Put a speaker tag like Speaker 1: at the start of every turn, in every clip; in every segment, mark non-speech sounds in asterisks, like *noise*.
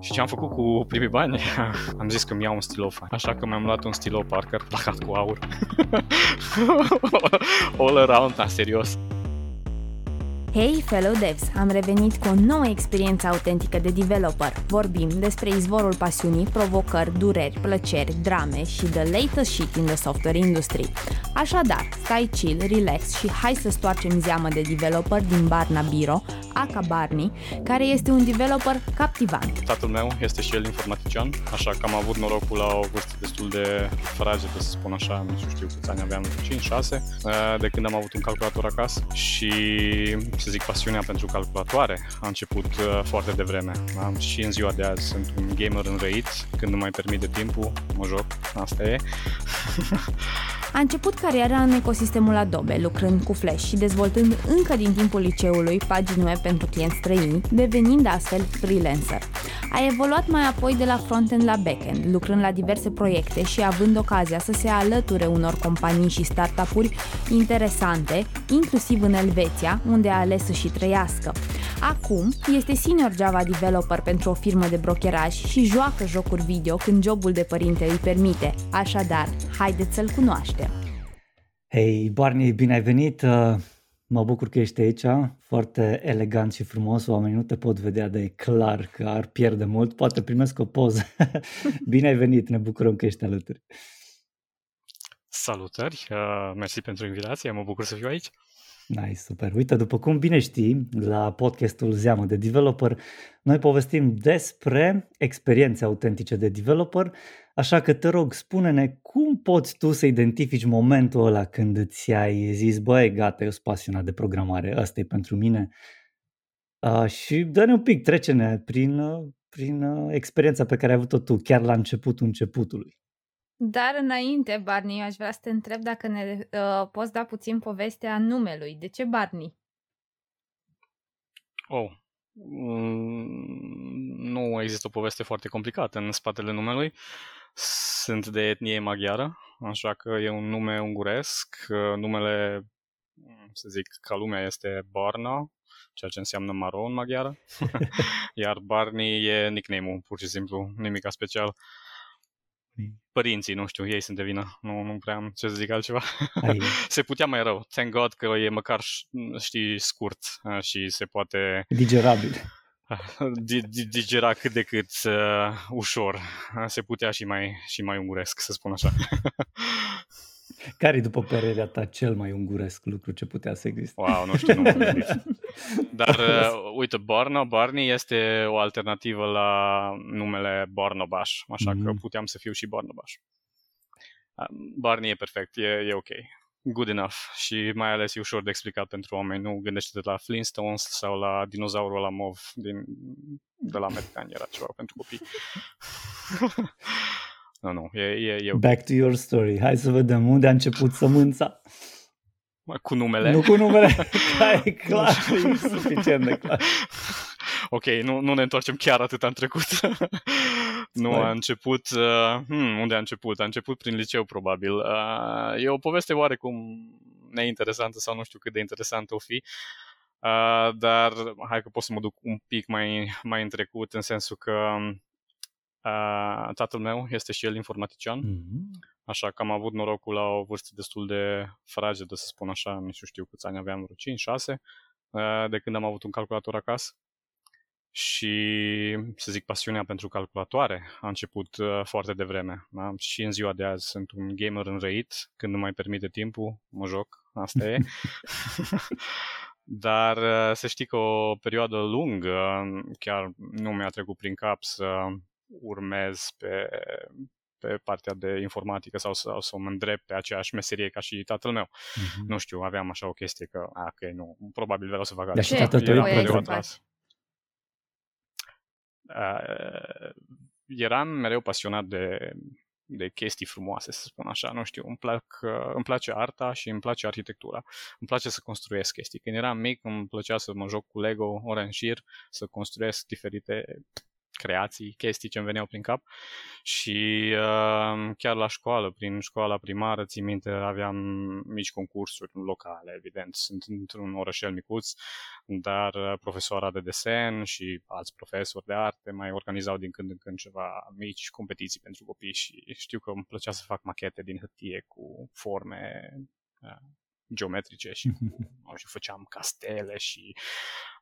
Speaker 1: Și ce am făcut cu primii bani? *laughs* am zis că mi iau un stilou fain. Așa că mi-am luat un stilou Parker placat cu aur. *laughs* All around, da, serios.
Speaker 2: Hei, fellow devs! Am revenit cu o nouă experiență autentică de developer. Vorbim despre izvorul pasiunii, provocări, dureri, plăceri, drame și the latest shit in the software industry. Așadar, stai chill, relax și hai să stoarcem zeamă de developer din Barna Biro, Aka Barney, care este un developer captivant.
Speaker 1: Tatăl meu este și el informatician, așa că am avut norocul la o vârstă destul de fragedă, să spun așa, nu știu câți ani aveam, 5-6, de când am avut un calculator acasă și să zic, pasiunea pentru calculatoare a început uh, foarte devreme. Am și în ziua de azi sunt un gamer înrăit, când nu mai permite timpul, mă joc, asta e. *laughs*
Speaker 2: A început cariera în ecosistemul Adobe, lucrând cu Flash și dezvoltând încă din timpul liceului pagini web pentru clienți străini, devenind astfel freelancer. A evoluat mai apoi de la frontend la backend, lucrând la diverse proiecte și având ocazia să se alăture unor companii și startup-uri interesante, inclusiv în Elveția, unde a ales să și trăiască. Acum este senior Java developer pentru o firmă de brokeraj și joacă jocuri video când jobul de părinte îi permite. Așadar, haideți să-l cunoaștem.
Speaker 3: Hei, Barney, bine ai venit! Uh, mă bucur că ești aici, foarte elegant și frumos, oamenii nu te pot vedea de clar că ar pierde mult, poate primesc o poză. *laughs* bine ai venit, ne bucurăm că ești alături.
Speaker 1: Salutări, uh, mersi pentru invitație, mă bucur să fiu aici.
Speaker 3: Nice, super. Uite, după cum bine știi, la podcastul Zeamă de Developer, noi povestim despre experiențe autentice de developer, așa că te rog, spune-ne cum poți tu să identifici momentul ăla când îți ai zis, băi, gata, eu sunt pasionat de programare, asta e pentru mine. Uh, și dă-ne un pic, trece-ne prin, uh, prin uh, experiența pe care ai avut-o tu, chiar la începutul începutului.
Speaker 2: Dar înainte, Barney, aș vrea să te întreb dacă ne uh, poți da puțin povestea numelui. De ce Barney?
Speaker 1: Oh, mm, nu există o poveste foarte complicată în spatele numelui. Sunt de etnie maghiară, așa că e un nume unguresc. Numele, să zic, ca lumea este Barna, ceea ce înseamnă maro în maghiară. *laughs* Iar Barney e nickname-ul, pur și simplu, nimica special părinții, nu știu, ei sunt de vină. Nu, nu prea am ce să zic altceva. *laughs* se putea mai rău. Thank God că e măcar, știi, scurt și se poate...
Speaker 3: Digerabil.
Speaker 1: digera cât de cât uh, ușor. Se putea și mai, și mai unguresc, să spun așa. *laughs*
Speaker 3: Care după părerea ta, cel mai unguresc lucru ce putea să existe?
Speaker 1: Wow, nu știu, nu m-am gândit. *laughs* Dar, uh, uite, Barna, Barney este o alternativă la numele Barnabaș, așa mm-hmm. că mhm. puteam să fiu și Barnabaș. Uh, Barney e perfect, e, e ok. Good enough și mai ales e ușor de explicat pentru oameni. Nu gândește-te la Flintstones sau la dinozaurul la mov din, de la americani, era ceva pentru copii. *laughs* Nu, nu, e, e, e okay.
Speaker 3: Back to your story. Hai să vedem unde a început sămânța.
Speaker 1: Cu numele?
Speaker 3: Nu cu numele, *laughs* da, e clar, e suficient de clar.
Speaker 1: Ok, nu, nu ne întoarcem chiar atât în trecut. *laughs* nu, a început, uh, hmm, unde a început? A început prin liceu, probabil. Uh, e o poveste oarecum neinteresantă sau nu știu cât de interesantă o fi. Uh, dar hai că pot să mă duc un pic mai, mai în trecut, în sensul că Uh, tatăl meu este și el informatician, mm-hmm. așa că am avut norocul la o vârstă destul de fragedă, să spun așa, nu știu, știu câți ani aveam, vreo 5-6, uh, de când am avut un calculator acasă. Și, să zic, pasiunea pentru calculatoare a început uh, foarte devreme. Da? Și în ziua de azi sunt un gamer înrăit, când nu mai permite timpul, mă joc, asta e. *laughs* Dar uh, să știi că o perioadă lungă chiar nu mi-a trecut prin cap să urmez pe, pe partea de informatică sau, sau să mă îndrept pe aceeași meserie ca și tatăl meu. Mm-hmm. Nu știu, aveam așa o chestie că, a, ok, nu, probabil vreau să fac
Speaker 3: altceva. Dar și tatăl tău e atras.
Speaker 1: Uh, eram mereu pasionat de, de chestii frumoase, să spun așa, nu știu, îmi, plac, îmi place arta și îmi place arhitectura. Îmi place să construiesc chestii. Când eram mic îmi plăcea să mă joc cu Lego ore în șir, să construiesc diferite creații, chestii ce îmi veneau prin cap. Și uh, chiar la școală, prin școala primară, țin minte, aveam mici concursuri locale, evident, sunt într-un orășel micuț, dar uh, profesoara de desen și alți profesori de arte mai organizau din când în când ceva mici competiții pentru copii și știu că îmi plăcea să fac machete din hârtie cu forme uh, geometrice și, *laughs* cu, și făceam castele și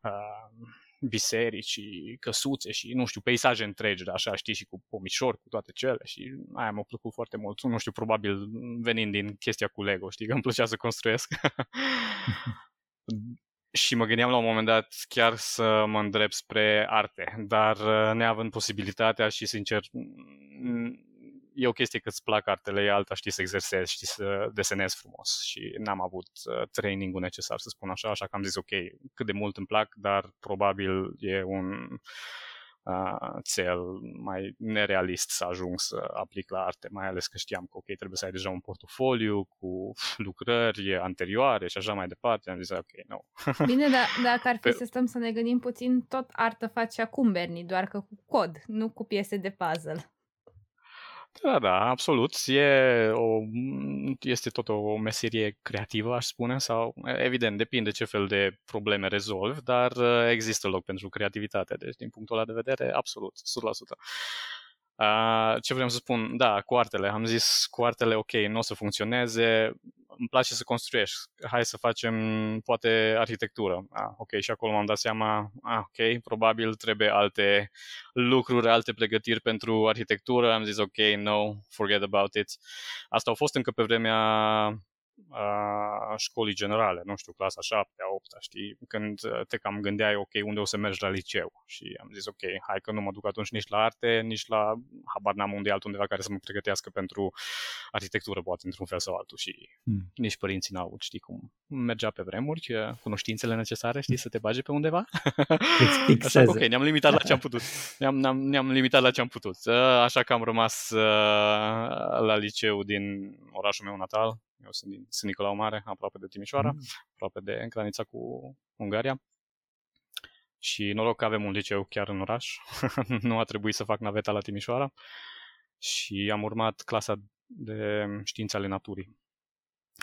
Speaker 1: uh, biserici și căsuțe și, nu știu, peisaje întregi, de așa, știi, și cu pomișori, cu toate cele și aia mi-a plăcut foarte mult. Nu știu, probabil venind din chestia cu Lego, știi, că îmi plăcea să construiesc. *laughs* și mă gândeam la un moment dat chiar să mă îndrept spre arte, dar neavând posibilitatea și, sincer, e o chestie că îți plac artele, e alta știi să exersezi, știi să desenezi frumos și n-am avut uh, trainingul necesar să spun așa, așa că am zis ok, cât de mult îmi plac, dar probabil e un uh, cel mai nerealist să ajung să aplic la arte, mai ales că știam că ok, trebuie să ai deja un portofoliu cu lucrări anterioare și așa mai departe. Am zis ok, nu. *laughs*
Speaker 2: Bine, dar dacă ar fi Pe... să stăm să ne gândim puțin, tot artă face acum Bernie, doar că cu cod, nu cu piese de puzzle.
Speaker 1: Da, da, absolut. E o, este tot o meserie creativă, aș spune, sau evident, depinde ce fel de probleme rezolvi, dar există loc pentru creativitate. Deci, din punctul ăla de vedere, absolut, 100%. Uh, ce vreau să spun, da, cu artele. Am zis cu artele, ok, nu o să funcționeze, îmi place să construiești, hai să facem poate arhitectură. Ah, ok, și acolo m-am dat seama, ah, ok, probabil trebuie alte lucruri, alte pregătiri pentru arhitectură. Am zis, ok, no, forget about it. Asta au fost încă pe vremea a școlii generale, nu știu, clasa 7 a 8 știi, când te cam gândeai, ok, unde o să mergi la liceu și am zis, ok, hai că nu mă duc atunci nici la arte, nici la, habar n-am unde altundeva care să mă pregătească pentru arhitectură, poate, într-un fel sau altul și hmm. nici părinții n-au avut, știi cum mergea pe vremuri, cunoștințele necesare, știi, să te bage pe undeva. *laughs* Așa că, ok, ne-am limitat la ce am *laughs* putut. Ne-am, ne-am, ne-am limitat la ce am putut. Așa că am rămas la liceu din orașul meu natal, eu sunt din sunt Nicolau Mare, aproape de Timișoara, mm. aproape de granița cu Ungaria. Și noroc că avem un liceu chiar în oraș. *laughs* nu a trebuit să fac naveta la Timișoara. Și am urmat clasa de științe ale naturii.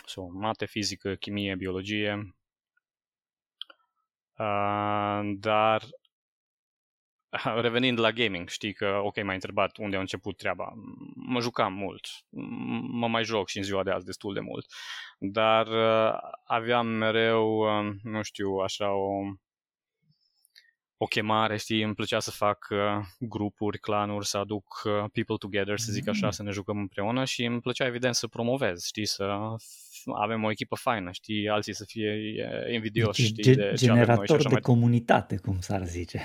Speaker 1: So, mate, fizică, chimie, biologie. Uh, dar *laughs* revenind la gaming, știi că, ok, m-ai întrebat unde a început treaba. Mă jucam mult, mă mai joc și în ziua de azi destul de mult, dar uh, aveam mereu, uh, nu știu, așa o, o chemare, știi, îmi plăcea să fac uh, grupuri, clanuri, să aduc uh, people together, să zic așa, mm. să ne jucăm împreună și îmi plăcea evident să promovez, știi, să avem o echipă faină, știi, alții să fie invidioși, deci, știi,
Speaker 3: de generator ce avem noi de mai... comunitate, cum s-ar zice.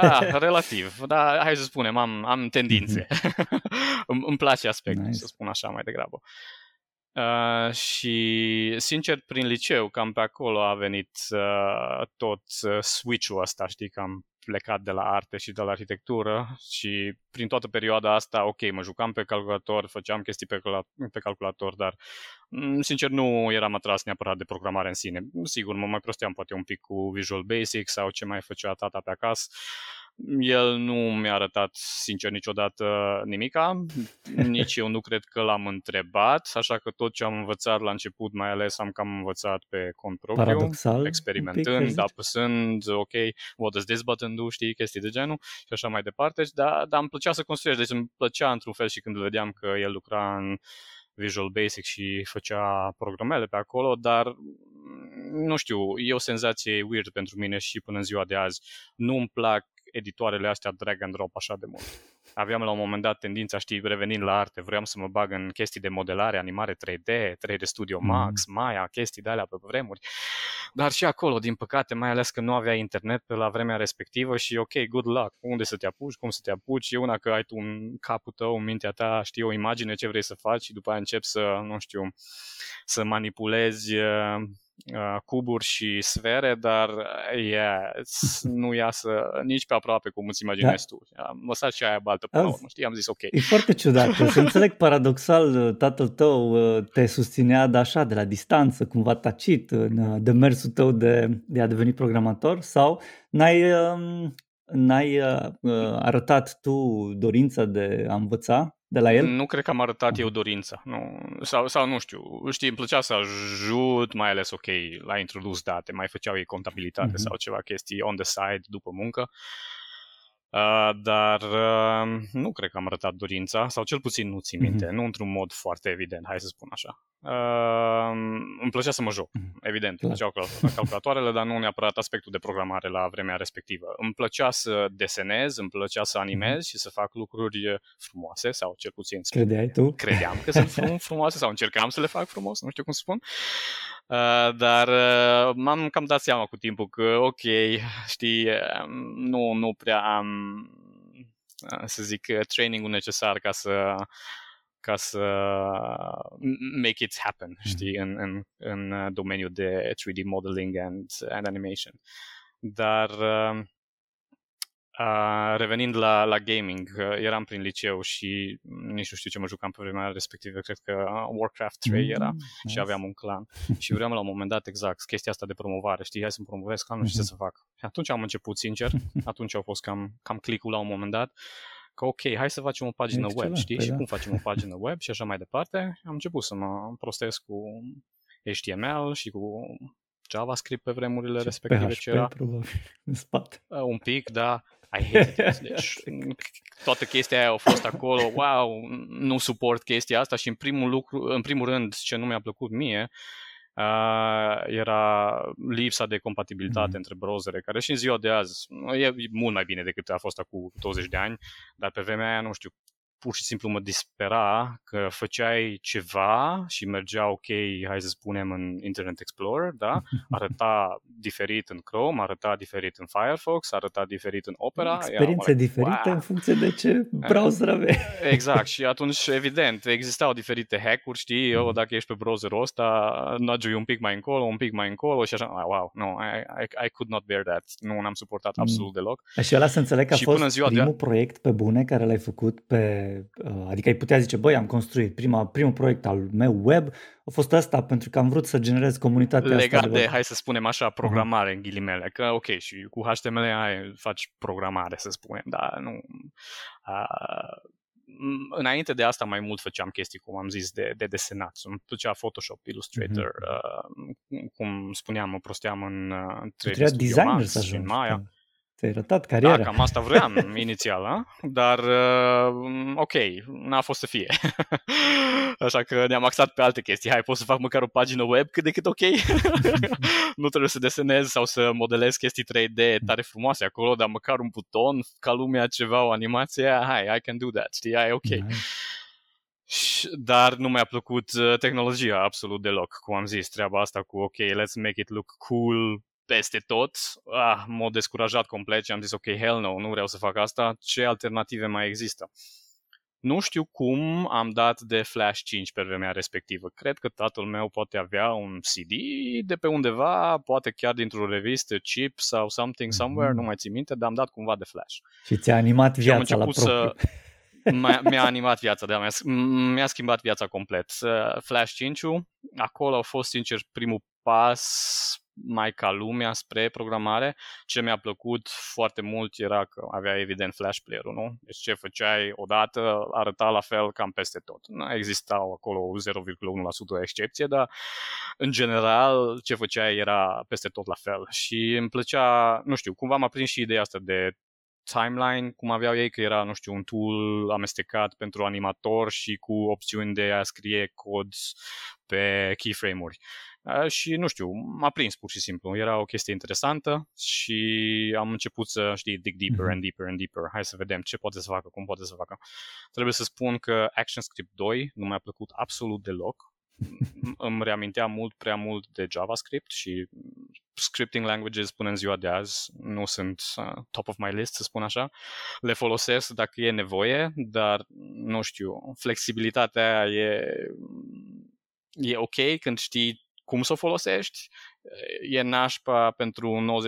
Speaker 1: Ah, *laughs* relativ, dar hai să spunem, am, am tendințe. Mm-hmm. *laughs* îmi, îmi place aspectul, nice. să spun așa mai degrabă. Uh, și, sincer, prin liceu, cam pe acolo a venit uh, tot uh, switch-ul ăsta, știi, cam plecat de la arte și de la arhitectură și prin toată perioada asta, ok, mă jucam pe calculator, făceam chestii pe, pe calculator, dar mm, sincer nu eram atras neapărat de programare în sine. Sigur, mă mai prosteam poate un pic cu Visual Basic sau ce mai făcea tata pe acasă, el nu mi-a arătat, sincer, niciodată nimica, nici eu nu cred că l-am întrebat, așa că tot ce am învățat la început, mai ales am cam învățat pe cont propriu,
Speaker 3: Paradoxal,
Speaker 1: experimentând, apăsând, ok, what does this button do, știi, chestii de genul și așa mai departe, dar, dar îmi plăcea să construiesc, deci îmi plăcea într-un fel și când vedeam că el lucra în Visual Basic și făcea programele pe acolo, dar nu știu, e o senzație weird pentru mine și până în ziua de azi. Nu îmi plac editoarele astea drag and drop așa de mult. Aveam la un moment dat tendința, știi, revenind la arte, vreau să mă bag în chestii de modelare, animare 3D, 3D Studio mm. Max, mm. Maya, chestii de alea pe vremuri. Dar și acolo, din păcate, mai ales că nu avea internet pe la vremea respectivă și ok, good luck, unde să te apuci, cum să te apuci, e una că ai tu în capul tău, în mintea ta, știi, o imagine ce vrei să faci și după aia începi să, nu știu, să manipulezi Uh, cuburi și sfere, dar yeah, nu iasă nici pe aproape cum îți imaginezi da. tu. Am lăsat și aia baltă până la urmă, știi? Am zis ok.
Speaker 3: E foarte ciudat. *laughs* să înțeleg paradoxal, uh, tatăl tău uh, te susținea de așa, de la distanță, cumva tacit în demersul tău de, de a deveni programator sau n-ai um, n-ai uh, arătat tu dorința de a învăța de la el?
Speaker 1: Nu cred că am arătat eu dorința. Nu. Sau, sau nu știu, știi, îmi plăcea să ajut, mai ales, ok, la introdus date, mai făceau ei contabilitate mm-hmm. sau ceva chestii on the side după muncă. Uh, dar uh, nu cred că am arătat dorința, sau cel puțin nu țin minte, mm-hmm. nu într-un mod foarte evident, hai să spun așa. Uh, îmi plăcea să mă joc, mm-hmm. evident, îmi plăceau calculatoarele, dar nu neapărat aspectul de programare la vremea respectivă. Îmi plăcea să desenez, îmi plăcea să animez mm-hmm. și să fac lucruri frumoase, sau cel puțin
Speaker 3: Credeai tu?
Speaker 1: credeam că sunt frumoase, sau încercam să le fac frumos, nu știu cum să spun. Uh, dar uh, m-am cam dat seama cu timpul că, ok, *laughs* știi, nu, nu prea am, uh, să zic, trainingul necesar ca să ca să make it happen, mm. știi, în, în, în domeniul de 3D modeling and, and animation. Dar uh, Uh, revenind la, la gaming, uh, eram prin liceu și nici nu știu ce mă jucam pe vremea respectivă, cred că Warcraft 3 mm, era nice. și aveam un clan *laughs* și vreau la un moment dat exact chestia asta de promovare, știi, hai să-mi promovez clanul mm-hmm. și ce să fac. Și atunci am început, sincer, *laughs* atunci au fost cam, cam clicul la un moment dat, că ok, hai să facem o pagină Excelent, web, știi, păi și da. cum facem o pagină *laughs* web și așa mai departe. Am început să mă prostesc cu HTML și cu JavaScript pe vremurile și respective. PHP, ce era.
Speaker 3: probabil, în spate.
Speaker 1: Uh, un pic, da. I hate it. *laughs* Deci, toată chestia aia a fost acolo, wow, nu suport chestia asta și în primul, lucru, în primul rând ce nu mi-a plăcut mie uh, era lipsa de compatibilitate mm. între browsere, care și în ziua de azi e mult mai bine decât a fost acum 20 de ani, dar pe vremea aia, nu știu, pur și simplu mă dispera că făceai ceva și mergea ok, hai să spunem, în Internet Explorer, da? *laughs* Arăta diferit în Chrome, arăta diferit în Firefox, arăta diferit în Opera.
Speaker 3: Experiențe like, diferite wow. în funcție de ce *laughs* browser aveai.
Speaker 1: Exact, și atunci, evident, existau diferite hack-uri, știi, eu, dacă ești pe browserul ăsta, nudge un pic mai încolo, un pic mai încolo și așa, ah, wow, no, I, I, I could not bear that. Nu, n-am suportat mm. absolut deloc.
Speaker 3: Și ăla să înțeleg că a și fost primul de... proiect pe bune care l-ai făcut pe Uh, adică ai putea zice, băi, am construit prima, primul proiect al meu web, a fost asta pentru că am vrut să generez comunitatea
Speaker 1: Legat
Speaker 3: asta.
Speaker 1: de, de, hai să spunem așa, programare uh-huh. în ghilimele, că ok, și cu HTML ai, faci programare, să spunem, dar nu... Uh, înainte de asta mai mult făceam chestii, cum am zis, de, de desenat. Îmi plăcea Photoshop, Illustrator, uh-huh. uh, cum spuneam, mă prosteam în uh, 3D Studio designer Max să în Maya.
Speaker 3: Ți-ai ratat cariera.
Speaker 1: Da, cam asta vreau *laughs* inițial, a? dar uh, ok, n-a fost să fie. *laughs* Așa că ne-am axat pe alte chestii. Hai, pot să fac măcar o pagină web cât de cât ok. *laughs* nu trebuie să desenez sau să modelez chestii 3D tare frumoase acolo, dar măcar un buton, ca lumea ceva, o animație, hai, I can do that, știi, ai ok. Nice. Dar nu mi-a plăcut uh, tehnologia absolut deloc, cum am zis, treaba asta cu ok, let's make it look cool, peste tot, ah, m-a descurajat complet și am zis ok, hell no, nu vreau să fac asta, ce alternative mai există? Nu știu cum am dat de Flash 5 pe vremea respectivă. Cred că tatăl meu poate avea un CD de pe undeva, poate chiar dintr-o revistă, chip sau something somewhere, mm-hmm. nu mai țin minte, dar am dat cumva de Flash.
Speaker 3: Și ți-a animat viața la propriu. *laughs* Să...
Speaker 1: Mi-a animat viața, da, mi-a, mi-a schimbat viața complet. Flash 5 acolo a fost, sincer, primul pas mai ca lumea spre programare. Ce mi-a plăcut foarte mult era că avea evident flash player-ul, nu? Deci ce făceai odată arăta la fel cam peste tot. Nu existau acolo 0,1% excepție, dar în general ce făceai era peste tot la fel. Și îmi plăcea, nu știu, cumva m-a prins și ideea asta de timeline, cum aveau ei, că era, nu știu, un tool amestecat pentru animator și cu opțiuni de a scrie cod pe keyframe-uri și nu știu, m-a prins pur și simplu. Era o chestie interesantă și am început să, știi, dig deeper mm-hmm. and deeper and deeper. Hai să vedem ce poate să facă, cum poate să facă. Trebuie să spun că ActionScript 2 nu mi-a plăcut absolut deloc. Îmi reamintea mult prea mult de JavaScript și scripting languages până în ziua de azi nu sunt uh, top of my list, să spun așa. Le folosesc dacă e nevoie, dar nu știu, flexibilitatea aia e, e ok când știi cum să o folosești, e nașpa pentru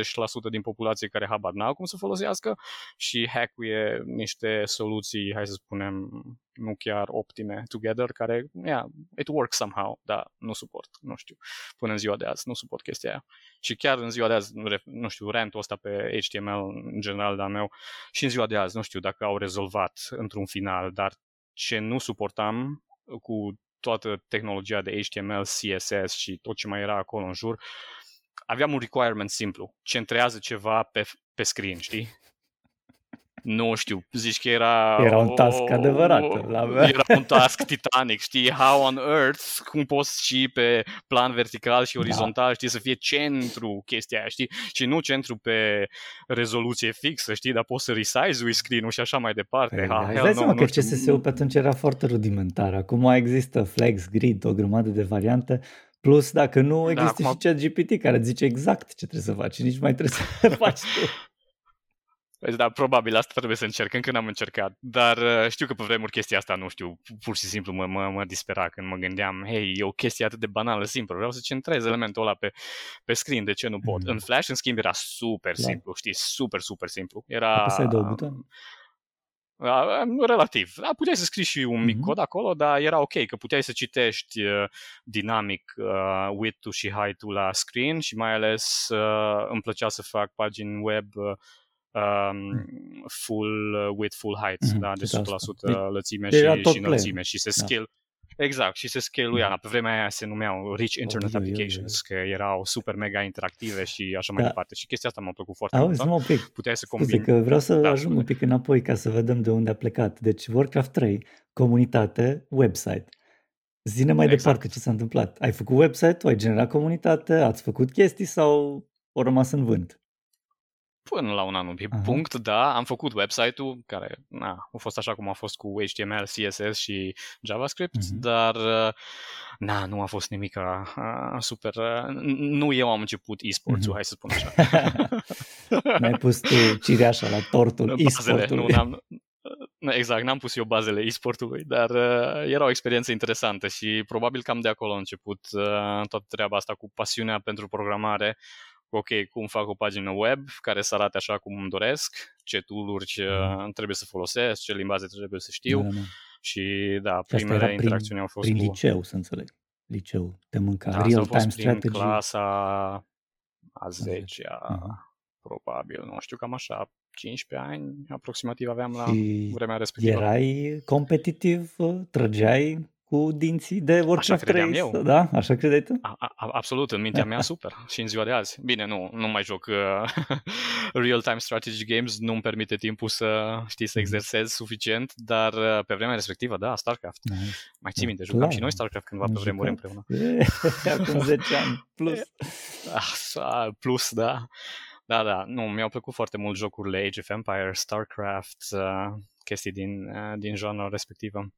Speaker 1: 90% din populație care habar n-au cum să folosească și hackuie niște soluții, hai să spunem, nu chiar optime together, care, yeah, it works somehow, dar nu suport, nu știu, până în ziua de azi, nu suport chestia aia. Și chiar în ziua de azi, nu știu, rentul ăsta pe HTML în general de-al meu, și în ziua de azi, nu știu dacă au rezolvat într-un final, dar ce nu suportam cu toată tehnologia de HTML, CSS și tot ce mai era acolo în jur, aveam un requirement simplu. Centrează ceva pe, pe screen, știi? Nu știu, zici că era...
Speaker 3: Era un task o, adevărat.
Speaker 1: La era un task titanic, știi? How on earth, cum poți și pe plan vertical și da. orizontal, da. știi, să fie centru chestia aia, știi? Și nu centru pe rezoluție fixă, știi? Dar poți să resize screen-ul și așa mai departe.
Speaker 3: Păi, ha, îți dai seama că CSS-ul pe atunci era foarte rudimentar. Acum există Flex, Grid, o grămadă de variante Plus, dacă nu, da, există da, acum... și chat GPT care zice exact ce trebuie să faci, nici mai trebuie să *laughs* faci tu.
Speaker 1: Păi da, probabil asta trebuie să încerc, încă n-am încercat, dar uh, știu că pe vremuri chestia asta, nu știu, pur și simplu mă, mă, mă dispera când mă gândeam, hei, e o chestie atât de banală, simplă, vreau să centrez elementul ăla pe, pe screen, de ce nu pot? Mm. În Flash, în schimb, era super da. simplu, știi, super, super simplu. Era...
Speaker 3: Apăsai două butoane?
Speaker 1: relativ. Da, puteai să scrii și un mic mm-hmm. cod acolo, dar era ok, că puteai să citești uh, dinamic uh, width-ul și height-ul la screen și mai ales uh, îmi plăcea să fac pagini web uh, um, full width, full height, mm-hmm, da, de 100% lățime și, și înălțime și se da. scale. Da. Exact, și se scale da. Pe vremea aia se numeau Rich Internet oh, Applications, că erau super mega interactive și așa mai da. departe. Și chestia asta m-a plăcut foarte
Speaker 3: Auzi, mult. un pic.
Speaker 1: Puteai să combini.
Speaker 3: că vreau să da, ajung un pic înapoi ca să vedem de unde a plecat. Deci Warcraft 3, comunitate, website. Zine mai exact. departe ce s-a întâmplat. Ai făcut website-ul, ai generat comunitate, ați făcut chestii sau au rămas în vânt?
Speaker 1: Până la un anumit uh-huh. punct, da, am făcut website-ul, care na, a fost așa cum a fost cu HTML, CSS și JavaScript, uh-huh. dar na, nu a fost nimic uh, super... Uh, nu eu am început e-sports-ul, uh-huh. hai să spun așa. *laughs*
Speaker 3: Mi-ai pus tu cireașa la tortul e-sportului. Nu, n-am,
Speaker 1: Exact, n-am pus eu bazele e-sportului, dar uh, era o experiență interesantă și probabil cam de acolo a început uh, toată treaba asta cu pasiunea pentru programare ok, cum fac o pagină web care să arate așa cum îmi doresc, ce tool-uri ce mm. trebuie să folosesc, ce limbaje trebuie să știu. Da, da. Și da, primele prin, interacțiuni au fost
Speaker 3: prin cu... liceu, să înțeleg. Liceu, te mânca da, real-time strategy.
Speaker 1: clasa a 10 uh-huh. probabil, nu știu, cam așa, 15 ani aproximativ aveam la și vremea respectivă.
Speaker 3: Erai competitiv, trăgeai cu dinții de Warcraft 3.
Speaker 1: eu.
Speaker 3: Da? Așa credeai tu?
Speaker 1: A, a, absolut, în mintea mea *laughs* super. și în ziua de azi. Bine, nu, nu mai joc uh, *laughs* real-time strategy games, nu-mi permite timpul să, știi, să mhm. exersez suficient, dar uh, pe vremea respectivă, da, StarCraft. Nice. Mai ții minte, jucam Clar. și noi StarCraft cândva pe vremuri împreună. *laughs*
Speaker 3: Acum 10 ani, plus.
Speaker 1: Ah, plus, da. Da, da, nu, mi-au plăcut foarte mult jocurile Age of Empires, StarCraft, uh, chestii din, uh, din genul respectivă.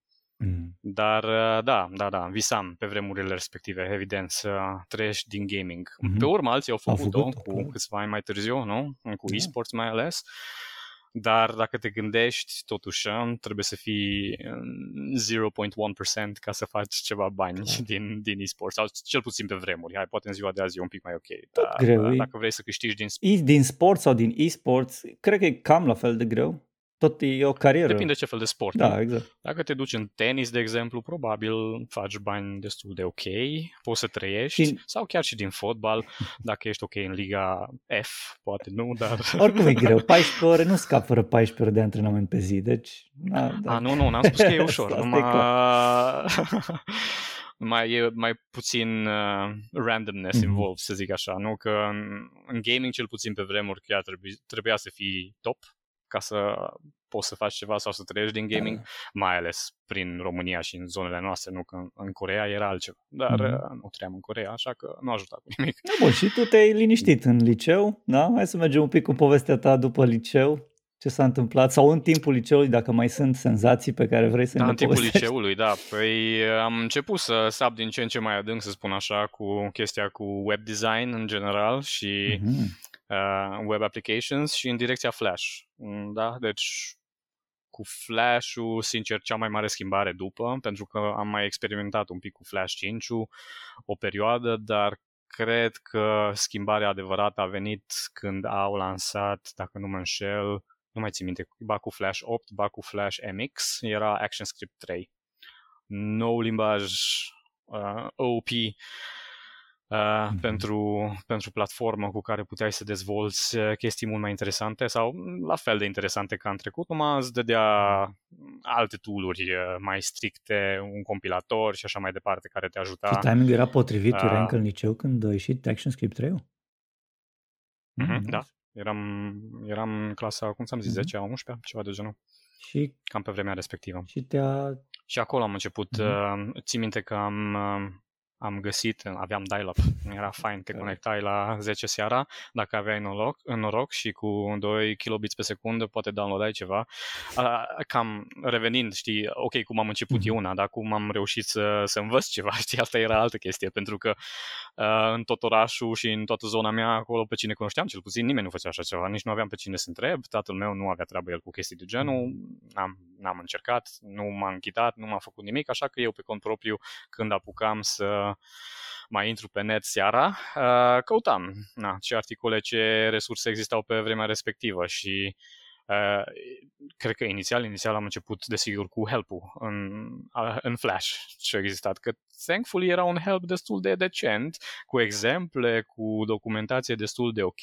Speaker 1: Mm. Dar uh, da, da, da, visam pe vremurile respective, evident, să trăiești din gaming. Mm-hmm. Pe urmă, alții au făcut-o, au făcut cu câțiva ani mai târziu, nu? Cu yeah. esports mai ales. Dar dacă te gândești, totuși, trebuie să fii 0.1% ca să faci ceva bani da. *laughs* din, din esports, sau cel puțin pe vremuri. Hai, poate în ziua de azi e un pic mai ok. Dar, greu. dacă vrei să câștigi din...
Speaker 3: Din sport sau din esports, cred că e cam la fel de greu tot e o carieră.
Speaker 1: Depinde ce fel de sport.
Speaker 3: Da, exact.
Speaker 1: Dacă te duci în tenis, de exemplu, probabil faci bani destul de ok, poți să trăiești, și... sau chiar și din fotbal, *laughs* dacă ești ok în Liga F, poate nu, dar... *laughs*
Speaker 3: Oricum e greu, 14 ore nu scap fără 14 ore de antrenament pe zi, deci...
Speaker 1: Na, da. A, nu, nu, n-am spus că e *laughs* ușor, numai... mai, e mai puțin uh, randomness mm-hmm. involved, să zic așa, nu? Că în, în gaming, cel puțin pe vremuri, chiar trebuie, trebuia să fii top ca să poți să faci ceva sau să trăiești din gaming, da. mai ales prin România și în zonele noastre, nu că în Corea era altceva. Dar mm-hmm. nu trăiam în Corea, așa că nu a ajutat cu nimic.
Speaker 3: Da, bun, și tu te-ai liniștit în liceu, da? Hai să mergem un pic cu povestea ta după liceu. Ce s-a întâmplat? Sau în timpul liceului, dacă mai sunt senzații pe care vrei să
Speaker 1: da,
Speaker 3: ne
Speaker 1: în timpul povestești. liceului, da. Păi am început să sap din ce în ce mai adânc, să spun așa, cu chestia cu web design în general și mm-hmm uh, web applications și în direcția Flash. Mm, da? Deci cu Flash-ul, sincer, cea mai mare schimbare după, pentru că am mai experimentat un pic cu Flash 5 o perioadă, dar cred că schimbarea adevărată a venit când au lansat, dacă nu mă înșel, nu mai țin minte, ba cu Flash 8, ba cu Flash MX, era ActionScript 3. Nou limbaj uh, OP mm-hmm. pentru, pentru platformă cu care puteai să dezvolți uh, chestii mult mai interesante sau la fel de interesante ca în trecut, numai îți dădea alte tooluri uh, mai stricte, un compilator și așa mai departe care te ajuta.
Speaker 3: Și timing era potrivit, uh, era încă în liceu când a ieșit ActionScript 3
Speaker 1: mm, mm, da, eram, eram în clasa, cum ți-am zis, mm-hmm. 10 11 ceva de genul. Și cam pe vremea respectivă.
Speaker 3: Și te-a...
Speaker 1: Și acolo am început. Mm-hmm. Uh, țin minte că am, uh, am găsit, aveam dial-up, era fain, te conectai la 10 seara, dacă aveai noroc, noroc și cu 2 kilobits pe secundă poate downloadai ceva. Cam revenind, știi, ok, cum am început mm-hmm. eu una, dar cum am reușit să, să învăț ceva, *laughs* știi, asta era altă chestie, pentru că în tot orașul și în toată zona mea, acolo pe cine cunoșteam, cel puțin nimeni nu făcea așa ceva, nici nu aveam pe cine să întreb, tatăl meu nu avea treabă el cu chestii de genul, n-am, n-am încercat, nu m-am închitat, nu m-am făcut nimic, așa că eu pe cont propriu, când apucam să mai intru pe net seara, uh, căutam na, ce articole, ce resurse existau pe vremea respectivă și Uh, cred că inițial, inițial am început, desigur, cu help-ul în, uh, în Flash ce a existat, că thankfully era un help destul de decent, cu exemple, cu documentație destul de ok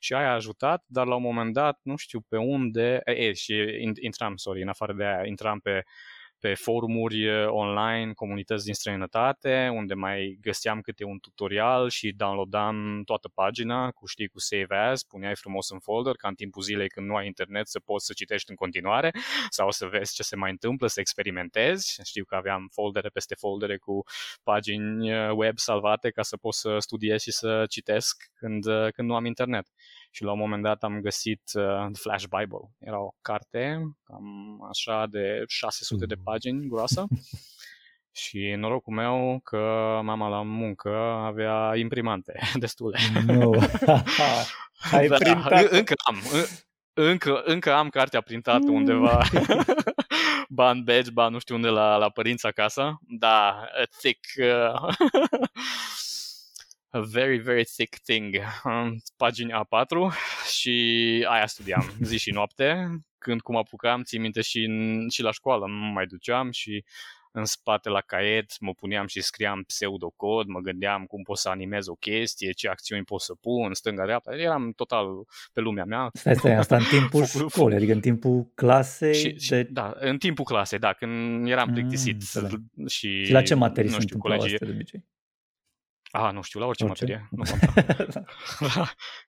Speaker 1: și aia a ajutat, dar la un moment dat, nu știu pe unde, e, e și intram, sorry, în afară de aia, intram pe pe forumuri eh, online, comunități din străinătate, unde mai găseam câte un tutorial și downloadam toată pagina cu, știi, cu Save As, puneai frumos în folder, ca în timpul zilei când nu ai internet să poți să citești în continuare *laughs* sau să vezi ce se mai întâmplă, să experimentezi. Știu că aveam foldere peste foldere cu pagini eh, web salvate ca să pot să studiez și să citesc când, eh, când nu am internet și la un moment dat am găsit uh, The Flash Bible. Era o carte cam așa de 600 de pagini groasă *laughs* și norocul meu că mama la muncă avea imprimante *laughs* destule.
Speaker 3: No. *laughs* Ai da, printat?
Speaker 1: Încă am. Încă, încă am cartea printată mm. undeva ba în badge, ba nu știu unde la, la părinți acasă. Da, thick. Uh, a very, very thick thing, pagini A4 și aia studiam zi și noapte. Când cum apucam, țin minte și, în, și la școală, nu mai duceam și în spate la caiet mă puneam și scriam pseudocod, mă gândeam cum pot să animez o chestie, ce acțiuni pot să pun, stânga-dreapta, eram total pe lumea mea.
Speaker 3: Stai, stai, asta în timpul *laughs* școlii, adică în timpul clasei? Și,
Speaker 1: și, de... Da, în timpul clasei, da, când eram plictisit. Mm, și,
Speaker 3: și la ce materii nu știu, colegii, de obicei?
Speaker 1: A, nu știu, la orice, orice? materie. Nu *laughs*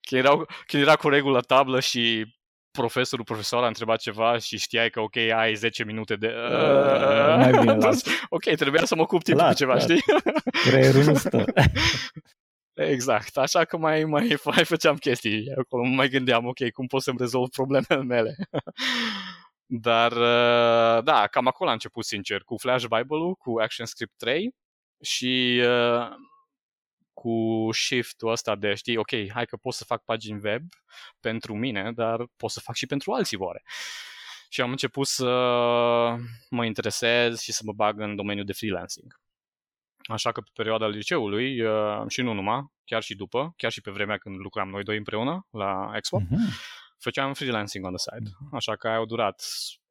Speaker 1: când, erau, când era cu regulă tablă și profesorul, profesoara a întrebat ceva și știai că, ok, ai 10 minute de... Uh, mai bine, *laughs* las. ok, trebuia să mă ocup timpul cu ceva, las. știi?
Speaker 3: Creierul nu stă. *laughs*
Speaker 1: Exact, așa că mai, mai, mai făceam chestii acolo, mai gândeam, ok, cum pot să-mi rezolv problemele mele. Dar, da, cam acolo a început, sincer, cu Flash Bible-ul, cu ActionScript 3 și uh, cu shift-ul ăsta de, știi, ok, hai că pot să fac pagini web pentru mine, dar pot să fac și pentru alții, oare. Și am început să mă interesez și să mă bag în domeniul de freelancing. Așa că pe perioada liceului uh, și nu numai, chiar și după, chiar și pe vremea când lucram noi doi împreună la Expo, uh-huh. făceam freelancing on the side. Uh-huh. Așa că au durat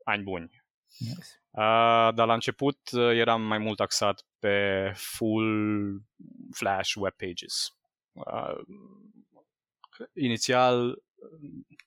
Speaker 1: ani buni. Nice. Uh, dar la început uh, eram mai mult axat pe full Flash web pages. Uh, inițial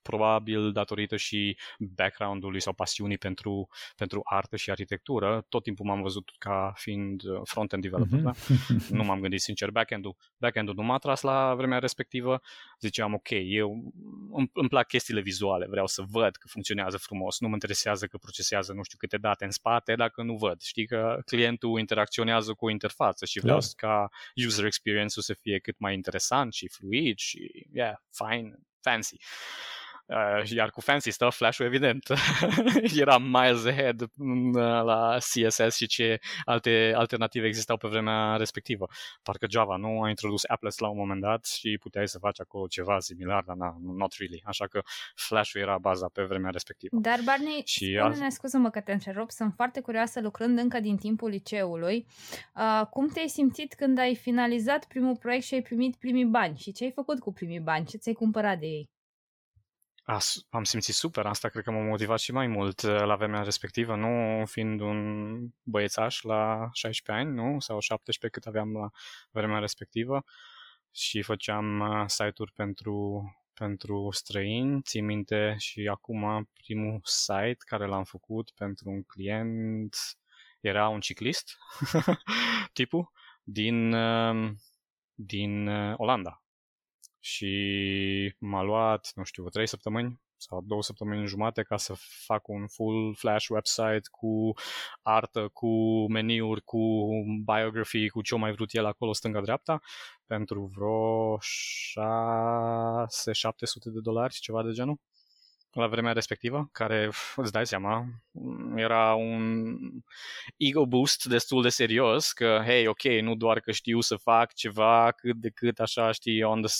Speaker 1: probabil datorită și background-ului sau pasiunii pentru, pentru artă și arhitectură, tot timpul m-am văzut ca fiind uh, front-end developer. Mm-hmm. Da? nu m-am gândit sincer back-end-ul. Back-end-ul nu m-a tras la vremea respectivă. Ziceam, ok, eu îmi, îmi plac chestiile vizuale, vreau să văd că funcționează frumos. Nu mă interesează că procesează nu știu câte date în spate dacă nu văd. Știi că clientul interacționează cu o interfață și vreau yeah. ca user experience-ul să fie cât mai interesant și fluid și, yeah, fine, fancy. Uh, iar cu fancy stuff, Flash-ul evident *laughs* era miles ahead uh, la CSS și ce alte alternative existau pe vremea respectivă. Parcă Java nu a introdus Applet la un moment dat și puteai să faci acolo ceva similar, dar na, not really. Așa că Flash-ul era baza pe vremea respectivă.
Speaker 2: Dar Barney, și spune-ne, scuză-mă că te întrerup, sunt foarte curioasă lucrând încă din timpul liceului. Uh, cum te-ai simțit când ai finalizat primul proiect și ai primit primii bani? Și ce ai făcut cu primii bani? Ce ți-ai cumpărat de ei?
Speaker 1: A, am simțit super, asta cred că m-a motivat și mai mult uh, la vremea respectivă, nu fiind un băiețaș la 16 ani, nu? Sau 17 cât aveam la vremea respectivă. Și făceam uh, site-uri pentru, pentru străini, țin minte și acum primul site care l-am făcut pentru un client era un ciclist, *laughs* tipul, din, uh, din Olanda și m-a luat, nu știu, trei săptămâni sau două săptămâni jumate ca să fac un full flash website cu artă, cu meniuri, cu biography, cu ce mai vrut el acolo stânga-dreapta pentru vreo 6-700 de dolari, ceva de genul la vremea respectivă, care, îți dai seama, era un ego boost destul de serios, că, hey, ok, nu doar că știu să fac ceva cât de cât așa, știi, on the,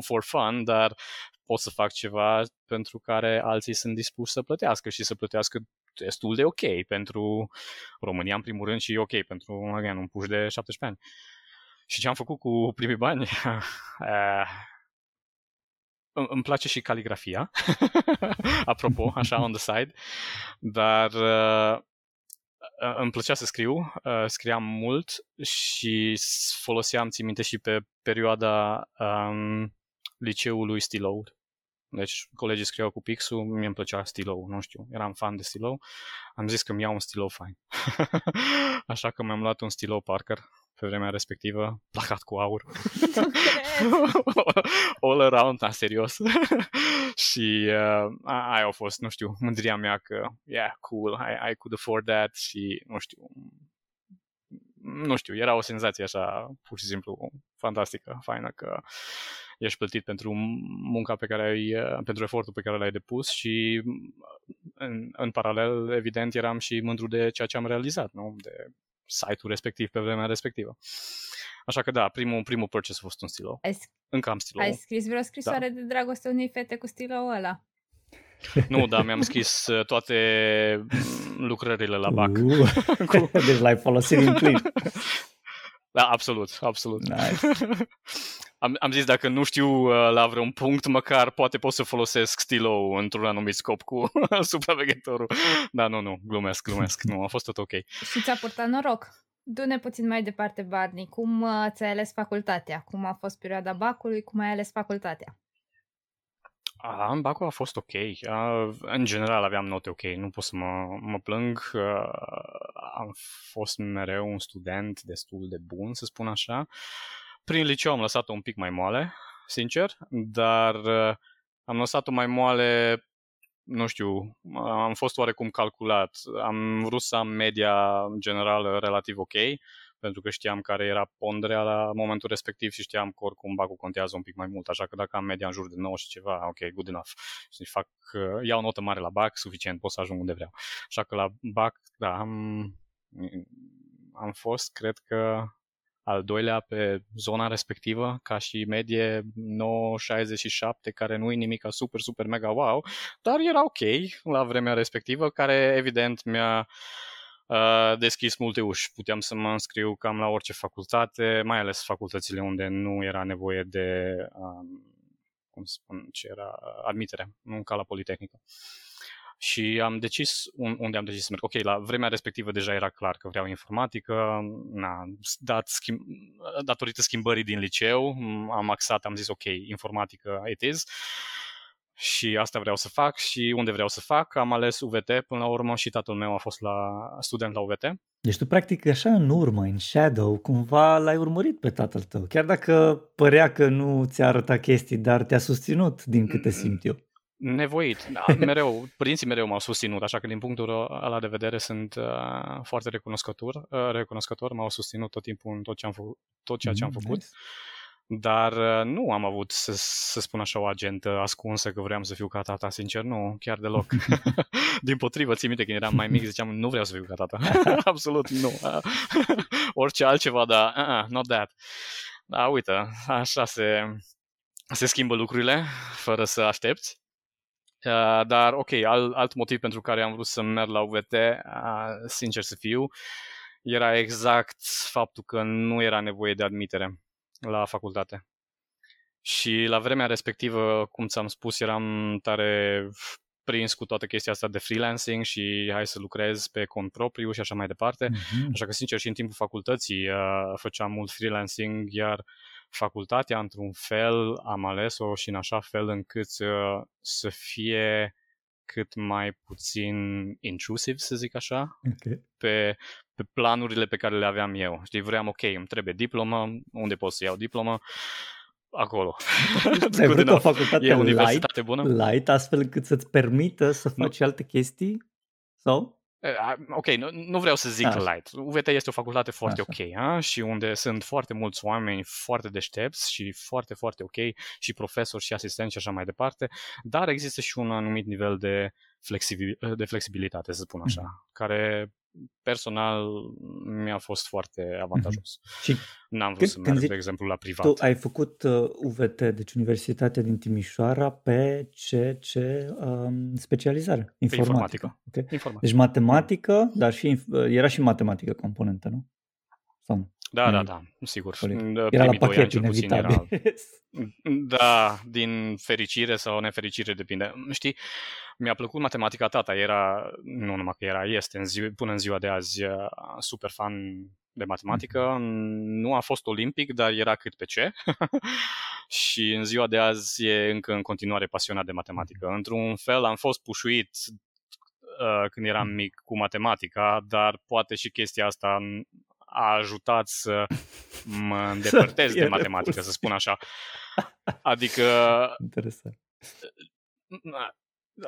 Speaker 1: for fun, dar pot să fac ceva pentru care alții sunt dispuși să plătească și să plătească destul de ok pentru România, în primul rând, și ok pentru, again, un puș de 17 ani. Și ce am făcut cu primii bani? *laughs* Eh, îmi place și caligrafia, *laughs* apropo, așa on the side, dar uh, îmi plăcea să scriu, uh, scriam mult și foloseam, țin minte, și pe perioada um, liceului stilou. Deci colegii scriau cu pixul, mie îmi plăcea stilou, nu știu, eram fan de stilou. Am zis că mi iau un stilou fain. *laughs* Așa că mi-am luat un stilou Parker pe vremea respectivă, placat cu aur. *laughs* All around, da, serios. *laughs* și uh, aia a fost, nu știu, mândria mea că, yeah, cool, I, I could afford that și, nu știu, nu știu, era o senzație așa, pur și simplu, fantastică, faină, că ești plătit pentru munca pe care ai, pentru efortul pe care l-ai depus și în, în paralel, evident, eram și mândru de ceea ce am realizat, nu? De site-ul respectiv pe vremea respectivă. Așa că da, primul, primul purchase a fost un stilou. Ai, Încă am stilou.
Speaker 2: Ai scris vreo scrisoare da. de dragoste unei fete cu stilou ăla? *laughs*
Speaker 1: Nu, dar mi-am scris uh, toate mm, lucrările la BAC.
Speaker 3: Uh, *laughs* deci l-ai folosit în plin.
Speaker 1: Da, absolut, absolut. Nice. *laughs* Am, am zis dacă nu știu uh, la vreun punct, măcar poate pot să folosesc stilou într-un anumit scop cu *laughs* supraveghetorul. Da, nu, nu, glumesc, glumesc. Nu, a fost tot ok.
Speaker 2: Și ți-a purtat noroc. Du-ne puțin mai departe, Barney. Cum uh, ți-ai ales facultatea? Cum a fost perioada bacului? Cum ai ales facultatea?
Speaker 1: A, în bacul a fost ok. A, în general aveam note ok, nu pot să mă, mă plâng. A, am fost mereu un student destul de bun, să spun așa. Prin liceu am lăsat-o un pic mai moale, sincer, dar am lăsat-o mai moale nu știu, am fost oarecum calculat. Am vrut să am media generală relativ ok, pentru că știam care era ponderea la momentul respectiv și știam că oricum bacul contează un pic mai mult, așa că dacă am media în jur de 9 și ceva, ok, good enough. Și fac, iau notă mare la bac, suficient, pot să ajung unde vreau. Așa că la bac, da, am, am fost, cred că al doilea pe zona respectivă, ca și medie 9,67, care nu e nimic super, super mega wow, dar era ok la vremea respectivă, care evident mi-a uh, deschis multe uși. Puteam să mă înscriu cam la orice facultate, mai ales facultățile unde nu era nevoie de, um, cum spun, ce era, admitere, nu ca la Politehnică. Și am decis unde am decis să merg. Ok, la vremea respectivă deja era clar că vreau informatică, na, dat schimb, datorită schimbării din liceu, am axat, am zis ok, informatică it is și asta vreau să fac și unde vreau să fac. Am ales UVT până la urmă și tatăl meu a fost la student la UVT.
Speaker 3: Deci tu practic așa în urmă, în shadow, cumva l-ai urmărit pe tatăl tău, chiar dacă părea că nu ți-a arătat chestii, dar te-a susținut din câte simt eu.
Speaker 1: Nevoit, da, *laughs* mereu, părinții mereu m-au susținut, așa că din punctul ăla de vedere sunt uh, foarte recunoscător, uh, recunoscător, m-au susținut tot timpul în tot, ce am făcut, tot ceea ce am mm, făcut. Nice. dar uh, nu am avut, să, să spun așa, o agentă ascunsă că vreau să fiu ca tata, sincer, nu, chiar deloc. *laughs* *laughs* Din potrivă, ții minte, când eram mai mic, ziceam, nu vreau să fiu ca tata. Absolut nu. Orice altceva, dar uh, not that. Da, uite, așa se, se schimbă lucrurile, fără să aștepți. Uh, dar, ok, alt, alt motiv pentru care am vrut să merg la UVT, uh, sincer să fiu, era exact faptul că nu era nevoie de admitere la facultate. Și la vremea respectivă, cum ți-am spus, eram tare prins cu toată chestia asta de freelancing și hai să lucrez pe cont propriu și așa mai departe. Mm-hmm. Așa că, sincer, și în timpul facultății uh, făceam mult freelancing, iar facultatea, într-un fel, am ales-o și în așa fel încât uh, să fie cât mai puțin intrusiv, să zic așa, okay. pe, pe planurile pe care le aveam eu. Știi, vreau, ok, îmi trebuie diplomă, unde pot să iau diplomă? Acolo.
Speaker 3: Ai *laughs* vrut o facultate e light, bună? light, astfel încât să-ți permită să faci nu. alte chestii? Sau?
Speaker 1: Ok, nu, nu vreau să zic Așa. light. UVT este o facultate foarte Așa. ok a? și unde sunt foarte mulți oameni foarte deștepți și foarte, foarte ok și profesori și asistenți și așa mai departe, dar există și un anumit nivel de, flexibil, de flexibilitate, să spun așa, mm-hmm. care personal mi-a fost foarte avantajos. Mm-hmm. Și N-am vrut când, să merg, de exemplu, la privat.
Speaker 3: Tu ai făcut uh, UVT, deci Universitatea din Timișoara, pe ce, ce um, specializare?
Speaker 1: Informatică. informatică.
Speaker 3: Okay. informatică. Deci matematică, dar și, uh, era și matematică componentă, nu?
Speaker 1: Sau da, da, da, sigur.
Speaker 3: Era la pachet, inevitabil. Era... *laughs*
Speaker 1: Da, din fericire sau nefericire, depinde. Știi, mi-a plăcut matematica tata, era, nu numai că era, este în zi, până în ziua de azi uh, super fan de matematică. Mm. Nu a fost olimpic, dar era cât pe ce. *laughs* și în ziua de azi e încă în continuare pasionat de matematică. Mm. Într-un fel am fost pușuit uh, când eram mm. mic cu matematica, dar poate și chestia asta a ajutat să mă *laughs* îndepărtez de matematică, să spun așa. Adică... *laughs*
Speaker 3: Interesant.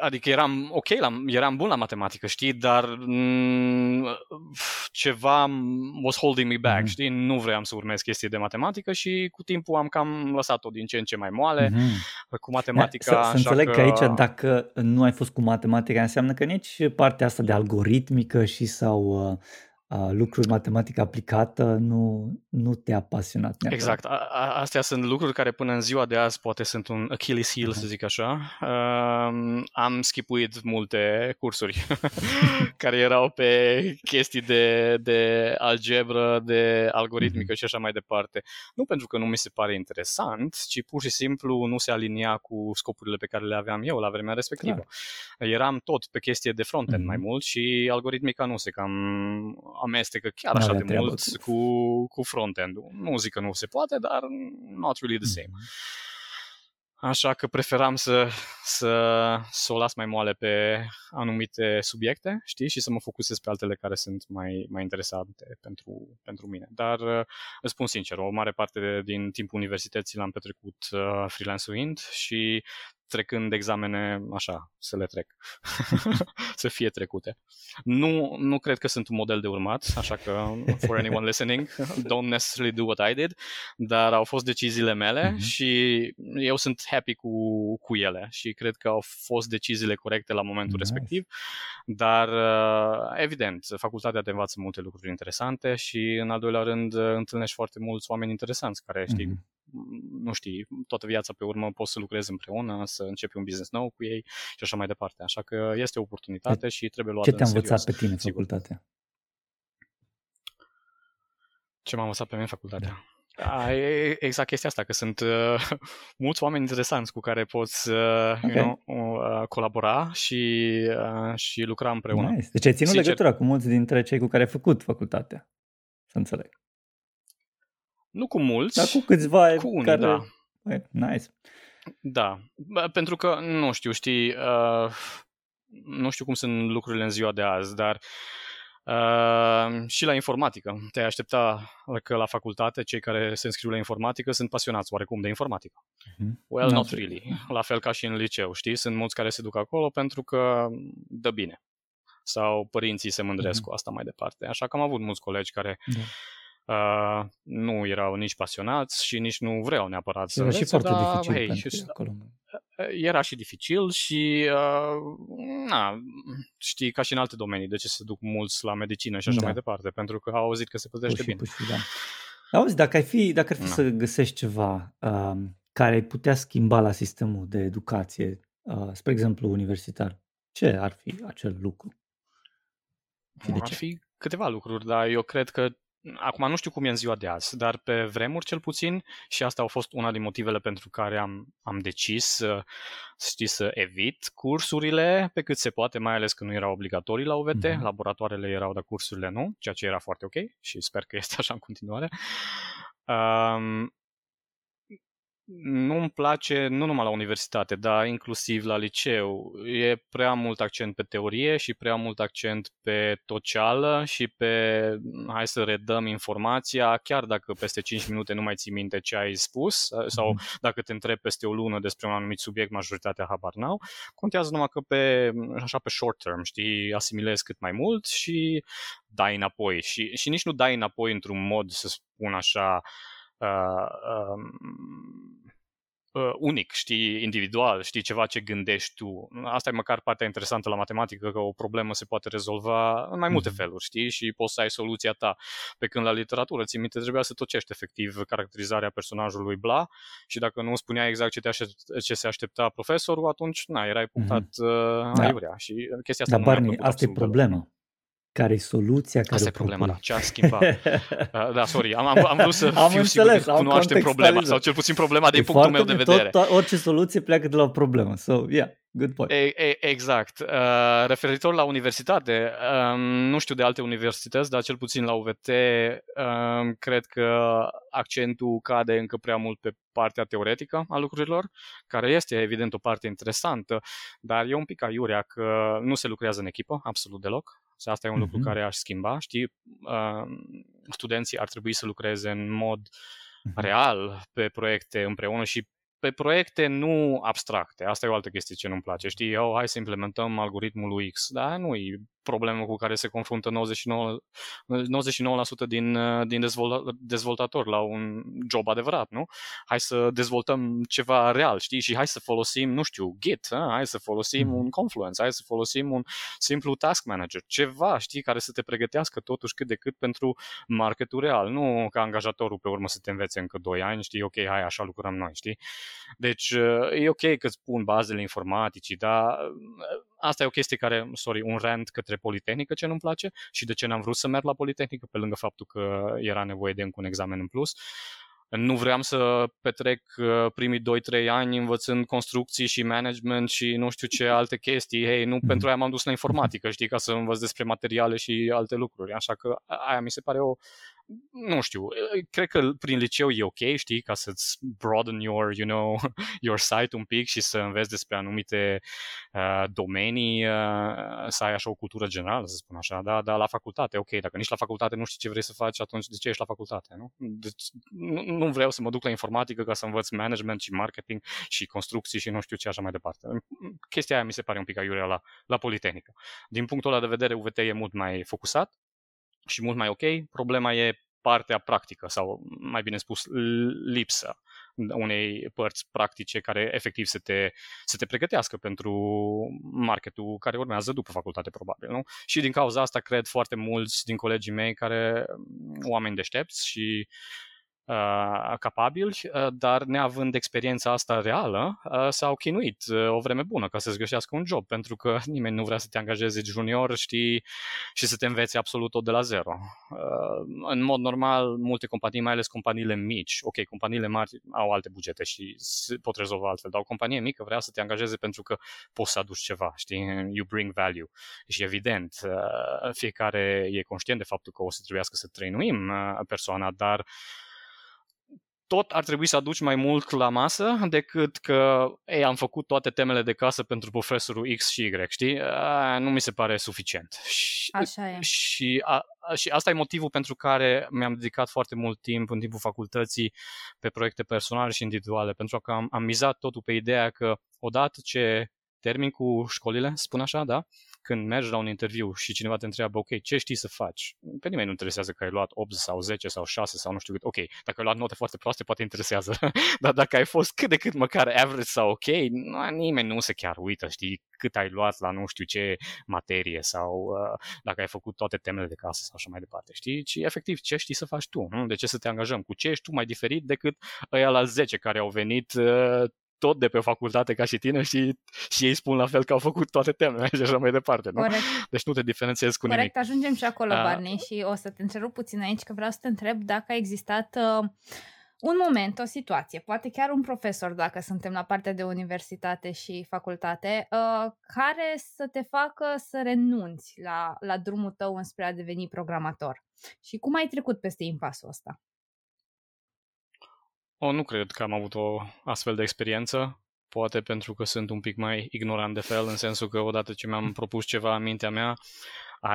Speaker 1: Adică eram ok, la, eram bun la matematică, știi, dar m- ceva was holding me back, mm-hmm. știi, nu vreau să urmez chestii de matematică și cu timpul am cam lăsat-o din ce în ce mai moale mm-hmm. cu matematica.
Speaker 3: Da, să, să înțeleg că... că aici dacă nu ai fost cu matematica înseamnă că nici partea asta de algoritmică și sau uh, lucruri matematică aplicată nu, nu te-a pasionat
Speaker 1: neapărat. Exact. A, a, astea sunt lucruri care până în ziua de azi poate sunt un Achilles heel, uh-huh. să zic așa. Uh, am schipuit multe cursuri *laughs* care erau pe chestii de, de algebră, de algoritmică uh-huh. și așa mai departe. Nu pentru că nu mi se pare interesant, ci pur și simplu nu se alinia cu scopurile pe care le aveam eu la vremea respectivă. Clar. Eram tot pe chestie de frontend uh-huh. mai mult și algoritmica nu se cam amestecă chiar așa de mult cu, cu front-end-ul. Nu zic că nu se poate, dar not really the same. Mm-hmm. Așa că preferam să, să, să o las mai moale pe anumite subiecte, știi, și să mă focusez pe altele care sunt mai, mai interesante pentru, pentru mine. Dar îți spun sincer, o mare parte din timpul universității l-am petrecut uh, freelance-uind și trecând examene așa, să le trec, *laughs* să fie trecute. Nu, nu cred că sunt un model de urmat, așa că for anyone listening, *laughs* don't necessarily do what I did, dar au fost deciziile mele mm-hmm. și eu sunt happy cu, cu ele și cred că au fost deciziile corecte la momentul nice. respectiv, dar uh, evident, facultatea te învață multe lucruri interesante și în al doilea rând întâlnești foarte mulți oameni interesanți care știi mm-hmm nu știi, toată viața pe urmă poți să lucrezi împreună, să începi un business nou cu ei și așa mai departe. Așa că este o oportunitate și trebuie luată
Speaker 3: Ce te-a învățat pe tine sigur. facultatea?
Speaker 1: Ce m-a învățat pe mine facultatea? Da, e exact chestia asta, că sunt uh, *laughs* mulți oameni interesanți cu care poți uh, okay. you know, uh, colabora și, uh, și lucra împreună.
Speaker 3: Nice. Deci ai ținut Sincer... legătura cu mulți dintre cei cu care ai făcut facultatea, să înțeleg.
Speaker 1: Nu cu mulți.
Speaker 3: Dar cu câțiva cu unii, care... da. Nice.
Speaker 1: Da, pentru că, nu știu, știi, uh, nu știu cum sunt lucrurile în ziua de azi, dar uh, și la informatică. Te-ai aștepta că la facultate cei care se înscriu la informatică sunt pasionați oarecum de informatică. Mm-hmm. Well, not really. La fel ca și în liceu, știi? Sunt mulți care se duc acolo pentru că dă bine. Sau părinții se mândresc mm-hmm. cu asta mai departe. Așa că am avut mulți colegi care... Mm-hmm Uh, nu erau nici pasionați și nici nu vreau neapărat să
Speaker 3: Era și foarte
Speaker 1: dar,
Speaker 3: dificil
Speaker 1: hey,
Speaker 3: pentru
Speaker 1: și,
Speaker 3: acolo.
Speaker 1: era și dificil și, uh, na, știi, ca și în alte domenii, de ce se duc mulți la medicină și așa
Speaker 3: Da.
Speaker 1: mai departe, pentru că au auzit că se plătește
Speaker 3: Puși,
Speaker 1: bine.
Speaker 3: puși, da. Auzi, dacă, ai fi, dacă ar fi
Speaker 1: Da.
Speaker 3: să găsești ceva um, care ai putea schimba la sistemul de educație, uh, spre exemplu universitar, ce ar fi acel lucru? Și de
Speaker 1: Ar
Speaker 3: ce?
Speaker 1: fi câteva lucruri, dar eu cred că Acum nu știu cum e în ziua de azi, dar pe vremuri cel puțin, și asta a fost una din motivele pentru care am, am decis să, știi, să evit cursurile pe cât se poate, mai ales că nu erau obligatorii la UVT,
Speaker 3: Mhm.
Speaker 1: laboratoarele erau, dar cursurile nu, ceea ce era foarte ok și sper că este așa în continuare. Um, nu-mi place, nu numai la universitate, dar inclusiv la liceu. E prea mult accent pe teorie și prea mult accent pe toceală și pe hai să redăm informația, chiar dacă peste 5 minute nu mai ții minte ce ai spus sau
Speaker 3: Mhm.
Speaker 1: dacă te întrebi peste o lună despre un anumit subiect, majoritatea habar n-au. Contează numai că pe, așa pe short term, știi, asimilezi cât mai mult și dai înapoi. Și, și nici nu dai înapoi într-un mod, să spun așa, uh, um, uh, unic, știi, individual, știi, ceva ce gândești tu. Asta e măcar partea interesantă la matematică, că o problemă se poate rezolva în mai multe
Speaker 3: Mhm.
Speaker 1: feluri, știi, și poți să ai soluția ta. Pe când la literatură, ții minte, trebuia să tocești efectiv caracterizarea personajului bla și dacă nu spunea exact ce, te aștept, ce se aștepta profesorul, atunci, na, erai punctat uh,
Speaker 3: Da.
Speaker 1: aiurea. Și chestia asta
Speaker 3: Dar
Speaker 1: nu mi-a
Speaker 3: Barney,
Speaker 1: plăcut
Speaker 3: asta e
Speaker 1: absolut deloc.
Speaker 3: Problema. Care e soluția care
Speaker 1: Asta e
Speaker 3: o
Speaker 1: problema, *laughs* da.
Speaker 3: propui?
Speaker 1: Ce a schimbat? Uh, da, sorry, am, am, am vrut să
Speaker 3: Am
Speaker 1: fiu sigur
Speaker 3: înțeles,
Speaker 1: că
Speaker 3: am
Speaker 1: cunoaștem problema,
Speaker 3: contextualizat.
Speaker 1: sau cel puțin problema din
Speaker 3: E
Speaker 1: punctul meu
Speaker 3: foarte
Speaker 1: de
Speaker 3: bine,
Speaker 1: vedere.
Speaker 3: Tot, orice soluție pleacă de la o problemă. So, yeah, good point.
Speaker 1: E, e, exact. Uh, referitor la universitate, um, nu știu de alte universități, dar cel puțin la UVT, um, cred că accentul cade încă prea mult pe partea teoretică a lucrurilor, care este evident o parte interesantă, dar e un pic aiurea că nu se lucrează în echipă, absolut deloc. Și asta e un lucru
Speaker 3: Mhm.
Speaker 1: care aș schimba, știi? Uh, studenții ar trebui să lucreze în mod
Speaker 3: Mhm.
Speaker 1: real pe proiecte împreună și pe proiecte nu abstracte. Asta e o altă chestie ce nu-mi place. Știi, oh, hai să implementăm algoritmul lui X. Dar nu e problemă cu care se confruntă 99, 99% din, uh, din dezvolta, dezvoltatori la un job adevărat, nu? Hai să dezvoltăm ceva real, știi? Și hai să folosim, nu știu, Git, a? hai să folosim
Speaker 3: Mhm.
Speaker 1: un Confluence, hai să folosim un simplu task manager, ceva, știi, care să te pregătească totuși cât de cât pentru marketul real, nu ca angajatorul pe urmă să te învețe încă 2 ani, știi, ok, hai, așa lucrăm noi, știi? Deci e ok că îți pun bazele informaticii, dar asta e o chestie care, sorry, un rant către Politehnică ce nu-mi place și de ce n-am vrut să merg la Politehnică, pe lângă faptul că era nevoie de încă un examen în plus. Nu vreau să petrec uh, primii 2-3 ani învățând construcții și management și nu știu ce alte chestii. Hei, nu
Speaker 3: Mhm.
Speaker 1: pentru aia m-am dus la informatică, știi, ca să învăț despre materiale și alte lucruri. Așa că aia mi se pare o, nu știu, cred că prin liceu e ok, știi, ca să-ți broaden your, you know, *laughs* your sight un pic și să înveți despre anumite uh, domenii, uh, să ai așa o cultură generală, să spun așa, da, dar la facultate, ok, dacă nici la facultate nu știi ce vrei să faci, atunci de ce ești la facultate, nu? Deci, nu, nu vreau să mă duc la informatică ca să învăț management și marketing și construcții și nu știu ce așa mai departe. Chestia aia mi se pare un pic aiurea la, la Politehnică. Din punctul ăla de vedere, UVT e mult mai focusat, și mult mai ok. Problema e partea practică sau, mai bine spus, lipsa unei părți practice care efectiv să te, să te pregătească pentru marketul care urmează după facultate, probabil. Nu? Și din cauza asta cred foarte mulți din colegii mei care, oameni deștepți și uh, capabili, uh, dar neavând experiența asta reală, uh, s-au chinuit uh, o vreme bună ca să-ți găsească un job, pentru că *laughs* nimeni nu vrea să te angajeze junior, știi, și să te înveți absolut tot de la zero. Uh, în mod normal, multe companii, mai ales companiile mici, ok, companiile mari au alte bugete și se pot rezolva altfel, dar o companie mică vrea să te angajeze pentru că poți să aduci ceva, știi, you bring value. Și evident, uh, fiecare e conștient de faptul că o să trebuiască să trăinuim uh, persoana, dar tot ar trebui să aduci mai mult la masă decât că ei, am făcut toate temele de casă pentru profesorul X și Y, știi? A, nu mi se pare suficient. Și,
Speaker 2: Așa e.
Speaker 1: Și, a, și asta e motivul pentru care mi-am dedicat foarte mult timp în timpul facultății pe proiecte personale și individuale, pentru că am, am mizat totul pe ideea că odată ce termin cu școlile, spun așa, da? Când mergi la un interviu și cineva te întreabă, ok, ce știi să faci? Pe nimeni nu interesează că ai luat 8 sau 10 sau 6 sau nu știu cât. Ok, dacă ai luat note foarte proaste, poate interesează. *laughs* Dar dacă ai fost cât de cât măcar average sau ok, nu, nimeni nu se chiar uită, știi, cât ai luat la nu știu ce materie sau uh, dacă ai făcut toate temele de casă sau așa mai departe, știi? Ci efectiv ce știi să faci tu, nu? De ce să te angajăm? Cu ce ești tu mai diferit decât ăia la 10 care au venit uh, tot de pe facultate ca și tine și, și ei spun la fel că au făcut toate temele *laughs* și așa mai departe. Nu?
Speaker 2: Corect.
Speaker 1: Deci nu te diferențiezi cu
Speaker 2: Corect,
Speaker 1: nimic.
Speaker 2: ajungem și acolo, Barney, și o să te întrerup puțin aici, că vreau să te întreb dacă a existat uh, un moment, o situație, poate chiar un profesor, dacă suntem la partea de universitate și facultate, uh, care să te facă să renunți la, la drumul tău înspre a deveni programator. Și cum ai trecut peste impasul ăsta?
Speaker 1: O, nu cred că am avut o astfel de experiență. Poate pentru că sunt un pic mai ignorant de fel, în sensul că odată ce mi-am *laughs* propus ceva în mintea mea,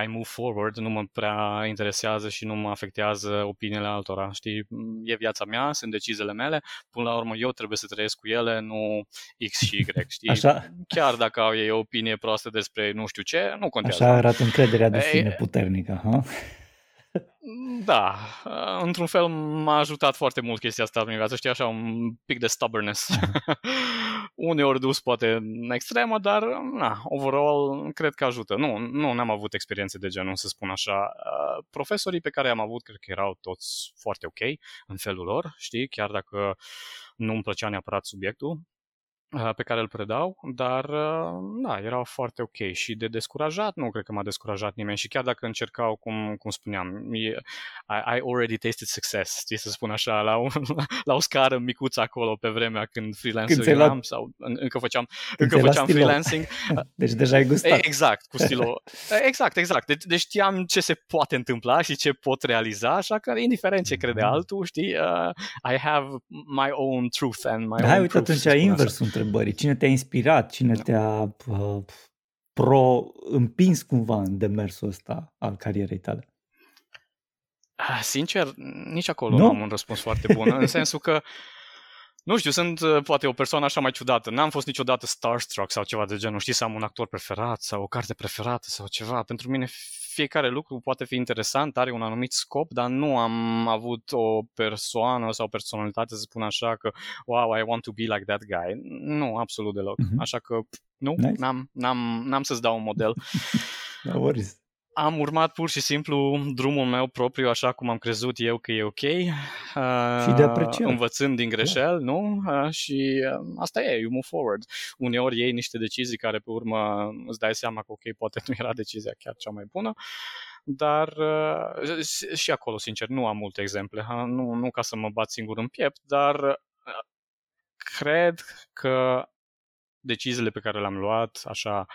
Speaker 1: I move forward, nu mă prea interesează și nu mă afectează opiniile altora. Știi, e viața mea, sunt deciziile mele, până la urmă eu trebuie să trăiesc cu ele, nu X și Y, *laughs* știi?
Speaker 3: Așa.
Speaker 1: Chiar dacă au ei o opinie proastă despre nu știu ce, nu contează.
Speaker 3: Așa arată încrederea de sine puternică, ha?
Speaker 1: Da, într-un fel m-a ajutat foarte mult chestia asta în viață, știi, așa, un pic de stubbornness. *laughs* Uneori dus poate în extremă, dar, na, overall, cred că ajută. Nu, nu n-am avut experiențe de genul, să spun așa. Profesorii pe care am avut, cred că erau toți foarte ok în felul lor, știi, chiar dacă nu îmi plăcea neapărat subiectul, pe care îl predau, dar da, erau foarte ok și de descurajat, nu cred că m-a descurajat nimeni și chiar dacă încercau, cum, cum spuneam, I, I already tasted success, știi să spun așa, la, un, *laughs* la o scară micuță acolo pe vremea când freelancer eram luat... sau încă făceam, încă făceam freelancing. *laughs*
Speaker 3: Deci deja ai gustat.
Speaker 1: Exact, cu *laughs* stilul. Exact, exact. Deci, deci știam ce se poate întâmpla și ce pot realiza, așa că indiferent ce crede altul, știi, uh, I have my own truth and my
Speaker 3: da,
Speaker 1: own
Speaker 3: uite,
Speaker 1: proof,
Speaker 3: atunci ai invers întrebării. Cine te-a inspirat? Cine da. te-a uh, pro-împins cumva în demersul ăsta al carierei tale?
Speaker 1: Ah, sincer, nici acolo nu, nu am un răspuns foarte bun, în sensul că nu știu, sunt uh, poate o persoană așa mai ciudată. N-am fost niciodată starstruck sau ceva de genul. Știi, să am un actor preferat sau o carte preferată sau ceva. Pentru mine fiecare lucru poate fi interesant, are un anumit scop, dar nu am avut o persoană sau personalitate să spun așa că wow, I want to be like that guy. Nu, absolut deloc. Mm-hmm. Așa că nu, nice. n-am, n-am, n-am să-ți dau un model. *laughs*
Speaker 3: no worries
Speaker 1: am urmat pur și simplu drumul meu propriu așa cum am crezut eu că e ok.
Speaker 3: Și de apreciat.
Speaker 1: Învățând din greșeli, da. nu? Și asta e, you move forward. Uneori iei niște decizii care pe urmă îți dai seama că ok, poate nu era decizia chiar cea mai bună. Dar și acolo, sincer, nu am multe exemple. Nu, nu ca să mă bat singur în piept, dar cred că deciziile pe care le-am luat, așa,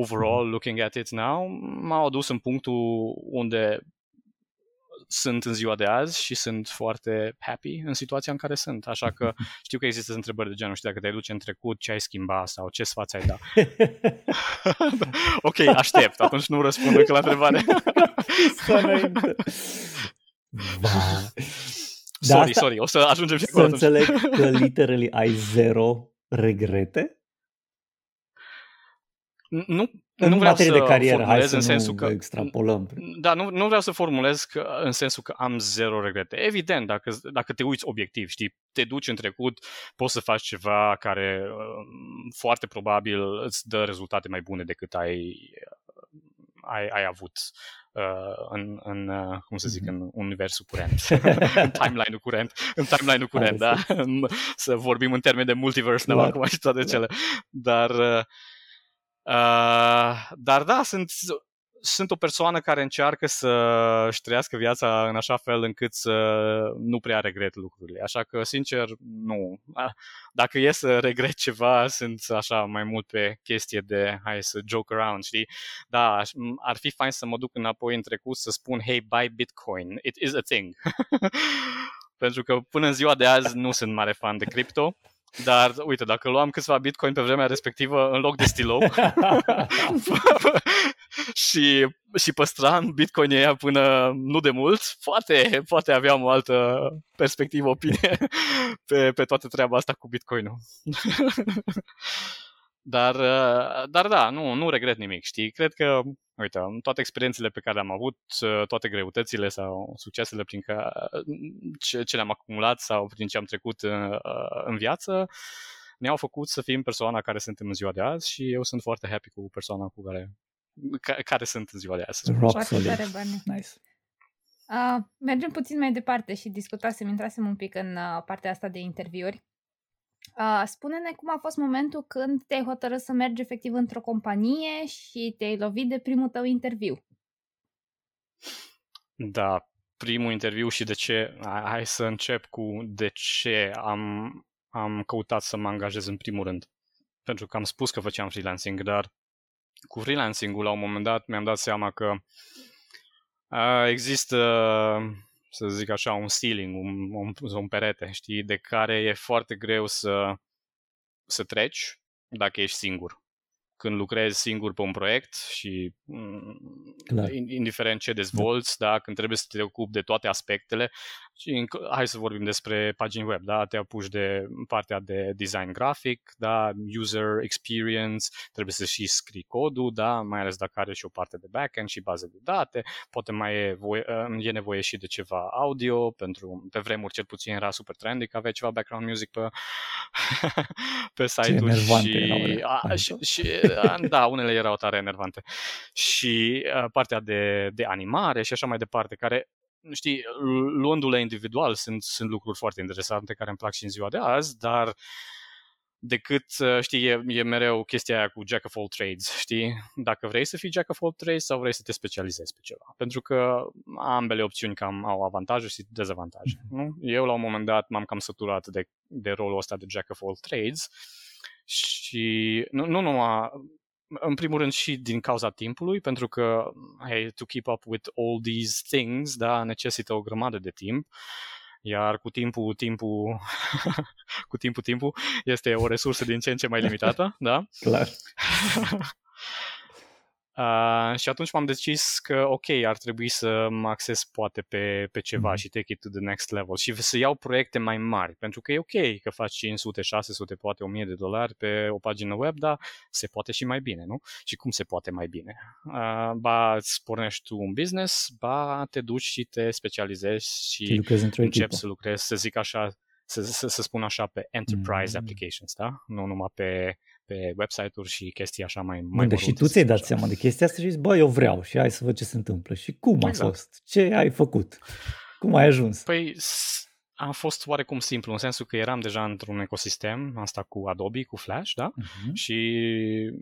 Speaker 1: overall, looking at it now, m-au adus în punctul unde sunt în ziua de azi și sunt foarte happy în situația în care sunt. Așa că *laughs* știu că există întrebări de genul, știi, dacă te duce în trecut, ce ai schimba sau ce sfat ai da. *laughs* ok, aștept, atunci nu răspund încă la întrebare. *laughs* Da, sorry, asta, sorry, o să ajungem și acolo.
Speaker 3: Să înțeleg că literally ai zero regrete?
Speaker 1: Nu,
Speaker 3: în
Speaker 1: nu vreau
Speaker 3: materie
Speaker 1: să
Speaker 3: de carieră,
Speaker 1: formulez
Speaker 3: hai să
Speaker 1: în sensul
Speaker 3: nu
Speaker 1: că
Speaker 3: extrapolăm.
Speaker 1: Da, nu, nu vreau să formulez că, în sensul că am zero regrete. Evident, dacă, dacă te uiți obiectiv, știi, te duci în trecut, poți să faci ceva care um, foarte probabil îți dă rezultate mai bune decât ai, ai, ai avut uh, în, în uh, cum să zic, mm-hmm. în universul curent, *laughs* în timeline-ul curent, în timeline-ul curent, da? *laughs* să vorbim în termen de multiverse, da, acum și toate cele. Dar uh, Uh, dar da, sunt, sunt o persoană care încearcă să își trăiască viața în așa fel încât să nu prea regret lucrurile. Așa că, sincer, nu. Dacă e să regret ceva, sunt așa mai mult pe chestie de hai să joke around, știi? Da, ar fi fain să mă duc înapoi în trecut să spun, hey, buy Bitcoin, it is a thing. *laughs* Pentru că până în ziua de azi nu sunt mare fan de cripto dar, uite, dacă luam câțiva bitcoin pe vremea respectivă în loc de stilou *laughs* și, și păstram bitcoin ea până nu de mult, poate, poate aveam o altă perspectivă, opinie *laughs* pe, pe toată treaba asta cu bitcoinul. *laughs* Dar, uh, dar da, nu, nu regret nimic, știi? Cred că, uite, toate experiențele pe care le-am avut, uh, toate greutățile sau succesele prin care, ce, ce le-am acumulat sau prin ce am trecut în, uh, în viață, ne-au făcut să fim persoana care suntem în ziua de azi și eu sunt foarte happy cu persoana cu care, ca, care sunt în ziua de azi.
Speaker 3: Rock solid. Nice.
Speaker 2: Uh, mergem puțin mai departe și discutasem, intrasem un pic în uh, partea asta de interviuri. Uh, spune-ne cum a fost momentul când te-ai hotărât să mergi efectiv într-o companie și te-ai lovit de primul tău interviu.
Speaker 1: Da, primul interviu și de ce, hai să încep cu de ce am, am căutat să mă angajez în primul rând. Pentru că am spus că făceam freelancing, dar cu freelancing-ul la un moment dat mi-am dat seama că uh, există să zic așa, un ceiling, un, un, un perete, știi, de care e foarte greu să, să treci dacă ești singur când lucrezi singur pe un proiect și mm, Clar. indiferent ce dezvolți, da. da, când trebuie să te ocupi de toate aspectele, și hai să vorbim despre pagini web, da, te apuci de partea de design grafic, da, user experience, trebuie să și scrii codul, da, mai ales dacă are și o parte de backend și baze de date, poate mai e, voie, e nevoie și de ceva audio, pentru pe vremuri cel puțin era super trendy că aveai ceva background music pe, *laughs* pe site-ul și, a, și, și da, unele erau tare enervante. Și uh, partea de, de animare și așa mai departe, care știi, luându-le individual sunt, sunt lucruri foarte interesante care îmi plac și în ziua de azi, dar decât, uh, știi, e, e mereu chestia aia cu jack of all trades, știi? Dacă vrei să fii jack of all trades sau vrei să te specializezi pe ceva. Pentru că ambele opțiuni cam au avantaje și dezavantaje, mhm. nu? Eu la un moment dat m-am cam săturat de, de rolul ăsta de jack of all trades și nu, nu numai în primul rând și din cauza timpului, pentru că hey, to keep up with all these things, da, necesită o grămadă de timp. Iar cu timpul, timpul, *laughs* cu timpul, timpul este o resursă din ce în ce mai limitată, da?
Speaker 3: Clar. *laughs*
Speaker 1: Uh, și atunci m-am decis că, ok, ar trebui să mă acces poate pe, pe ceva mm-hmm. și take it to the next level și să iau proiecte mai mari, pentru că e ok că faci 500, 600, poate 1000 de dolari pe o pagină web, dar se poate și mai bine, nu? Și cum se poate mai bine? Uh, ba îți pornești tu un business, ba te duci și te specializezi și începi să lucrezi, să zic așa, să, să, să spun așa, pe enterprise mm-hmm. applications, da? Nu numai pe pe website-uri și chestii așa mai mai
Speaker 3: Unde și tu ți-ai dat așa. seama de chestia asta și zici, bă, eu vreau și hai să văd ce se întâmplă. Și cum exact. a fost? Ce ai făcut? Cum ai ajuns?
Speaker 1: Păi a fost oarecum simplu, în sensul că eram deja într-un ecosistem, asta cu Adobe, cu Flash, da? Uh-huh. Și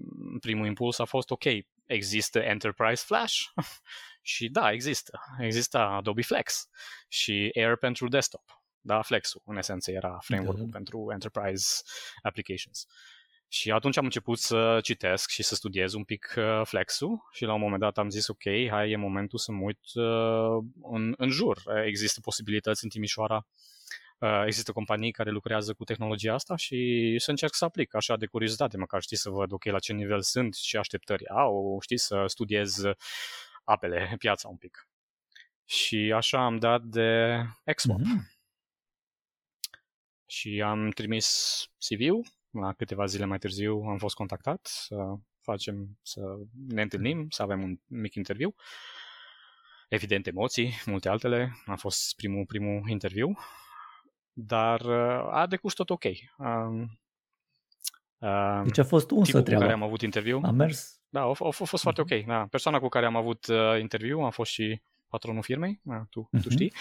Speaker 1: primul impuls a fost, ok, există Enterprise Flash? *laughs* și da, există. Există Adobe Flex și Air pentru desktop. Da, Flex-ul, în esență, era framework-ul uh-huh. pentru Enterprise Applications. Și atunci am început să citesc și să studiez un pic uh, Flexul și la un moment dat am zis ok, hai, e momentul să mă uit uh, în, în jur. Există posibilități în Timișoara, uh, există companii care lucrează cu tehnologia asta și să încerc să aplic așa de curiozitate, măcar știi să văd ok la ce nivel sunt, ce așteptări au, știi să studiez apele, *laughs* piața un pic. Și așa am dat de Exwap. Mm-hmm. Și am trimis CV-ul la câteva zile mai târziu am fost contactat să facem, să ne întâlnim, să avem un mic interviu. Evident, emoții, multe altele. A fost primul, primul interviu, dar uh, a decurs tot ok. Um,
Speaker 3: deci a fost unsă
Speaker 1: treaba. cu care am avut interviu.
Speaker 3: A mers?
Speaker 1: Da, a, a, a fost foarte mhm. ok. Da. Persoana cu care am avut uh, interviu a fost și patronul firmei, da, tu, uh-huh. tu mhm. știi,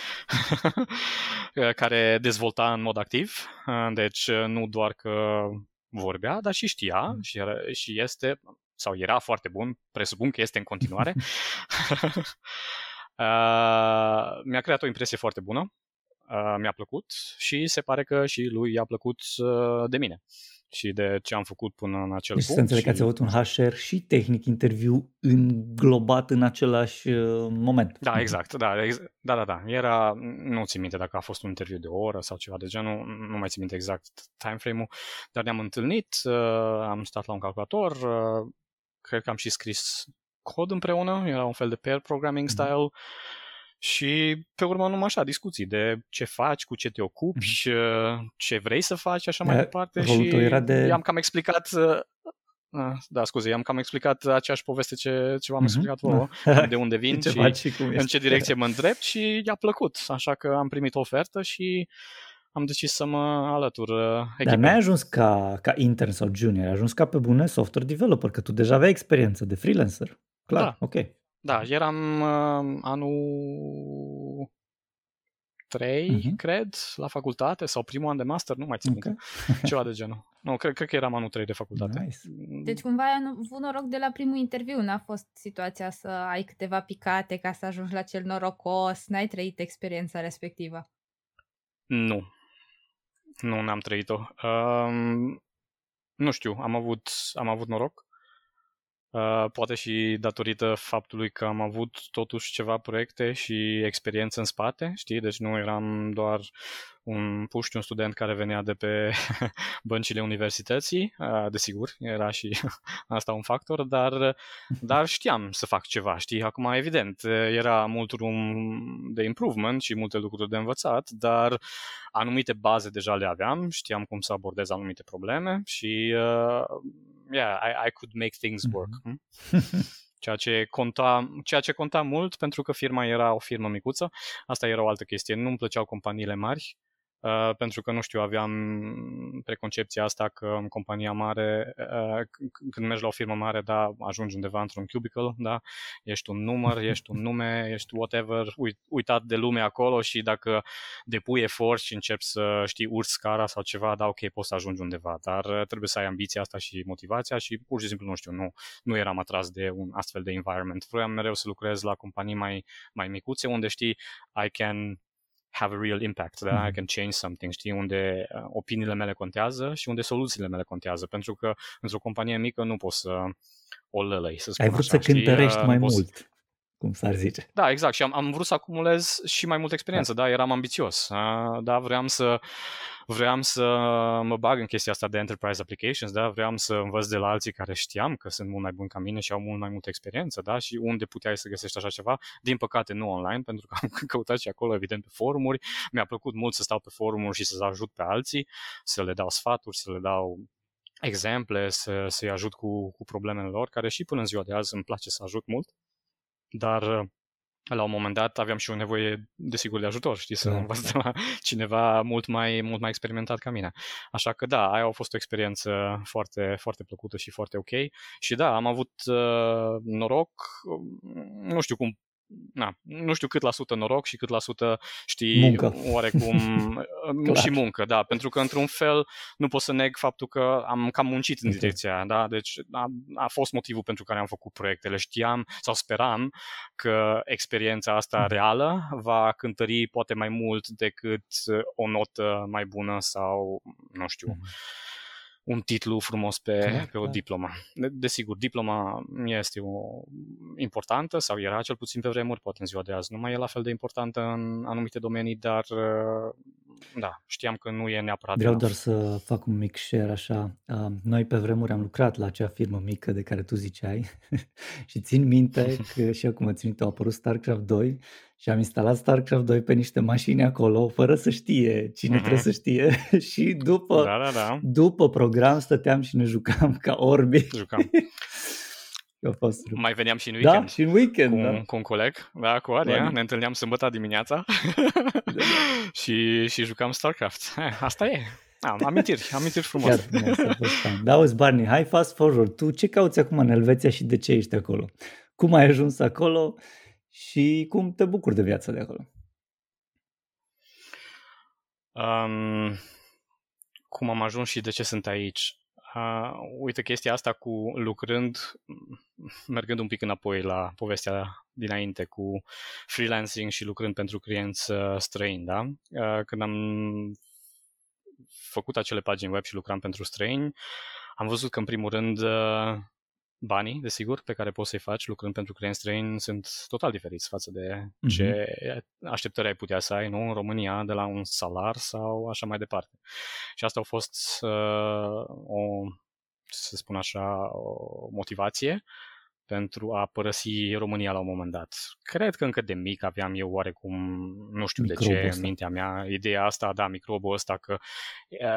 Speaker 1: *laughs* care dezvolta în mod activ, deci nu doar că vorbea, dar și știa uh-huh. și, era, și este, sau era foarte bun, presupun că este în continuare. *laughs* *laughs* uh, mi-a creat o impresie foarte bună, uh, mi-a plăcut și se pare că și lui i-a plăcut uh, de mine și de ce am făcut până în acel deci punct.
Speaker 3: să înțeleg și... că ați avut un HR și tehnic interviu înglobat în același uh, moment.
Speaker 1: Da, exact. Da, ex- da, da, da. Era, nu țin minte dacă a fost un interviu de o oră sau ceva de genul, nu mai țin minte exact time frame-ul, dar ne-am întâlnit, uh, am stat la un calculator, uh, cred că am și scris cod împreună, era un fel de pair programming mhm. style. Mm-hmm și pe urmă numai așa, discuții de ce faci, cu ce te ocupi, mm-hmm. ce vrei să faci, așa mai departe. Și era de... i-am cam explicat uh, da, scuze, am cam explicat aceeași poveste ce, ce v-am mm-hmm. explicat vouă, *laughs* de unde vin *laughs*
Speaker 3: ce
Speaker 1: și,
Speaker 3: faci și cum
Speaker 1: în ce direcție mă îndrept și i-a plăcut. Așa că am primit o ofertă și am decis să mă alătur echipei.
Speaker 3: Dar n-ai ajuns ca, ca intern sau junior, ai ajuns ca pe bune software developer, că tu deja aveai experiență de freelancer. Clar,
Speaker 1: da.
Speaker 3: ok.
Speaker 1: Da, eram uh, anul 3, uh-huh. Mhm. cred, la facultate sau primul an de master, nu mai țin okay. *laughs* ceva de genul. Nu, cred, cred că eram anul 3 de facultate.
Speaker 3: Nice.
Speaker 2: Deci cumva ai avut noroc de la primul interviu, n-a fost situația să ai câteva picate ca să ajungi la cel norocos, n-ai trăit experiența respectivă.
Speaker 1: Nu. Nu, n-am trăit-o. Um, nu știu, am avut, am avut noroc. Uh, poate și datorită faptului că am avut totuși ceva proiecte și experiență în spate, știi? Deci nu eram doar un puști, un student care venea de pe *laughs* băncile universității, uh, desigur, era și *laughs* asta un factor, dar, dar știam să fac ceva, știi? Acum, evident, era mult rum de improvement și multe lucruri de învățat, dar anumite baze deja le aveam, știam cum să abordez anumite probleme și uh, yeah, I, I could make things work. Mm-hmm. ceea ce, conta, ceea ce conta mult pentru că firma era o firmă micuță. Asta era o altă chestie. Nu-mi plăceau companiile mari. Uh, pentru că, nu știu, aveam preconcepția asta că în compania mare, uh, când mergi la o firmă mare, da, ajungi undeva într-un cubicle, da, ești un număr, *laughs* ești un nume, ești whatever, uit, uitat de lume acolo și dacă depui efort și începi să știi urci scara sau ceva, da, ok, poți să ajungi undeva, dar uh, trebuie să ai ambiția asta și motivația și pur și simplu, nu știu, nu, nu eram atras de un astfel de environment. Vroiam mereu să lucrez la companii mai, mai micuțe, unde știi, I can have a real impact, da? Mm-hmm. I can change something, știi, unde uh, opiniile mele contează și unde soluțiile mele contează, pentru că într-o companie mică nu poți să o lălăi, să spun
Speaker 3: Ai vrut
Speaker 1: așa,
Speaker 3: să cântărești uh, mai poți... mult cum s-ar zice.
Speaker 1: Da, exact. Și am, am vrut să acumulez și mai multă experiență, da, da eram ambițios. Da, vreau să vreau să mă bag în chestia asta de enterprise applications, da, vreau să învăț de la alții care știam că sunt mult mai buni ca mine și au mult mai multă experiență, da, și unde puteai să găsești așa ceva. Din păcate nu online, *laughs* pentru că am căutat și acolo, evident, pe forumuri. Mi-a plăcut mult să stau pe forumuri și să ajut pe alții, să le dau sfaturi, să le dau exemple, să, să-i ajut cu, cu problemele lor, care și până în ziua de azi îmi place să ajut mult dar la un moment dat aveam și o nevoie, desigur, de ajutor, știi, să da. învăț de la cineva mult mai, mult mai experimentat ca mine. Așa că da, aia a fost o experiență foarte, foarte plăcută și foarte ok. Și da, am avut uh, noroc, nu știu cum na, nu știu cât la sută noroc și cât la sută știi
Speaker 3: muncă.
Speaker 1: oarecum *laughs* și muncă, da, pentru că într-un fel nu pot să neg faptul că am cam muncit în okay. direcția aia, da, deci a, a fost motivul pentru care am făcut proiectele. Știam sau speram că experiența asta mm. reală va cântări poate mai mult decât o notă mai bună sau nu știu. Mm un titlu frumos pe, da, pe o da. diplomă. Desigur, diploma este o importantă sau era cel puțin pe vremuri, poate în ziua de azi nu mai e la fel de importantă în anumite domenii, dar da, știam că nu e neapărat
Speaker 3: Vreau doar să fac un mic share așa. Noi pe vremuri am lucrat la acea firmă mică de care tu ziceai *laughs* și țin minte *laughs* că și acum țin minte, a apărut StarCraft 2 și am instalat StarCraft 2 pe niște mașini acolo, fără să știe cine uh-huh. trebuie să știe *laughs* și după,
Speaker 1: da, da, da.
Speaker 3: după program stăteam și ne jucam ca orbi.
Speaker 1: Jucam.
Speaker 3: A fost
Speaker 1: Mai veneam și în
Speaker 3: da,
Speaker 1: weekend.
Speaker 3: Da, și în weekend,
Speaker 1: cu,
Speaker 3: da.
Speaker 1: cu un coleg, da, cu Aria, ne întâlneam sâmbătă dimineața da, da. *laughs* și, și jucam StarCraft. Eh, asta e. Am amintiri, amintiri frumoase.
Speaker 3: Chiar Da, auzi, Barney, hai fast forward. Tu ce cauți acum în Elveția și de ce ești acolo? Cum ai ajuns acolo și cum te bucuri de viața de acolo?
Speaker 1: Um, cum am ajuns și de ce sunt aici? Uh, uite, chestia asta cu lucrând, mergând un pic înapoi la povestea dinainte cu freelancing și lucrând pentru clienți uh, străini, da? Uh, când am făcut acele pagini web și lucram pentru străini, am văzut că, în primul rând, uh, banii, desigur, pe care poți să-i faci lucrând pentru clienți străini sunt total diferiți față de ce mm-hmm. așteptări ai putea să ai nu, în România de la un salar sau așa mai departe. Și asta a fost uh, o, să spun așa, o motivație pentru a părăsi România la un moment dat. Cred că încă de mic aveam eu oarecum, nu știu Microbul de ce, ăsta. în mintea mea, ideea asta, da, microbul ăsta, că e,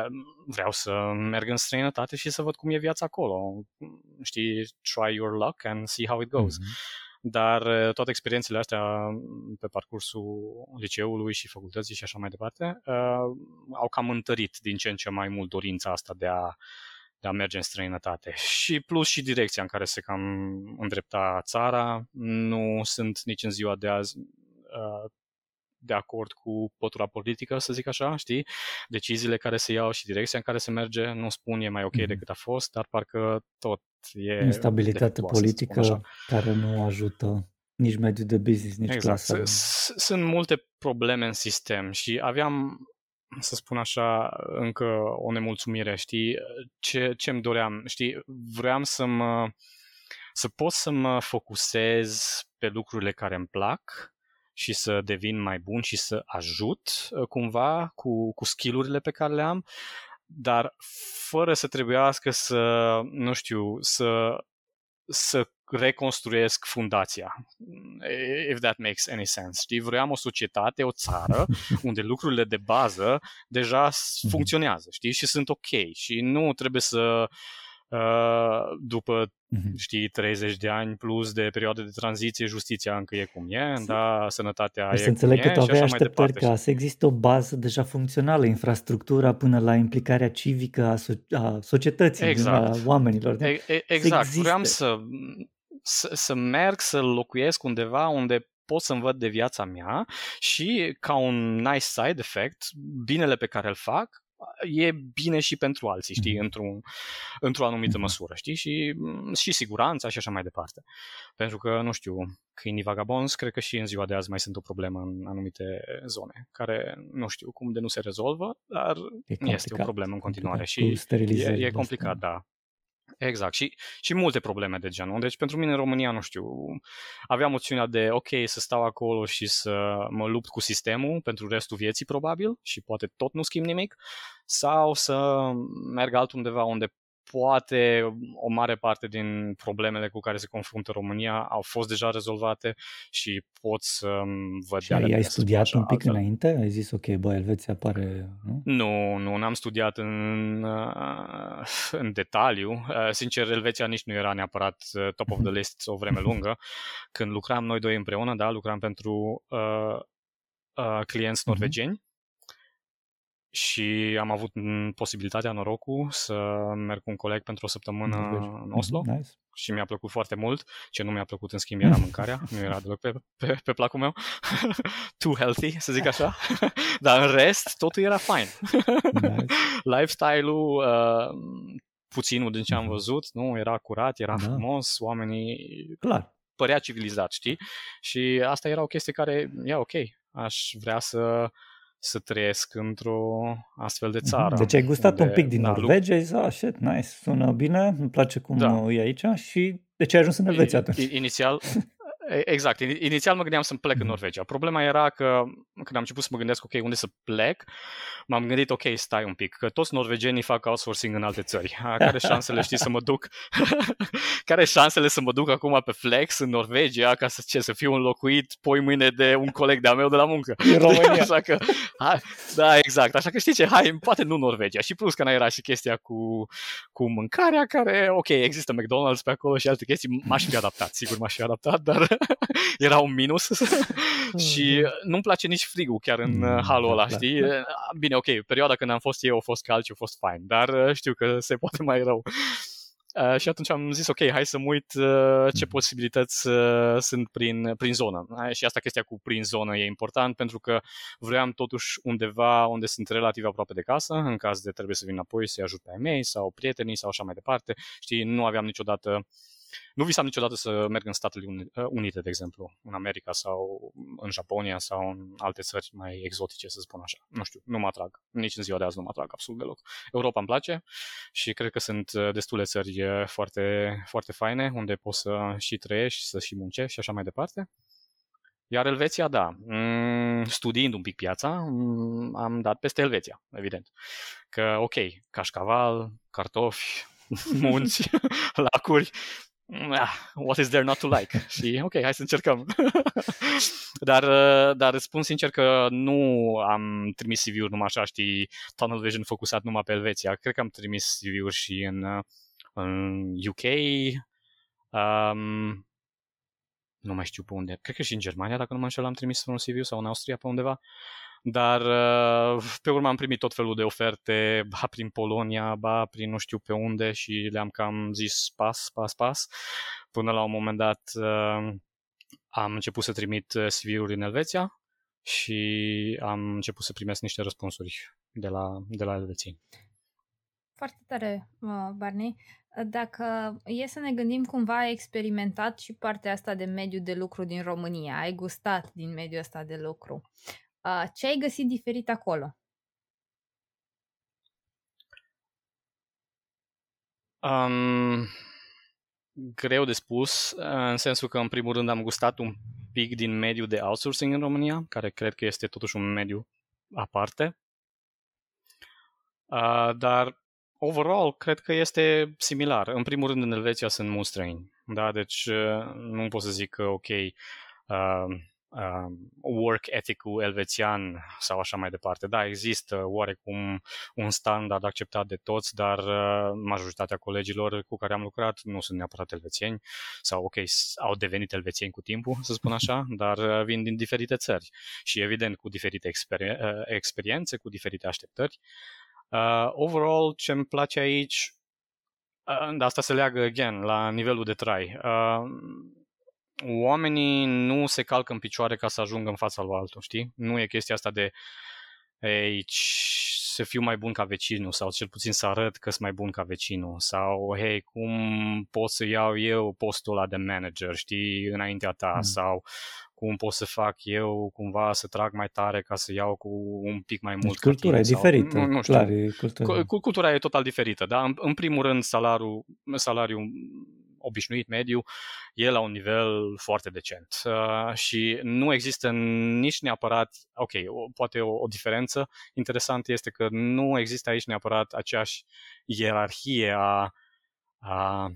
Speaker 1: vreau să merg în străinătate și să văd cum e viața acolo. Știi, try your luck and see how it goes. Mm-hmm. Dar toate experiențele astea pe parcursul liceului și facultății și așa mai departe uh, au cam întărit din ce în ce mai mult dorința asta de a de a merge în străinătate. Și plus și direcția în care se cam îndrepta țara. Nu sunt nici în ziua de azi uh, de acord cu pătura politică, să zic așa, știi? Deciziile care se iau și direcția în care se merge, nu spun e mai ok mm. decât a fost, dar parcă tot e...
Speaker 3: Instabilitate politică care nu ajută nici mediul de business, nici exact. clasa.
Speaker 1: Sunt multe probleme în sistem și aveam să spun așa, încă o nemulțumire, știi? Ce, ce-mi doream, știi? Vreau să mă, să pot să mă focusez pe lucrurile care îmi plac și să devin mai bun și să ajut uh, cumva cu, cu skillurile pe care le am, dar fără să trebuiască să, nu știu, să, să reconstruiesc fundația. If that makes any sense. Știi, vreau o societate, o țară, *laughs* unde lucrurile de bază deja mhm. funcționează, știi, și sunt ok și nu trebuie să Uh, după, mm-hmm. știi, 30 de ani plus de perioade de tranziție, justiția încă e cum e, da, sănătatea deci e
Speaker 3: să înțeleg
Speaker 1: cum
Speaker 3: că tu aveai așteptări ca să există o bază deja funcțională, infrastructura până la implicarea civică a, so- a societății, exact. a oamenilor.
Speaker 1: E, e, exact, vreau să, să, să merg să locuiesc undeva unde pot să învăț de viața mea și ca un nice side effect, binele pe care îl fac, e bine și pentru alții, știi, mm-hmm. într-un, într-o anumită mm-hmm. măsură, știi, și, și siguranța și așa mai departe. Pentru că, nu știu, câinii vagabonzi, cred că și în ziua de azi mai sunt o problemă în anumite zone, care nu știu cum de nu se rezolvă, dar este o problemă în continuare și e, e complicat, da. Exact. Și, și multe probleme de genul. Deci pentru mine în România, nu știu, aveam opțiunea de, ok, să stau acolo și să mă lupt cu sistemul pentru restul vieții, probabil, și poate tot nu schimb nimic, sau să merg altundeva unde poate o mare parte din problemele cu care se confruntă România au fost deja rezolvate și pot să văd
Speaker 3: și ai, ai studiat așa, un pic altfel. înainte? Ai zis, ok, bă, Elveția pare... Nu,
Speaker 1: nu, nu n-am studiat în, uh, în detaliu. Uh, sincer, Elveția nici nu era neapărat uh, top of the *laughs* list o vreme lungă. Când lucram noi doi împreună, da, lucram pentru uh, uh, clienți mhm. Norvegieni și am avut posibilitatea, norocul, să merg cu un coleg pentru o săptămână în Oslo nice. și mi-a plăcut foarte mult. Ce nu mi-a plăcut, în schimb, era mâncarea. *laughs* nu era deloc pe, pe, pe placul meu. *laughs* Too healthy, să zic așa. *laughs* Dar în rest, totul era fine. nice. Lifestyle-ul, uh, puținul din ce am mhm. văzut, nu, era curat, era da. frumos, oamenii...
Speaker 3: Clar.
Speaker 1: Părea civilizat, știi? Și asta era o chestie care, ia, ok, aș vrea să să trăiesc într-o astfel de mhm. țară.
Speaker 3: Deci ai gustat unde, un pic din da, Norvegia, ai zis, ah, shit, nice, sună bine, îmi place cum da. e aici și de ce ai ajuns în Elveția atunci?
Speaker 1: Inițial, *laughs* Exact. Inițial mă gândeam să plec în mhm. Norvegia. Problema era că când am început să mă gândesc, ok, unde să plec, m-am gândit, ok, stai un pic, că toți norvegenii fac outsourcing în alte țări. Care șansele, știi, să mă duc? *laughs* Care șansele să mă duc acum pe flex în Norvegia ca să, ce, să fiu înlocuit poi mâine de un coleg de-a meu de la muncă?
Speaker 3: În *laughs* România.
Speaker 1: Așa că, hai, da, exact. Așa că știi ce, hai, poate nu Norvegia. Și plus că n era și chestia cu, cu mâncarea, care, ok, există McDonald's pe acolo și alte chestii, m-aș fi adaptat, sigur m-aș fi adaptat, dar *laughs* era un minus *laughs* și nu-mi place nici frigul chiar în mm, halul ăla, da, știi? Da. Bine, ok, perioada când am fost eu a fost cald și a fost fine, dar uh, știu că se poate mai rău. Uh, și atunci am zis, ok, hai să mă uit uh, ce mm. posibilități uh, sunt prin, prin zonă. Uh, și asta chestia cu prin zonă e important pentru că vreau totuși undeva unde sunt relativ aproape de casă, în caz de trebuie să vin înapoi să-i ajut pe ai mei sau prietenii sau așa mai departe. Știi, nu aveam niciodată uh, nu visam niciodată să merg în Statele uh, Unite, de exemplu, în America sau în Japonia sau în alte țări mai exotice, să spun așa. Nu știu, nu mă atrag. Nici în ziua de azi nu mă atrag absolut deloc. Europa îmi place și cred că sunt uh, destule țări uh, foarte, foarte faine unde poți să și trăiești, să și muncești și așa mai departe. Iar Elveția, da, mm, studiind un pic piața, mm, am dat peste Elveția, evident. Că, ok, cașcaval, cartofi, *laughs* munți, *laughs* lacuri, ah, what is there not to like? *laughs* și ok, hai să încercăm. *laughs* dar, uh, dar spun sincer că nu am trimis CV-uri numai așa, știi, Tunnel Vision focusat numai pe Elveția. Cred că am trimis CV-uri și în, uh, în UK, um, nu mai știu pe unde, cred că și în Germania, dacă nu mă înșel, am trimis un CV sau în Austria pe undeva. Dar uh, pe urmă am primit tot felul de oferte, ba prin Polonia, ba prin nu știu pe unde și le-am cam zis pas, pas, pas. Până la un moment dat uh, am început să trimit uh, CV-uri în Elveția și am început să primesc niște răspunsuri de la, de la Elveții.
Speaker 2: Foarte tare, Barney. Dacă e să ne gândim cumva, ai experimentat și partea asta de mediu de lucru din România, ai gustat din mediul ăsta de lucru. Ce ai găsit diferit acolo?
Speaker 1: Um, greu de spus, în sensul că în primul rând am gustat un pic din mediul de outsourcing în România, care cred că este totuși un mediu aparte. Uh, dar overall, cred că este similar. În primul rând, în Elveția sunt mulți străini. Da? Deci uh, nu pot să zic că, ok, uh, uh, work ethic-ul elvețian sau așa mai departe. Da, există oarecum un standard acceptat de toți, dar uh, majoritatea colegilor cu care am lucrat nu sunt neapărat elvețieni sau, ok, au devenit elvețieni cu timpul, să spun așa, *laughs* dar uh, vin din diferite țări și, evident, cu diferite exper- uh, experiențe, cu diferite așteptări. Uh, overall, ce îmi place aici, uh, asta se leagă, again, la nivelul de trai. Uh, oamenii nu se calcă în picioare ca să ajungă în fața lui altul, știi? Nu e chestia asta de aici să fiu mai bun ca vecinul sau cel puțin să arăt că sunt mai bun ca vecinul sau hei, cum pot să iau eu postul ăla de manager, știi, înaintea ta mm. sau cum pot să fac eu cumva să trag mai tare ca să iau cu un pic mai mult. Deci
Speaker 3: cultura
Speaker 1: e
Speaker 3: diferită,
Speaker 1: sau,
Speaker 3: nu, nu știu. clar, e cultura.
Speaker 1: Cultura e total diferită, da? În, în primul rând, salariul, salariul obișnuit, mediu, e la un nivel foarte decent. Uh, și nu există nici neapărat, ok, o, poate o, o diferență interesantă este că nu există aici neapărat aceeași ierarhie a, a,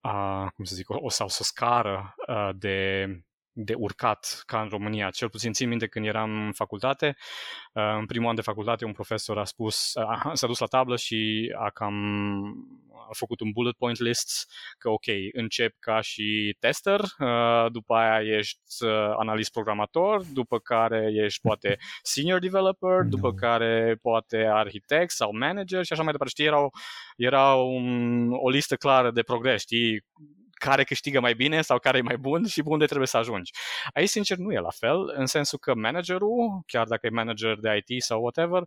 Speaker 1: a cum să zic, o, sau o scară uh, de de urcat ca în România. Cel puțin țin minte când eram în facultate, uh, în primul an de facultate un profesor a spus, s-a dus la tablă și a cam a făcut un bullet point list că ok, încep ca și tester, uh, după aia ești uh, analist programator, după care ești poate *laughs* senior developer, după care poate arhitect sau manager și așa mai departe. Știi, era, o, era un, o listă clară de progres, știi, care câștigă mai bine sau care e mai bun și unde trebuie să ajungi. Aici, sincer, nu e la fel, în sensul că managerul, chiar dacă e manager de IT sau whatever,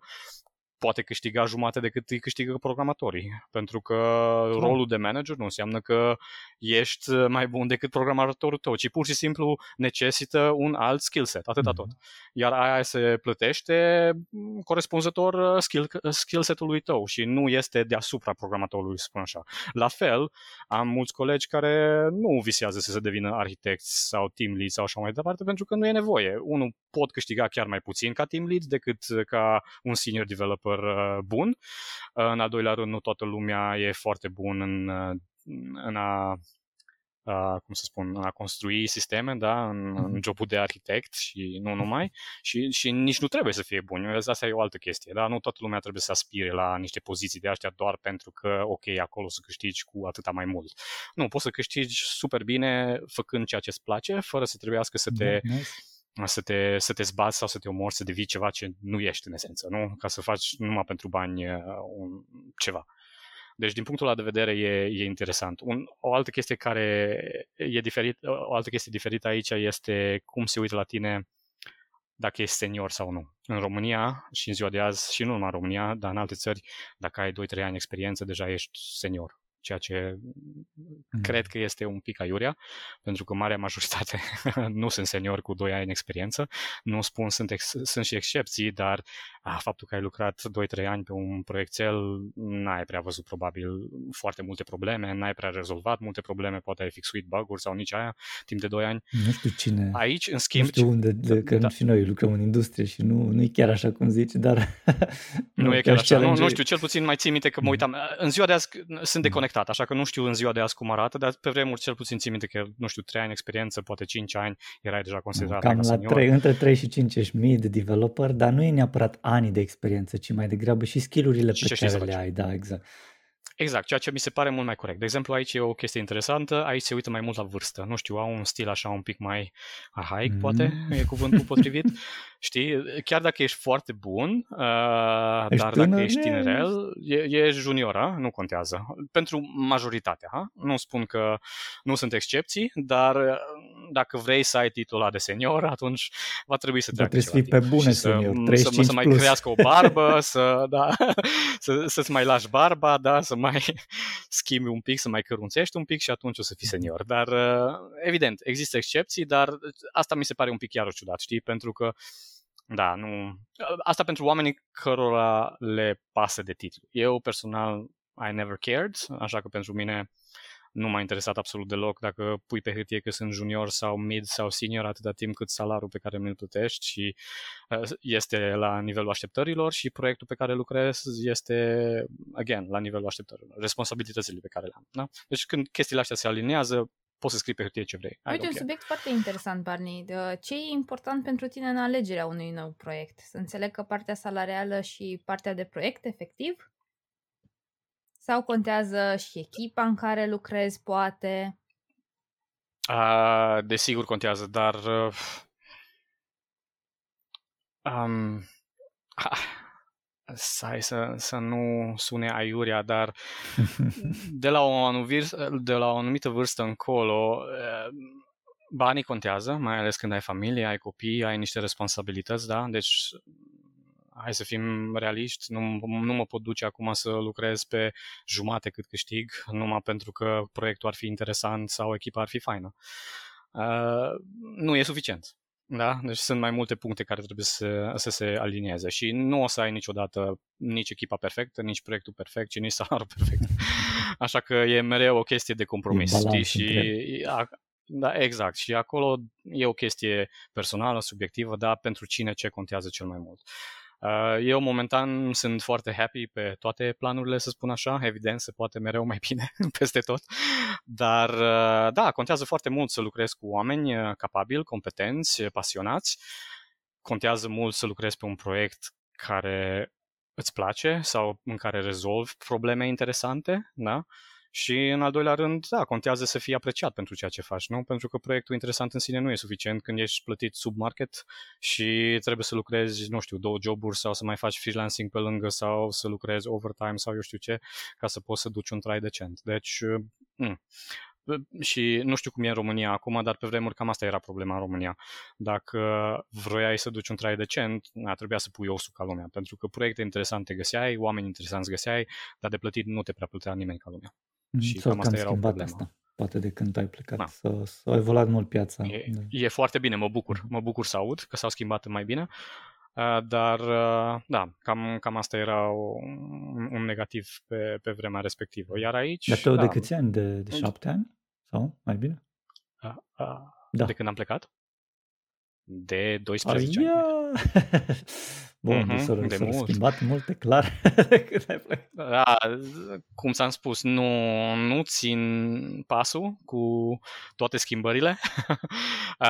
Speaker 1: poate câștiga jumate decât îi câștigă programatorii. Pentru că Clar. rolul de manager nu înseamnă că ești mai bun decât programatorul tău, ci pur și simplu necesită un alt skill set, atâta mm-hmm. tot. Iar aia se plătește corespunzător skill, skill set-ului tău și nu este deasupra programatorului, să spun așa. La fel, am mulți colegi care nu visează să se devină arhitecți sau team lead sau așa mai departe, pentru că nu e nevoie. Unul pot câștiga chiar mai puțin ca team lead decât ca un senior developer developer uh, bun. Uh, în al doilea rând, nu toată lumea e foarte bun în, uh, în a Uh, cum să spun, a construi sisteme, da, în, în mhm. jobul de arhitect și nu numai, și, și nici nu trebuie să fie bun. Asta e o altă chestie, da, nu toată lumea trebuie să aspire la niște poziții de astea doar pentru că, ok, acolo să câștigi cu atâta mai mult. Nu, poți să câștigi super bine făcând ceea ce îți place, fără să trebuiască să te... Nice să te, să te zbați sau să te omori, să devii ceva ce nu ești în esență, nu? Ca să faci numai pentru bani uh, un, ceva. Deci, din punctul ăla de vedere, e, e interesant. Un, o altă chestie care e diferit, o altă chestie diferită aici este cum se uită la tine dacă ești senior sau nu. În România și în ziua de azi, și nu numai în România, dar în alte țări, dacă ai 2-3 ani experiență, deja ești senior ceea ce mm. cred că este un pic aiurea, pentru că marea majoritate *laughs* nu sunt seniori cu 2 ani în experiență. Nu spun, sunt, ex- sunt și excepții, dar a, faptul că ai lucrat 2-3 ani pe un proiectel, n-ai prea văzut probabil foarte multe probleme, n-ai prea rezolvat multe probleme, poate ai fixuit bug-uri sau nici aia, timp de 2 ani.
Speaker 3: Nu știu cine.
Speaker 1: Aici, în schimb...
Speaker 3: Nu știu unde, de, că da. și noi lucrăm în industrie și nu, nu e chiar așa cum zici, dar...
Speaker 1: nu, nu *laughs* e chiar așa, nu, nu știu, cel puțin mai țin minte că mă mm. uitam. În ziua de azi sunt deconectat reflectat, așa că nu știu în ziua de azi cum arată, dar pe vremuri cel puțin țin minte că, nu știu, 3 ani experiență, poate 5 ani, erai deja considerat
Speaker 3: Cam la
Speaker 1: senior.
Speaker 3: 3, între 3 și 5 ești mid developer, dar nu e neapărat ani de experiență, ci mai degrabă și skillurile
Speaker 1: Și
Speaker 3: pe
Speaker 1: ce știi să
Speaker 3: care le
Speaker 1: faci.
Speaker 3: ai, da, exact.
Speaker 1: Exact, ceea ce mi se pare mult mai corect. De exemplu, aici e o chestie interesantă, aici se uită mai mult la vârstă. Nu știu, au un stil așa un pic mai arhaic, mm. poate, e cuvântul potrivit. *laughs* Știi, chiar dacă ești foarte bun, uh,
Speaker 3: Ești
Speaker 1: dar
Speaker 3: tânăr,
Speaker 1: dacă ești
Speaker 3: e-
Speaker 1: tinerel, e, e junior, a? nu contează. Pentru majoritatea, ha? nu spun că nu sunt excepții, dar uh, dacă vrei să ai titlul ăla de senior, atunci va trebui să
Speaker 3: Dar
Speaker 1: treacă
Speaker 3: trebuie să
Speaker 1: ceva
Speaker 3: fii pe
Speaker 1: timp
Speaker 3: bune
Speaker 1: și să,
Speaker 3: senior,
Speaker 1: să,
Speaker 3: 35
Speaker 1: să mai
Speaker 3: plus.
Speaker 1: crească o barbă, să, da, *laughs* să, să-ți mai lași barba, da, să mai *laughs* schimbi un pic, să mai cărunțești un pic și atunci o să fii senior. Dar, uh, evident, există excepții, dar asta mi se pare un pic iarăși ciudat, știi? Pentru că, da, nu... Asta pentru oamenii cărora le pasă de titlu. Eu, personal, I never cared, așa că pentru mine nu m-a interesat absolut deloc dacă pui pe hârtie că sunt junior sau mid sau senior atâta timp cât salariul pe care mi-l plătești și uh, este la nivelul așteptărilor și proiectul pe care lucrez este, again, la nivelul așteptărilor, responsabilitățile pe care le am. Da? Deci când chestiile astea se aliniază, poți să scrii pe hârtie ce vrei. I
Speaker 2: Uite,
Speaker 1: don't
Speaker 2: un
Speaker 1: care.
Speaker 2: subiect foarte interesant, Barney. De- Ce e important pentru tine în alegerea unui nou proiect? Să înțeleg că partea salarială și partea de proiect, efectiv? Sau contează și echipa în care lucrezi, poate?
Speaker 1: Uh, desigur contează, dar uh, um, ah, să, să, să nu sune aiurea, dar *laughs* de la, o anumită, de la o anumită vârstă încolo, uh, banii contează, mai ales când ai familie, ai copii, ai niște responsabilități, da? Deci hai să fim realiști, nu, nu mă pot duce acum să lucrez pe jumate cât câștig, numai pentru că proiectul ar fi interesant sau echipa ar fi faină. Uh, nu e suficient. Da? Deci sunt mai multe puncte care trebuie să, să se alinieze și nu o să ai niciodată nici echipa perfectă, nici proiectul perfect, ci nici salariul perfect. *laughs* Așa că e mereu o chestie de compromis.
Speaker 3: E
Speaker 1: știi?
Speaker 3: balans
Speaker 1: Și a, da, exact. Și acolo e o chestie personală, subiectivă, dar pentru cine ce contează cel mai mult. Uh, Eu momentan sunt foarte happy pe toate planurile, să spun așa. Evident, se poate mereu mai bine *laughs* peste tot. Dar uh, da, contează foarte mult să lucrezi cu oameni uh, capabili, competenți, pasionați. Contează mult să lucrezi pe un proiect care îți place sau în care rezolvi probleme interesante, da? Și în al doilea rând, da, contează să fii apreciat pentru ceea ce faci, nu? Pentru că proiectul interesant în sine nu e suficient când ești plătit sub market și trebuie să lucrezi, nu știu, două joburi sau să mai faci freelancing pe lângă sau să lucrezi overtime sau eu știu ce, ca să poți să duci un trai decent. Deci, mm. și nu știu cum e în România acum, dar pe vremuri cam asta era problema în România. Dacă vroiai să duci un trai decent, a trebuia să pui osul ca lumea, pentru că proiecte interesante găseai, oameni interesanți găseai, dar de plătit nu te prea plătea nimeni ca lumea. Și
Speaker 3: Sau
Speaker 1: cam asta
Speaker 3: cam
Speaker 1: era o
Speaker 3: schimbat
Speaker 1: problemă.
Speaker 3: asta, poate de când ai plecat,
Speaker 1: Da.
Speaker 3: să, să a evoluat mult piața.
Speaker 1: E,
Speaker 3: Da.
Speaker 1: e foarte bine, mă bucur. Mă bucur să aud că s-au schimbat mai bine. Uh, Dar, uh, da, cam, cam asta era o, un, un negativ pe, pe vremea respectivă. Iar aici,
Speaker 3: Dar tău
Speaker 1: da,
Speaker 3: de câți ani? De, de șapte ani? Sau mai bine?
Speaker 1: uh, uh,
Speaker 3: Da.
Speaker 1: de când am plecat? De 12 ani. *laughs*
Speaker 3: Aia! Bun,
Speaker 1: Mhm,
Speaker 3: deci s-au,
Speaker 1: de
Speaker 3: s-au
Speaker 1: mult.
Speaker 3: schimbat multe clar *laughs* de când ai plecat.
Speaker 1: Da, cum ți-am spus, nu, nu țin pasul cu toate schimbările. *laughs* Uh,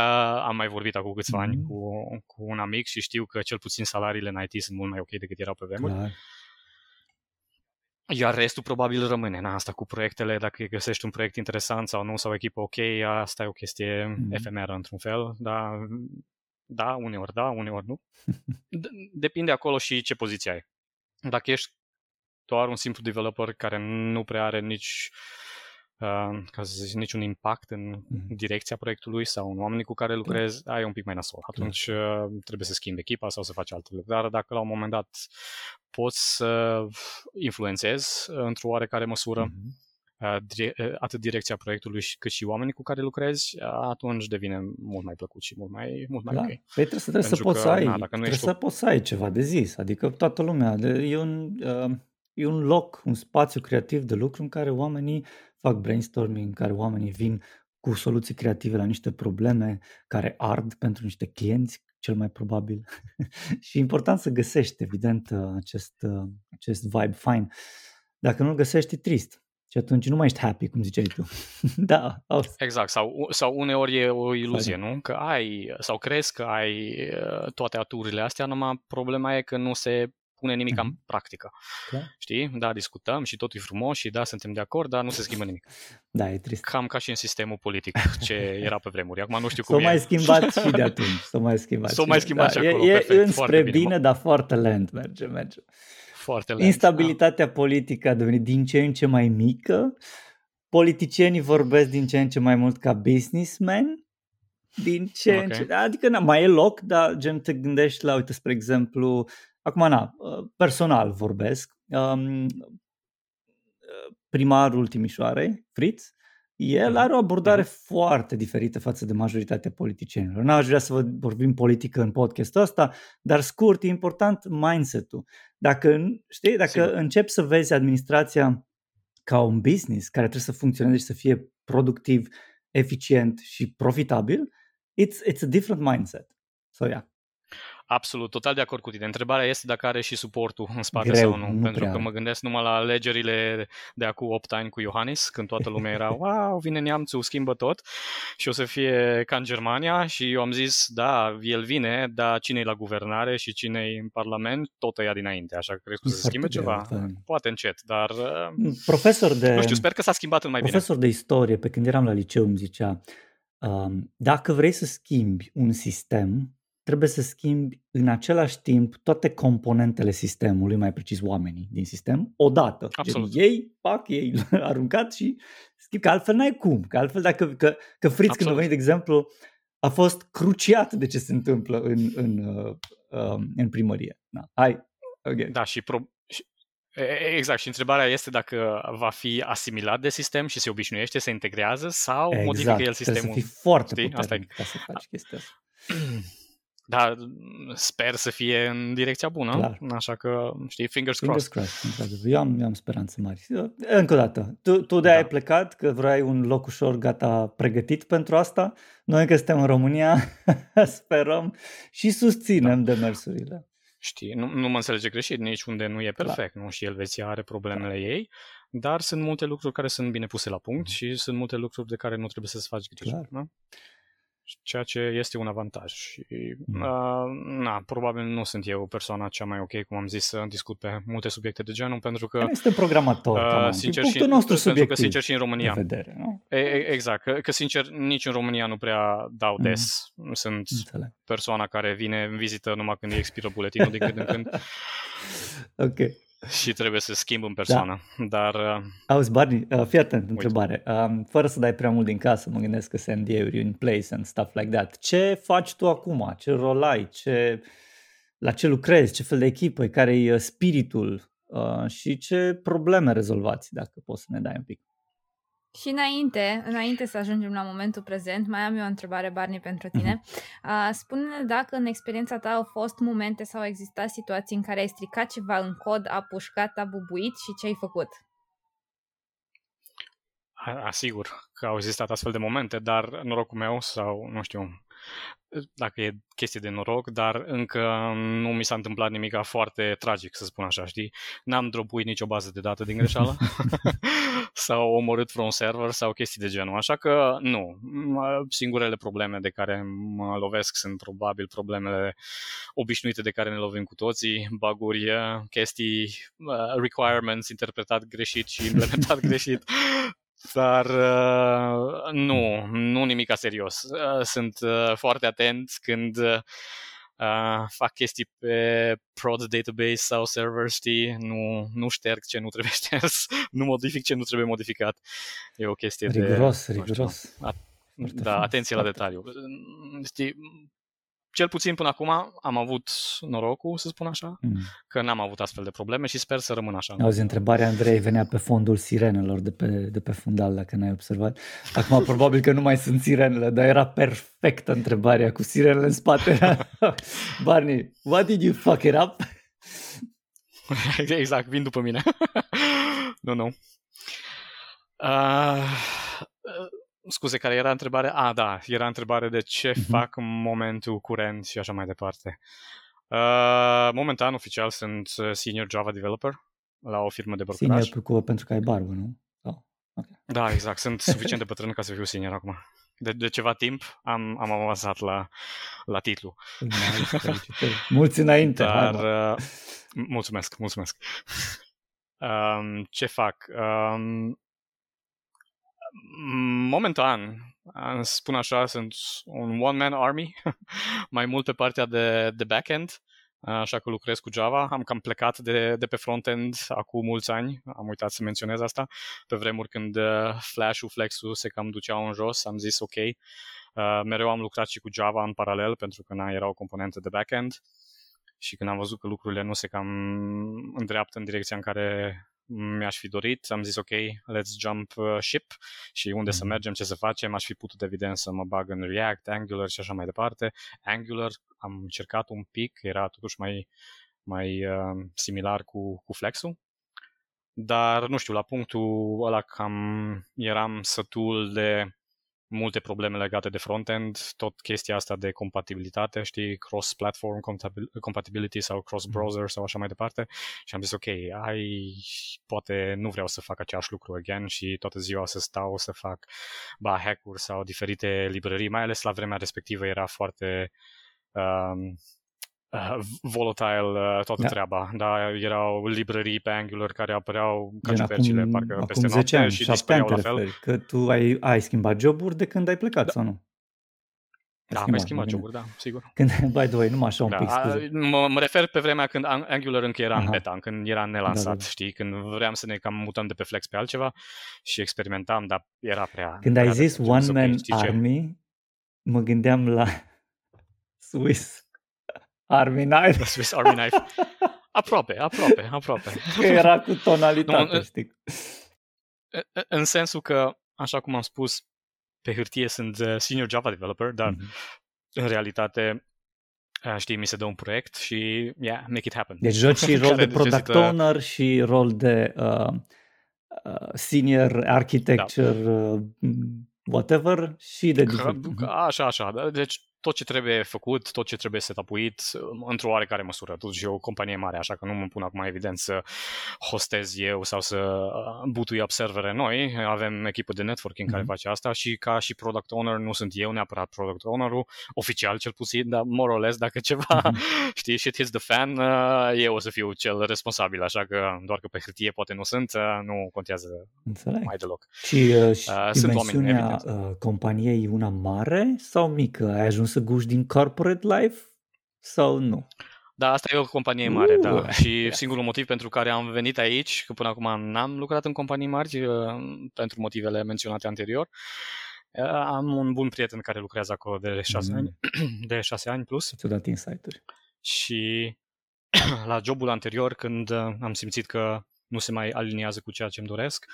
Speaker 1: am mai vorbit acum câțiva ani
Speaker 3: Mhm.
Speaker 1: cu, cu un amic și știu că cel puțin salariile în IT sunt mult mai ok decât erau pe vremuri.
Speaker 3: Clar.
Speaker 1: Iar restul probabil rămâne. Na, asta cu proiectele, dacă găsești un proiect interesant sau nu, sau o echipă ok, asta e o chestie
Speaker 3: Mhm.
Speaker 1: efemeră într-un fel, dar da, uneori da, uneori nu. *laughs* D- Depinde acolo și ce poziție ai. Dacă ești doar un simplu developer care nu prea are nici uh, ca să zic, niciun impact în
Speaker 3: Mhm.
Speaker 1: direcția proiectului sau în oamenii cu care lucrezi, ai un pic mai nasol. Atunci uh, trebuie să schimbi echipa sau să faci altele. Dar dacă la un moment dat poți să influențezi uh, într-o oarecare măsură
Speaker 3: Mhm.
Speaker 1: Uh, dire- uh, atât direcția proiectului și- cât și oamenii cu care lucrezi, uh, atunci devine mult mai plăcut și mult mai, mult mai
Speaker 3: Clar.
Speaker 1: ok.
Speaker 3: Păi trebuie să, trebuie să
Speaker 1: Pentru
Speaker 3: poți
Speaker 1: că,
Speaker 3: să ai,
Speaker 1: na, dacă nu
Speaker 3: trebuie
Speaker 1: ești
Speaker 3: să
Speaker 1: o-
Speaker 3: poți să ai ceva de zis. Adică toată lumea, de, e, un, uh, e un loc, un spațiu creativ de lucru în care oamenii fac brainstorming, în care oamenii vin cu soluții creative la niște probleme care ard pentru niște clienți, cel mai probabil. *laughs* și e important să găsești, evident, uh, acest, uh, acest vibe fine. Dacă nu-l găsești, e trist. Și atunci nu mai ești happy, cum ziceai tu. *laughs* da.
Speaker 1: Exact. Sau, sau uneori e o iluzie, nu? Că ai, sau crezi că ai uh, toate aturile astea, numai problema e că nu se pune nimic mm-hmm. în mhm. practică. Da. Știi? Da, discutăm și totul e frumos și da, suntem de acord, dar nu se schimbă nimic. *laughs*
Speaker 3: Da, e trist.
Speaker 1: Cam ca și în sistemul politic ce era pe vremuri. Acum nu știu cum
Speaker 3: S-o mai schimbat și de *laughs* atunci. S-o mai schimbat.
Speaker 1: S-o mai schimbat da, și acolo.
Speaker 3: E,
Speaker 1: perfect,
Speaker 3: e înspre bine, bine, dar foarte lent merge, merge.
Speaker 1: Foarte lent.
Speaker 3: Instabilitatea da. politică a devenit din ce în ce mai mică. Politicienii vorbesc din ce în ce mai mult ca businessmen din ce okay. în ce, adică na, mai e loc, dar gen te gândești la, uite, spre exemplu, Acum, na, uh, personal vorbesc. Um, primarul Timișoarei, Fritz, el mhm. are o abordare uh-huh. foarte diferită față de majoritatea politicienilor. N-aș vrea să vă vorbim politică în podcastul ăsta, dar scurt, e important mindset-ul. Dacă, știi, dacă Sigur. începi să vezi administrația ca un business care trebuie să funcționeze și să fie productiv, eficient și profitabil, it's, it's a different mindset. So, yeah.
Speaker 1: Absolut, total de acord cu tine. Întrebarea este dacă are și suportul în spate Greu, sau nu. nu pentru prea. că mă gândesc numai la alegerile de acum 8 ani cu Iohannis, când toată lumea era, *laughs* wow, vine neamțul, schimbă tot și o să fie ca în Germania și eu am zis, da, el vine, dar cine e la guvernare și cine e în Parlament, tot ia dinainte, așa că cred că se schimbe ceva. Da. Poate încet, dar
Speaker 3: mm, profesor de,
Speaker 1: nu știu, sper că s-a schimbat în mai
Speaker 3: profesor
Speaker 1: bine.
Speaker 3: Profesor de istorie, pe când eram la liceu, îmi zicea, um, dacă vrei să schimbi un sistem, trebuie să schimbi în același timp toate componentele sistemului, mai precis oamenii din sistem, odată. Absolut. Gen, ei, pac, ei *laughs* aruncat și schimb, că altfel n-ai cum. Că altfel dacă, că, că Fritz Absolut. când a venit, de exemplu, a fost cruciat de ce se întâmplă în, în, uh, um, în primărie. Da. Hai, okay.
Speaker 1: Da, și, pro- și Exact, și întrebarea este dacă va fi asimilat de sistem și se obișnuiește, se integrează sau exact. modifică el sistemul.
Speaker 3: Trebuie să fii foarte Știi? Asta e. ca să faci chestia asta. *clears throat*
Speaker 1: Dar sper să fie în direcția bună, Clar. așa că, știi, fingers,
Speaker 3: fingers
Speaker 1: crossed.
Speaker 3: crossed eu, am, eu am speranțe mari. Încă o dată, tu, tu de da. ai plecat, că vrei un loc ușor gata pregătit pentru asta. Noi că suntem în România, *laughs* sperăm și susținem da. demersurile.
Speaker 1: Știi, nu, nu mă înțelege greșit, nici unde nu e perfect, Clar. nu? Și Elveția are problemele da. ei, dar sunt multe lucruri care sunt bine puse la punct mm. și sunt multe lucruri de care nu trebuie să-ți faci grijă. Da? Ceea ce este un avantaj. Și, mm. uh, na, probabil nu sunt eu persoana cea mai ok, cum am zis, să discut pe multe subiecte de genul, pentru că...
Speaker 3: Este programator, uh, sincer, și, nostru pentru că,
Speaker 1: sincer, și în România...
Speaker 3: Vedere, nu?
Speaker 1: E, exact, că, că, sincer, nici în România nu prea dau mm. des. Mm. Sunt Înțeleg. persoana care vine în vizită numai când îi expiră buletinul din când în când. *laughs*
Speaker 3: ok
Speaker 1: și trebuie să schimb în persoană. Da. Dar... Uh,
Speaker 3: Auzi, Barney, uh, fii atent, întrebare. Um, fără să dai prea mult din casă, mă gândesc că sunt uri in place and stuff like that. Ce faci tu acum? Ce rol ai? Ce, la ce lucrezi? Ce fel de echipă? Care e uh, spiritul? Uh, și ce probleme rezolvați, dacă poți să ne dai un pic?
Speaker 2: Și înainte, înainte să ajungem la momentul prezent, mai am eu o întrebare, Barney, pentru tine. Uh, spune-ne dacă în experiența ta au fost momente sau au existat situații în care ai stricat ceva în cod, a pușcat, a bubuit și ce ai făcut?
Speaker 1: Asigur că au existat astfel de momente, dar norocul meu sau, nu știu, dacă e chestie de noroc, dar încă nu mi s-a întâmplat nimic foarte tragic, să spun așa, știi? N-am dropuit nicio bază de date din greșeală *laughs* sau omorât vreun server sau chestii de genul, așa că nu. Singurele probleme de care mă lovesc sunt probabil problemele obișnuite de care ne lovim cu toții, baguri, chestii, requirements interpretat greșit și implementat *laughs* greșit dar uh, nu, nu nimic serios. Uh, sunt uh, foarte atent când uh, fac chestii pe prod database sau server, știi, nu, nu șterg ce nu trebuie *laughs* șters, nu modific ce nu trebuie modificat. E o chestie
Speaker 3: riguros,
Speaker 1: de...
Speaker 3: Riguros, riguros.
Speaker 1: Da, atenție la detaliu. Știi, cel puțin până acum am avut norocul, să spun așa, mm. că n-am avut astfel de probleme și sper să rămân așa.
Speaker 3: Auzi, întrebarea Andrei venea pe fondul sirenelor de pe, de pe fundal, dacă n-ai observat. Acum probabil că nu mai sunt sirenele, dar era perfectă întrebarea cu sirenele în spate. *laughs* Barney, what did you fuck it up?
Speaker 1: exact, vin după mine. *laughs* nu, nu. Uh, Scuze, care era întrebare? Ah, da, era întrebare de ce uh-huh. fac în momentul curent și așa mai departe. Uh, momentan, oficial, sunt uh, senior Java developer la o firmă de brocuraj.
Speaker 3: Senior cu, pentru că ai barbă, nu?
Speaker 1: Oh.
Speaker 3: Okay.
Speaker 1: Da, exact. Sunt suficient de bătrân ca să fiu senior acum. De, de ceva timp am, am avansat la, la titlu.
Speaker 3: Mulți înainte.
Speaker 1: Dar, uh, mulțumesc, mulțumesc. *laughs* Um, ce fac? Um, momentan, spun așa, sunt un one-man army, *laughs* mai mult pe partea de, de backend, așa că lucrez cu Java. Am cam plecat de, de pe frontend acum mulți ani, am uitat să menționez asta, pe vremuri când uh, Flash-ul, Flex-ul se cam duceau în jos, am zis ok. Uh, mereu am lucrat și cu Java în paralel, pentru că na, era o componentă de backend și când am văzut că lucrurile nu se cam îndreaptă în direcția în care mi-aș fi dorit, am zis ok, let's jump uh, ship și unde mm-hmm. să mhm. mergem, ce să facem, aș fi putut evident să mă bag în React, Angular și așa mai departe. Angular am încercat un pic, era totuși mai, mai uh, similar cu, cu Flexul, dar nu știu, la punctul ăla cam eram sătul de multe probleme legate de frontend, tot chestia asta de compatibilitate, știi, cross-platform compatibility sau cross-browser mhm. sau așa mai departe și am zis, ok, ai, poate nu vreau să fac același lucru again și toată ziua să stau să fac ba hack-uri sau diferite librării, mai ales la vremea respectivă era foarte um, uh, volatile uh, toată da. treaba. Da, erau librării pe Angular care apăreau ca ciupercile parcă acum peste 10 ani, și dispăreau la fel.
Speaker 3: Că tu ai, ai schimbat joburi de când ai plecat da. sau nu?
Speaker 1: Da, am schimbat joburi, da, sigur.
Speaker 3: Când, *laughs* by the way, numai așa un da, pic,
Speaker 1: scuze. Mă, mă refer pe vremea când Angular încă era Aha. în beta, când era nelansat, da, da, da. știi, când vreau să ne cam mutăm de pe Flex pe altceva și experimentam, dar era prea...
Speaker 3: Când ai zis One Man Army, mă gândeam la *laughs* Swiss Army Knife.
Speaker 1: The Swiss Army Knife. *laughs* Aproape, aproape, aproape.
Speaker 3: Că era cu tonalitate,
Speaker 1: nu, știi. În sensul că, așa cum am spus, pe hârtie sunt uh, senior Java developer, dar mm-hmm. în realitate uh, știi, mi se dă un proiect și yeah, make it happen.
Speaker 3: Deci joci și *laughs* rol de product necesită... owner și rol de uh, uh, senior architecture, da. uh, whatever și de...
Speaker 1: Așa, așa. Da, deci tot ce trebuie făcut, tot ce trebuie setupuit, într-o oarecare măsură. Totuși e o companie mare, așa că nu mă pun acum evident să hostez eu sau să uh, butui up servere noi. Avem echipă de networking mm-hmm. care mhm. face asta și ca și product owner nu sunt eu neapărat product owner oficial cel puțin, dar more or less dacă ceva, mm-hmm. *laughs* știi, shit hits the fan, uh, eu o să fiu cel responsabil, așa că doar că pe hârtie poate nu sunt, uh, nu contează Înțeleg. mai deloc.
Speaker 3: Și, uh, și uh, sunt oameni, evident. companiei una mare sau mică? Ai ajuns să guși din corporate life sau nu?
Speaker 1: Da, asta e o companie mare, da. uh, da. Și yeah. singurul motiv pentru care am venit aici, că până acum n-am lucrat în companii mari, uh, pentru motivele menționate anterior, uh, am un bun prieten care lucrează acolo de șase mm. ani, *clears throat* de șase ani plus.
Speaker 3: Ți-a dat insight-uri.
Speaker 1: Și *clears throat* la jobul anterior, când am simțit că nu se mai aliniază cu ceea ce îmi doresc.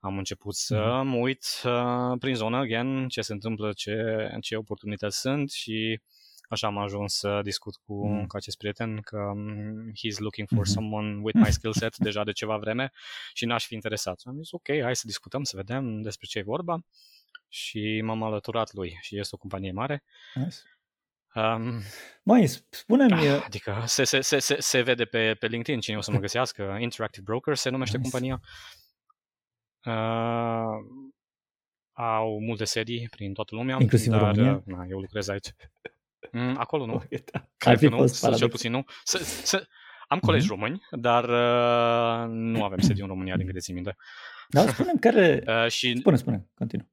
Speaker 1: Am început să mm. mă uit uh, prin zonă, again, ce se întâmplă, ce, ce oportunități sunt și așa am ajuns să discut cu, mm. cu acest prieten că um, he's looking for mm-hmm. someone with *laughs* my skill set deja de ceva vreme și n-aș fi interesat. Am zis, ok, hai să discutăm, să vedem despre ce e vorba și m-am alăturat lui și este o companie mare.
Speaker 3: Nice. Um, Mai spune-mi...
Speaker 1: Ah, adică se, se, se, se, se vede pe, pe LinkedIn cine o să mă găsească. *laughs* Interactive Broker se numește nice. compania. Uh, au multe sedii prin toată lumea.
Speaker 3: Inclusiv dar, în România?
Speaker 1: Na, eu lucrez aici. Mm, acolo nu. *laughs*
Speaker 3: Okay, da.
Speaker 1: Cred că nu, sau cel puțin nu. S- s- am colegi uh-huh. români, dar uh, nu avem sediu în România, din câte țin minte.
Speaker 3: Da, spune care... *laughs* Uh, și... Spune, spune, continuă.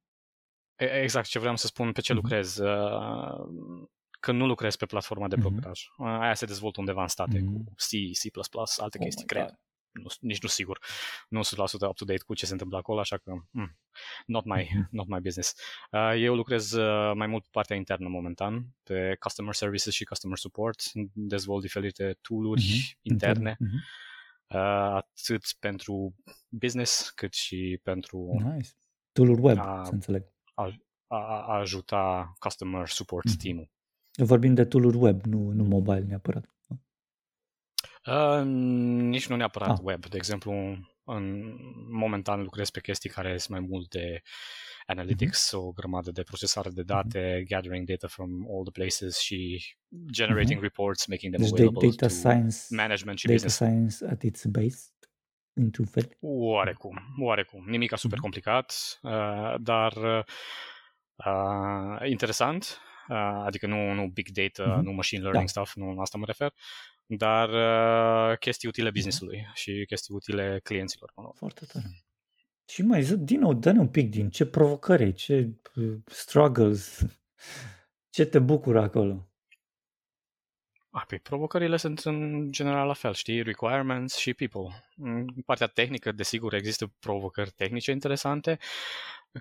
Speaker 1: Exact ce vreau să spun, pe ce uh-huh. lucrez. Uh, când nu lucrezi pe platforma de brokeraj. Mm-hmm. Aia se dezvoltă undeva în state mm-hmm. cu C, C++, alte oh chestii, cred. Nu, nici nu sigur. Nu sunt la 100% up-to-date cu ce se întâmplă acolo, așa că mm, not, my, mm-hmm. not my business. Uh, eu lucrez uh, mai mult pe partea internă momentan, pe customer services și customer support. Dezvolt diferite tool-uri mm-hmm. interne. Mm-hmm. Uh, atât pentru business cât și pentru
Speaker 3: nice. tool web, a, să înțeleg.
Speaker 1: A, a, a ajuta customer support mm-hmm. team-ul.
Speaker 3: Vorbim de tool web, nu, nu mobile neapărat.
Speaker 1: Uh, nici nu neapărat ah. web. De exemplu, în momentan lucrez pe chestii care sunt mai mult de analytics, mm-hmm. o grămadă de procesare de date, mm-hmm. gathering data from all the places și generating mm-hmm. reports, making them deci available data to science, management și
Speaker 3: data
Speaker 1: business.
Speaker 3: science at its base într-un fel?
Speaker 1: Oarecum, oarecum. Nimica super mhm. complicat, uh, dar uh, interesant, uh, adică nu, nu big data, uh-huh. nu machine learning da. stuff, nu asta mă refer, dar uh, chestii utile mhm. businessului uh-huh. și chestii utile clienților.
Speaker 3: Foarte tare. Și mai zi, din nou, dă-ne un pic din ce provocări, ce uh, struggles, ce te bucură acolo.
Speaker 1: A, păi provocările sunt în general la fel, știi, requirements și people. În partea tehnică, desigur, există provocări tehnice interesante,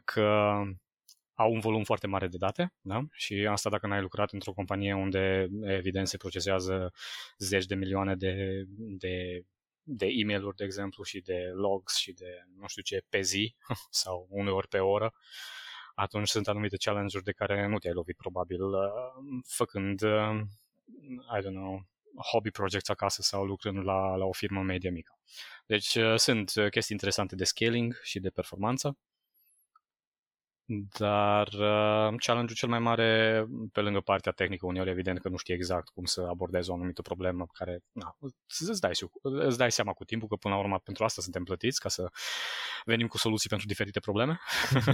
Speaker 1: că au un volum foarte mare de date, da? Și asta dacă n-ai lucrat într-o companie unde, evident, se procesează zeci de milioane de, de, de e mail de exemplu, și de logs și de nu știu ce pe zi *laughs* sau uneori pe oră, atunci sunt anumite challenge-uri de care nu te-ai lovit probabil uh, făcând uh, I don't know, hobby projects acasă sau lucrând la, la o firmă media mică. Deci uh, sunt uh, chestii interesante de scaling și de performanță dar uh, challenge-ul cel mai mare, pe lângă partea tehnică, uneori evident că nu știi exact cum să abordezi o anumită problemă care na, îți, dai, îți dai seama cu timpul că până la urmă pentru asta suntem plătiți, ca să venim cu soluții pentru diferite probleme.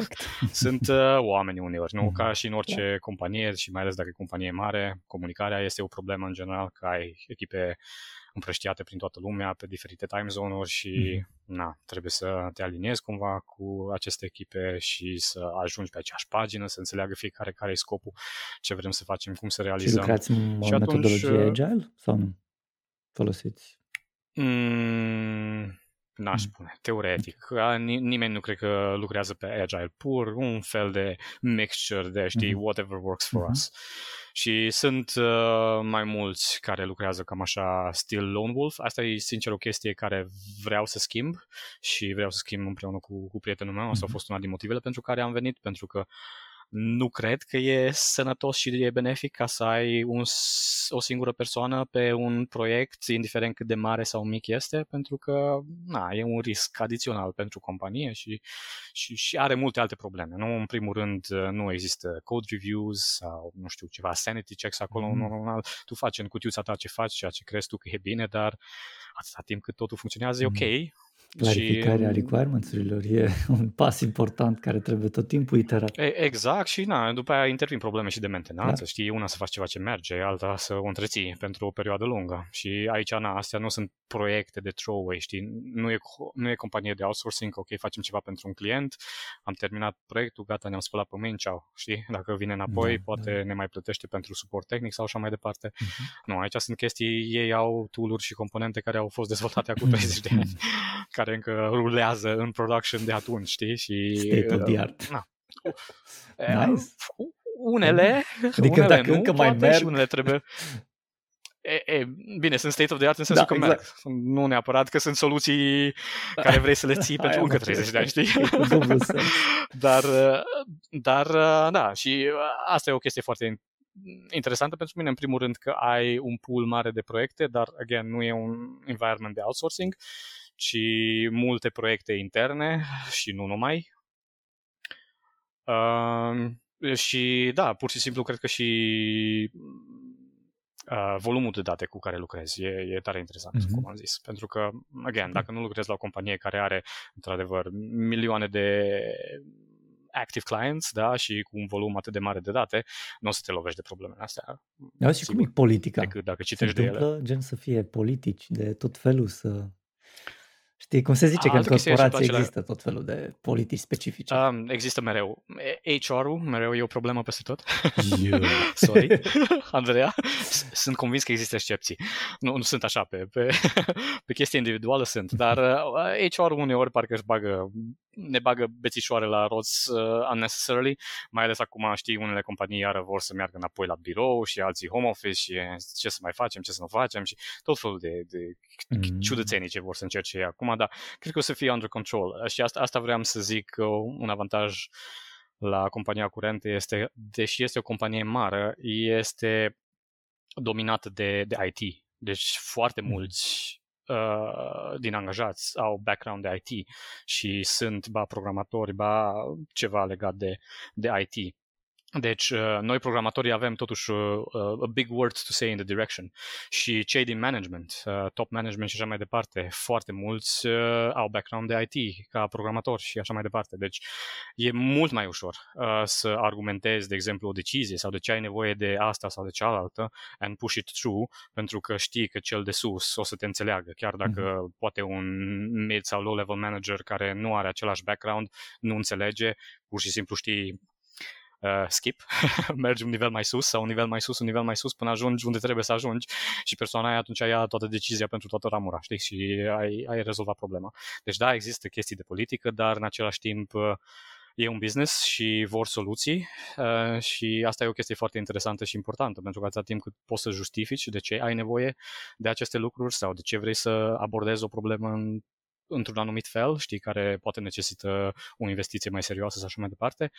Speaker 1: *laughs* Sunt uh, oameni uneori, nu? Ca și în orice yeah. companie și mai ales dacă e companie mare, comunicarea este o problemă în general, că ai echipe împrăștiate prin toată lumea, pe diferite time zone-uri și mm-hmm. na, trebuie să te aliniezi cumva cu aceste echipe și să ajungi pe aceeași pagină, să înțeleagă fiecare care e scopul, ce vrem să facem, cum să realizăm. Și
Speaker 3: lucrați în și metodologie atunci, agile sau nu? Folosiți?
Speaker 1: Mm, n-aș mm. spune, teoretic. Nimeni nu cred că lucrează pe agile pur, un fel de mixture de, știi, mm-hmm. whatever works for mm-hmm. us. Și sunt uh, mai mulți care lucrează cam așa stil lone wolf. Asta e sincer o chestie care vreau să schimb și vreau să schimb împreună cu, cu prietenul meu. Asta a mhm. fost una din motivele pentru care am venit, pentru că nu cred că e sănătos și e benefic ca să ai un, o singură persoană pe un proiect, indiferent cât de mare sau mic este, pentru că na, e un risc adițional pentru companie și, și, și are multe alte probleme. Nu? În primul rând, nu există code reviews sau, nu știu, ceva sanity checks acolo. Mm. Normal, tu faci în cutiuța ta ce faci, ceea ce crezi tu că e bine, dar atâta timp cât totul funcționează, mm. e ok
Speaker 3: Clarificarea și, requirements-urilor e *laughs* un pas important care trebuie tot timpul iterat.
Speaker 1: Exact și na, după aia intervin probleme și de mentenanță, da. știi, una să faci ceva ce merge, alta să o întreții pentru o perioadă lungă și aici, na, astea nu sunt proiecte de throwaway, știi, nu e, nu e companie de outsourcing, ok, facem ceva pentru un client, am terminat proiectul, gata, ne-am spălat pe mâini, ceau, știi, dacă vine înapoi, da, poate da. ne mai plătește pentru suport tehnic sau așa mai departe. Uh-huh. Nu, aici sunt chestii, ei au tool și componente care au fost dezvoltate acum *laughs* 30 de ani, *laughs* care încă rulează în production de atunci, știi? Și,
Speaker 3: State of the art. Na. *laughs*
Speaker 1: Nice. Unele, adică unele dacă nu, încă mai merg... și unele trebuie... *laughs* E, e, bine, sunt state of the art în sensul da, că exact. merg. Nu neapărat că sunt soluții care vrei să le ții *laughs* pentru încă 30 de ani, știi? dar, dar, da, și asta e o chestie foarte interesantă pentru mine, în primul rând că ai un pool mare de proiecte, dar, again, nu e un environment de outsourcing ci multe proiecte interne *laughs* și nu numai. Uh, și da, pur și simplu cred că și uh, volumul de date cu care lucrezi e, e tare interesant, mm-hmm. cum am zis. Pentru că, again, dacă nu lucrezi la o companie care are, într-adevăr, milioane de active clients, da, și cu un volum atât de mare de date, nu o să te lovești de problemele astea.
Speaker 3: Da, și cum e politica?
Speaker 1: Decât dacă citești Se de ele.
Speaker 3: gen să fie politici de tot felul, să Știi, cum se zice că în corporație există tot felul de politici specifice.
Speaker 1: Um, există mereu. HR-ul mereu e o problemă peste tot. Yeah. *laughs* Sorry, *laughs* Andreea. Sunt convins că există excepții. Nu, nu sunt așa, pe, pe, *laughs* pe chestie individuală sunt, dar uh, HR-ul uneori parcă își bagă ne bagă bețișoare la roți uh, unnecessarily, mai ales acum, știi, unele companii iară vor să meargă înapoi la birou și alții home office și ce să mai facem, ce să nu facem și tot felul de, de mm. ciudățenii ce vor să încerce acum, dar cred că o să fie under control și asta, asta vreau să zic uh, un avantaj la compania curentă este, deși este o companie mare, este dominată de, de IT. Deci foarte mm. mulți Uh, din angajați au background de IT și sunt ba programatori, ba ceva legat de, de IT. Deci, uh, noi programatorii avem totuși uh, uh, a big word to say in the direction și cei din management, top management și așa mai departe, foarte mulți au background de IT ca programatori și așa mai departe. Deci, e mult mai ușor să argumentezi, de exemplu, o decizie sau de ce ai nevoie de asta sau de cealaltă and push it through, pentru că știi că cel de sus o să te înțeleagă, chiar dacă mm-hmm. poate un mid sau low level manager care nu are același background nu înțelege, pur și simplu știi uh, skip, *laughs* mergi un nivel mai sus sau un nivel mai sus, un nivel mai sus până ajungi unde trebuie să ajungi și persoana aia atunci ia toată decizia pentru toată ramura, știi? Și ai, ai rezolvat problema. Deci da, există chestii de politică, dar în același timp uh, e un business și vor soluții uh, și asta e o chestie foarte interesantă și importantă pentru că atâta timp cât poți să justifici de ce ai nevoie de aceste lucruri sau de ce vrei să abordezi o problemă în într-un anumit fel, știi, care poate necesită o investiție mai serioasă sau așa mai departe,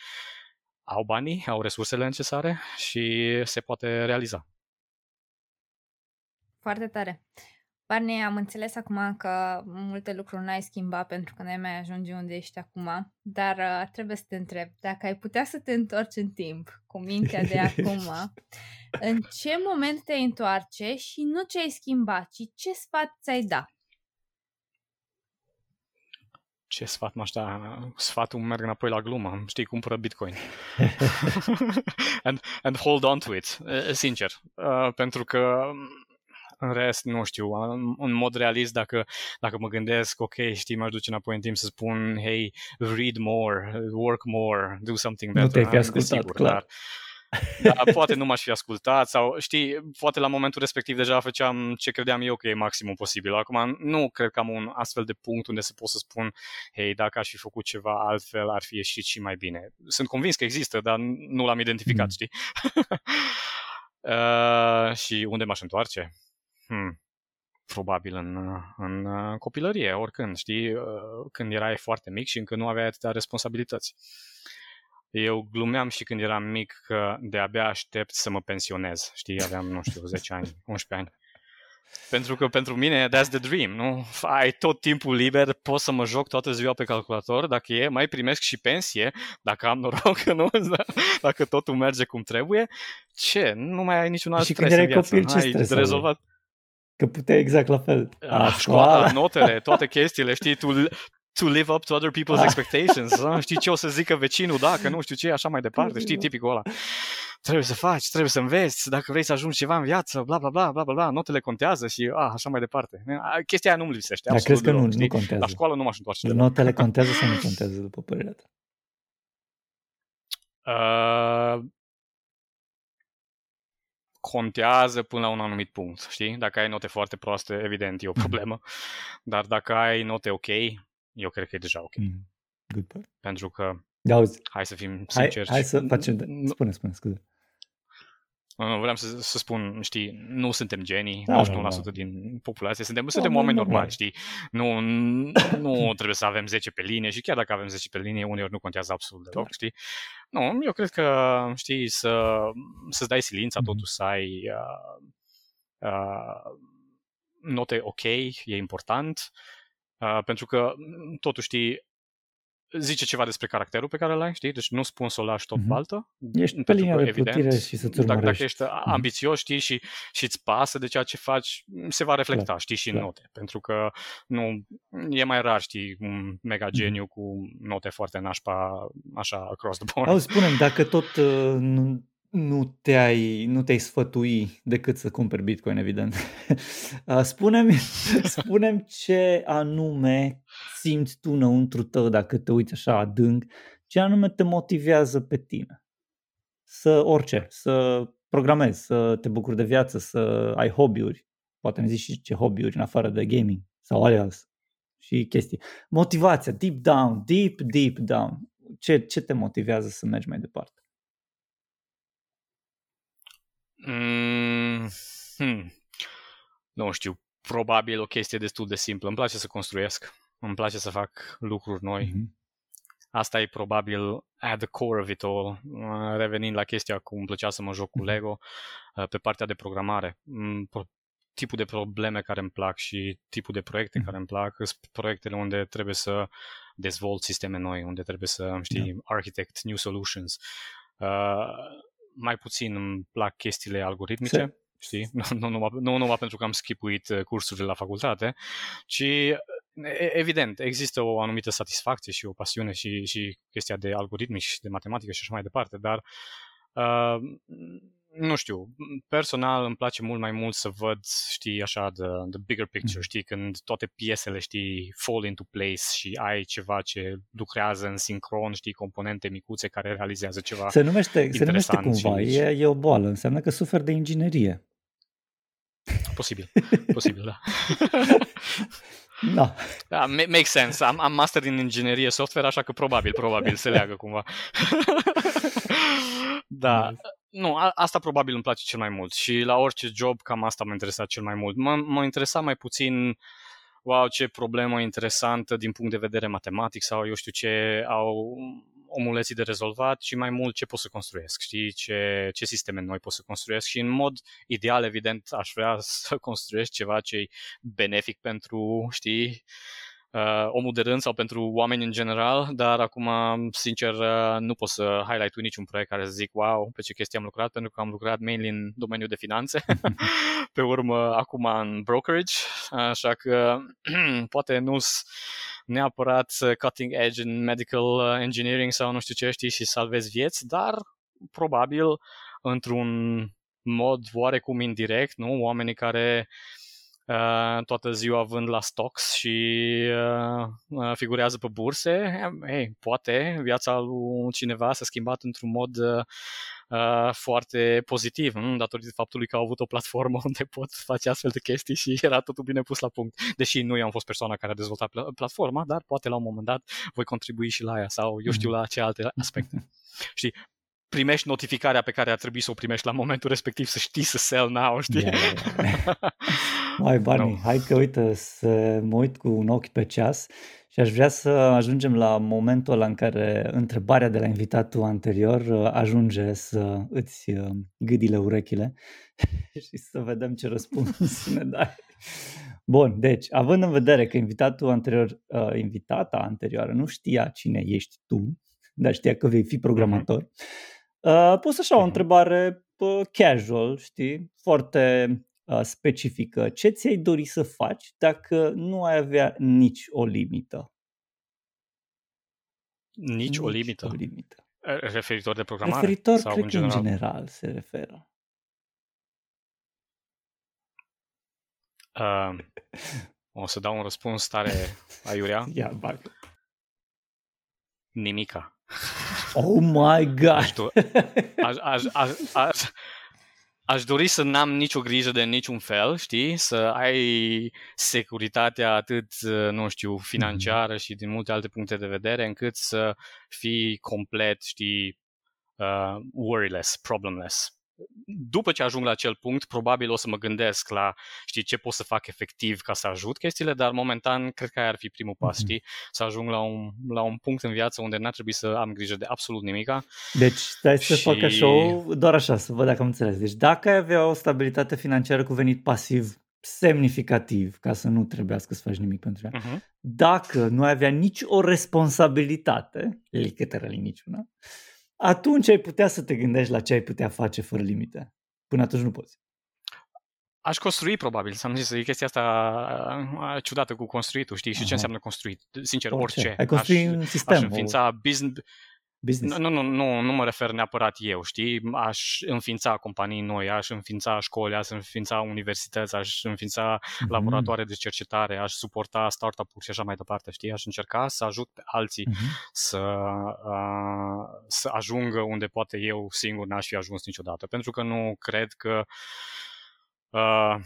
Speaker 1: au banii, au resursele necesare și se poate realiza.
Speaker 2: Foarte tare. Barney, am înțeles acum că multe lucruri n-ai schimbat pentru că n-ai mai ajunge unde ești acum, dar uh, trebuie să te întreb, dacă ai putea să te întorci în timp cu mintea de *laughs* acum, în ce moment te întoarce și nu ce ai schimbat, ci ce sfat ți-ai da?
Speaker 1: Ce sfat m-aș da? Sfatul merg înapoi la glumă. Știi, cumpără Bitcoin. *laughs* and, and hold on to it, sincer. Uh, pentru că în rest, nu știu, în mod realist, dacă, dacă mă gândesc, ok, știi, m-aș duce înapoi în timp să spun, hey, read more, work more, do something better.
Speaker 3: Nu te-ai fi ascultat, sigur, clar. Dar,
Speaker 1: da, poate nu m-aș fi ascultat sau, știi, poate la momentul respectiv deja făceam ce credeam eu că e maximum posibil. Acum nu cred că am un astfel de punct unde să pot să spun, hei, dacă aș fi făcut ceva altfel, ar fi ieșit și mai bine. Sunt convins că există, dar nu l-am identificat, mm. știi? *laughs* uh, și unde m-aș întoarce? Hmm probabil în, în copilărie, oricând, știi, uh, când erai foarte mic și încă nu aveai atâtea responsabilități. Eu glumeam și când eram mic că de-abia aștept să mă pensionez. Știi, aveam, nu știu, 10 ani, 11 ani. Pentru că pentru mine that's the dream, nu? Ai tot timpul liber, pot să mă joc toată ziua pe calculator, dacă e, mai primesc și pensie, dacă am noroc, *laughs* nu? Dacă totul merge cum trebuie, ce? Nu mai ai niciun alt
Speaker 3: și
Speaker 1: stres
Speaker 3: când
Speaker 1: erai în
Speaker 3: viață. Copil, ce ai rezolvat. Că puteai exact la fel.
Speaker 1: La școala, notele, toate chestiile, știi, tu to live up to other people's ah. expectations. Da? *laughs* Știi ce o să zică vecinul, dacă nu știu ce, așa mai departe, știi, tipicul ăla. Trebuie să faci, trebuie să înveți, dacă vrei să ajungi ceva în viață, bla bla bla bla bla, bla notele contează și ah, așa mai departe. Chestia aia nu mi lipsește.
Speaker 3: Dar crezi că nu, nu contează.
Speaker 1: La școală nu m-aș întoarce.
Speaker 3: Notele contează sau nu *laughs* contează, după părerea ta?
Speaker 1: Uh, contează până la un anumit punct, știi? Dacă ai note foarte proaste, evident, e o problemă. *laughs* Dar dacă ai note ok, eu cred că e deja ok. Mm.
Speaker 3: Good point.
Speaker 1: Pentru că,
Speaker 3: da, auzi,
Speaker 1: hai să fim sinceri.
Speaker 3: Hai, hai să facem, spune, spune, scuze.
Speaker 1: Nu, vreau să, să spun, știi, nu suntem genii, da, 99% da, da. din populație, suntem, da, suntem oameni normali, normal. știi? Nu, nu *coughs* trebuie să avem 10 pe linie și chiar dacă avem 10 pe linie, uneori nu contează absolut deloc, da. știi? Nu, eu cred că, știi, să, să-ți dai silința, mm-hmm. totuși să ai uh, uh, note ok, e important, uh, pentru că, totuși, știi, zice ceva despre caracterul pe care l-ai, știi? Deci nu spun să o lași tot mm-hmm. baltă.
Speaker 3: Ești pe linia de evident, și să-ți
Speaker 1: urmărești. Dacă, dacă ești mm-hmm. ambițios, știi, și, și îți pasă de ceea ce faci, se va reflecta, clar, știi, și în note. Pentru că nu, e mai rar, știi, un mega mhm. geniu mm-hmm. cu note foarte nașpa, așa, across the board.
Speaker 3: Auzi, spunem, dacă tot uh, nu, nu te-ai, nu te-ai sfătui decât să cumperi Bitcoin, evident. *laughs* Spune-mi, *laughs* spune ce anume simți tu înăuntru tău dacă te uiți așa adânc, ce anume te motivează pe tine. Să orice, să programezi, să te bucuri de viață, să ai hobby-uri. Poate ne zici și ce hobby-uri în afară de gaming sau alias și chestii. Motivația, deep down, deep, deep down. Ce, ce te motivează să mergi mai departe?
Speaker 1: Mm, hmm. Nu știu, probabil o chestie destul de simplă. Îmi place să construiesc, îmi place să fac lucruri noi. Mm-hmm. Asta e probabil at the core of it all. Uh, revenind la chestia cum îmi plăcea să mă joc cu mhm. Lego, uh, pe partea de programare. Mm, tipul de probleme care îmi plac și tipul de proiecte mm-hmm. care îmi plac sunt proiectele unde trebuie să dezvolt sisteme noi, unde trebuie să, știi, yeah. architect new solutions uh, mai puțin îmi plac chestiile algoritmice. Se știi? *laughs* Nu, nu, numai, nu numai pentru că am schipuit uh, cursurile la facultate, ci evident, există o anumită satisfacție și o pasiune și, și chestia de algoritmi și de matematică și așa mai departe, dar uh, nu știu, personal îmi place mult mai mult să văd, știi, așa, the, the bigger picture, mm. știi, când toate piesele, știi, fall into place și ai ceva ce lucrează în sincron, știi, componente micuțe care realizează ceva
Speaker 3: Se numește, se numește cumva, și... e, e o boală, înseamnă că suferi de inginerie.
Speaker 1: Posibil, *laughs* posibil, da.
Speaker 3: Da.
Speaker 1: da make sense. Am, am master din inginerie software, așa că probabil, probabil se leagă cumva. *laughs* da. Nice. Nu, a, asta probabil îmi place cel mai mult și la orice job cam asta m-a interesat cel mai mult. M- m-a interesat mai puțin wow, ce problemă interesantă din punct de vedere matematic sau eu știu ce au omuleții de rezolvat, ci mai mult ce pot să construiesc, știi, ce, ce sisteme noi pot să construiesc și în mod ideal, evident, aș vrea *laughs* să construiesc ceva ce e benefic pentru, știi, uh, omul de rând sau pentru oameni în general, dar acum, sincer, uh, nu pot să highlight niciun proiect care să zic, wow, pe ce chestii am lucrat, pentru că am lucrat mainly în domeniul de finanțe, *laughs* pe urmă acum în brokerage, așa că *clears throat* poate nu neapărat cutting edge în medical uh, engineering sau nu știu ce știi și salvezi vieți, dar probabil într-un mod oarecum indirect, nu? Oamenii care uh, toată ziua vând la stocks și uh, uh figurează pe burse, hey, poate viața lui cineva s-a schimbat într-un mod uh, uh, foarte pozitiv, nu? datorită faptului că au avut o platformă *laughs* unde pot face astfel de chestii și era totul bine pus la punct. Deși nu eu am fost persoana care a dezvoltat platforma, dar poate la un moment dat voi contribui și la ea sau eu știu mhm. la ce alte aspecte. *laughs* Știi, primești notificarea pe care ar trebui să o primești la momentul respectiv, să știi să sell now, știi? Yeah, yeah, yeah. *laughs*
Speaker 3: Mai bani, no. hai că uite să mă uit cu un ochi pe ceas și aș vrea să ajungem la momentul ăla în care întrebarea de la invitatul anterior uh, ajunge să îți uh, gâdile urechile *laughs* și să vedem ce răspuns *laughs* ne dai. Bun, deci, având în vedere că invitatul anterior, uh, invitata anterioară nu știa cine ești tu, dar știa că vei fi programator, uh, poți așa o mhm. întrebare uh, casual, știi, foarte uh, specifică. Ce ți-ai dori să faci dacă nu ai avea nici o limită?
Speaker 1: Nici, nici o limită?
Speaker 3: o limită.
Speaker 1: Referitor de programare?
Speaker 3: Referitor, sau cred în general? în general se referă.
Speaker 1: Uh, o să dau un răspuns tare *laughs* aiurea.
Speaker 3: Ia, bag.
Speaker 1: Nimica.
Speaker 3: Oh my god! Aș,
Speaker 1: do- aș, aș, aș, aș, aș dori să n-am nicio grijă de niciun fel, știi? Să ai securitatea atât, nu știu, financiară și din multe alte puncte de vedere, încât să fii complet, știi, uh, worryless, problemless după ce ajung la acel punct, probabil o să mă gândesc la, știi, ce pot să fac efectiv ca să ajut chestiile, dar momentan cred că aia ar fi primul pas, mm-hmm. știi? Să ajung la un, la un punct în viață unde n-ar trebui să am grijă de absolut nimica.
Speaker 3: Deci, stai să și... fac așa, doar așa, să văd dacă am înțeles. Deci, dacă ai avea o stabilitate financiară cu venit pasiv semnificativ, ca să nu trebuiască să faci nimic pentru ea, uh-huh. dacă nu ai avea nici o responsabilitate, literally niciuna, atunci ai putea să te gândești la ce ai putea face fără limite. Până atunci nu poți.
Speaker 1: Aș construi, probabil. Să-mi zis, e chestia asta ciudată cu construitul, știi? Și Aha. ce înseamnă construit? Sincer, orice. orice.
Speaker 3: Ai construi aș, un sistem.
Speaker 1: Aș înființa o... business, business. Nu, nu, nu, nu mă refer neapărat eu, știi? Aș înființa companii noi, aș înființa școli, aș înființa universități, aș înființa mm-hmm. laboratoare de cercetare, aș suporta startup-uri și așa mai departe, știi? Aș încerca să ajut pe alții mm-hmm. să, uh, să ajungă unde poate eu singur n-aș fi ajuns niciodată. Pentru că nu cred că uh,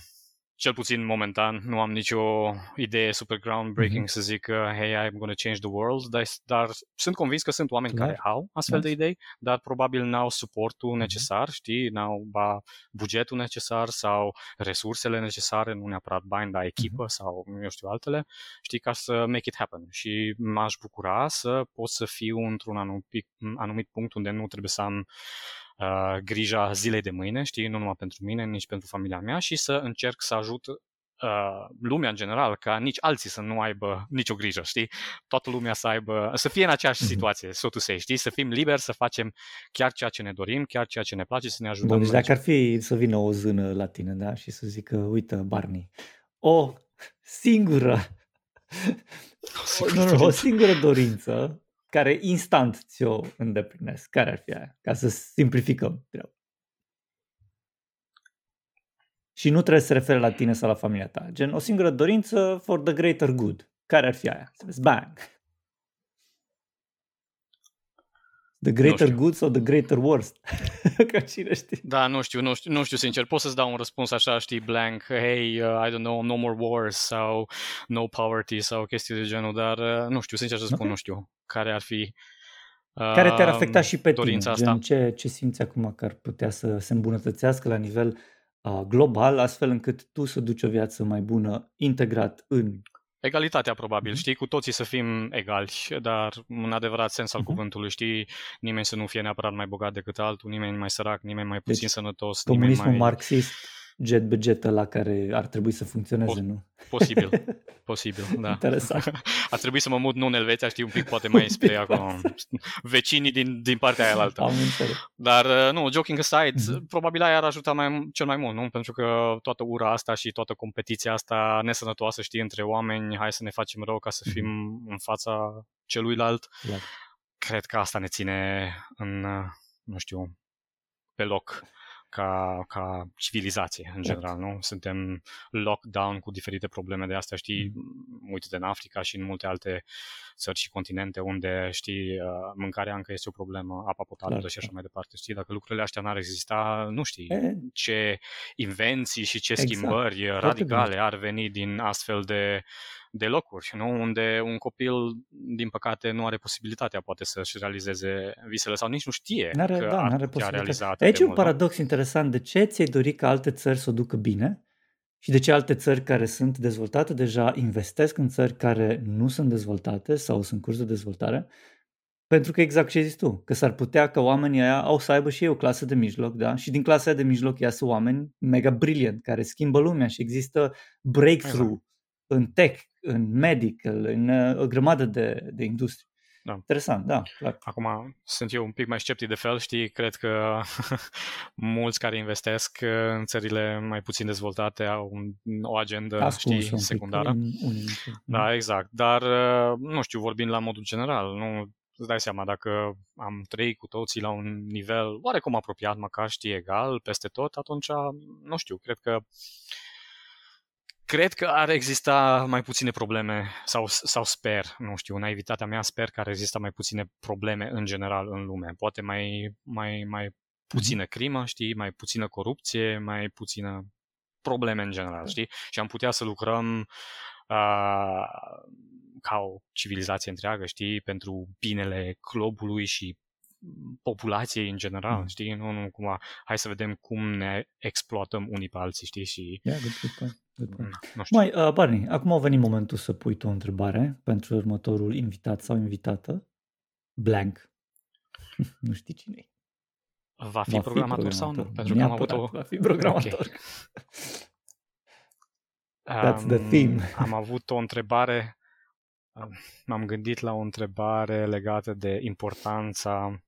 Speaker 1: cel puțin momentan, nu am nicio idee super groundbreaking mm-hmm. să zic că, hey, I'm gonna change the world, dar, dar sunt convins că sunt oameni Clar. care au astfel Clar. de idei, dar probabil n-au suportul mm-hmm. necesar, știi, n-au ba bugetul necesar sau resursele necesare, nu neapărat bani, dar echipă mm-hmm. sau, eu știu, altele, știi, ca să make it happen. Și m-aș bucura să pot să fiu într-un anumit, anumit punct unde nu trebuie să am uh, grija zilei de mâine, știi, nu numai pentru mine, nici pentru familia mea și să încerc să ajut uh, lumea în general, ca nici alții să nu aibă nicio grijă, știi? Toată lumea să aibă, să fie în aceeași mm-hmm. situație, so to say, știi? Să fim liberi să facem chiar ceea ce ne dorim, chiar ceea ce ne place, să ne ajutăm. Bun,
Speaker 3: deci dacă ar fi să vină o zână la tine, da? Și să zică, uite, Barney, o singură, *laughs* o, nu, nu, o singură dorință care instant ți-o îndeplinesc. Care ar fi aia? Ca să simplificăm treaba. Și nu trebuie să se refere la tine sau la familia ta. Gen, o singură dorință for the greater good. Care ar fi aia? Să vezi, bang! The greater good sau the greater worst? *laughs* Ca cine știe.
Speaker 1: Da, nu știu, nu știu, nu știu sincer. Pot să-ți dau un răspuns așa, știi, blank, hey, uh, I don't know, no more wars sau no poverty sau chestii de genul, dar uh, nu știu, sincer să spun, okay. nu știu care ar fi
Speaker 3: uh, Care te-ar afecta și pe tine? Asta. Gen, ce, ce simți acum că ar putea să se îmbunătățească la nivel uh, global, astfel încât tu să duci o viață mai bună integrat în
Speaker 1: Egalitatea, probabil, mm-hmm. știi, cu toții să fim egali, dar în adevărat sens al mm-hmm. cuvântului, știi, nimeni să nu fie neapărat mai bogat decât altul, nimeni mai sărac, nimeni mai puțin deci, sănătos.
Speaker 3: Comunismul
Speaker 1: nimeni
Speaker 3: mai... marxist jet budget la care ar trebui să funcționeze, nu?
Speaker 1: Posibil, *laughs* posibil, da.
Speaker 3: Interesant. *laughs*
Speaker 1: Ar trebui să mă mut nu în Elveția, știi, un pic poate mai spre acolo, vecinii din, din partea aia altă.
Speaker 3: Am
Speaker 1: Dar, uh, nu, joking aside, mm-hmm. probabil aia ar ajuta mai, cel mai mult, nu? Pentru că toată ura asta și toată competiția asta nesănătoasă, știi, între oameni, hai să ne facem rău ca să mhm. fim mm-hmm. în fața celuilalt. Yeah. Cred că asta ne ține în, uh, nu știu, pe loc ca, ca civilizație în general, nu? Suntem lockdown cu diferite probleme de astea, știi, mm. uite în Africa și în multe alte țări și continente unde, știi, uh, mâncarea încă este o problemă, apa potabilă Clar, și așa mai departe, știi, dacă lucrurile astea n-ar exista, nu știi e... ce invenții și ce exact. schimbări radicale ar veni din astfel de de locuri, nu? unde un copil, din păcate, nu are posibilitatea poate să-și realizeze visele sau nici nu știe n-are, că da, n-are a realizat.
Speaker 3: Aici e un paradox interesant. De ce ți-ai dori ca alte țări să o ducă bine și de ce alte țări care sunt dezvoltate deja investesc în țări care nu sunt dezvoltate sau sunt în curs de dezvoltare? Pentru că exact ce zici tu, că s-ar putea ca oamenii aia au să aibă și ei o clasă de mijloc, da? Și din clasa de mijloc iasă oameni mega brilliant, care schimbă lumea și există breakthrough exact. În tech, în medical, în uh, o grămadă de, de industrie. Da. Interesant, da, clar.
Speaker 1: Acum sunt eu un pic mai sceptic de fel, știi, cred că *laughs* mulți care investesc uh, în țările mai puțin dezvoltate au un, o agendă, Ascuns știi, secundară. Un, un, da, exact, dar uh, nu știu, vorbind la modul general, nu îți dai seama, dacă am trăit cu toții la un nivel oarecum apropiat, măcar știi, egal, peste tot, atunci, nu știu, cred că Cred că ar exista mai puține probleme, sau, sau sper, nu știu, naivitatea mea, sper că ar exista mai puține probleme în general în lume. Poate mai, mai, mai puțină mhm. crimă, știi, mai puțină corupție, mai puțină probleme în general, da. știi? Și am putea să lucrăm uh, ca o civilizație întreagă, știi, pentru binele globului și populației în general, mm. știi? Nu, nu, cumva, hai să vedem cum ne exploatăm unii pe alții, știi? Și...
Speaker 3: Yeah, good, good point. Nu știu. Mai, uh, Barney, acum a venit momentul să pui tu o întrebare pentru următorul invitat sau invitată. Blank. *laughs* nu știi cine
Speaker 1: Va fi, va programator, fi programator sau nu? Pentru că am avut o...
Speaker 3: Va fi programator. Okay. *laughs* That's the theme.
Speaker 1: am avut o întrebare, m-am gândit la o întrebare legată de importanța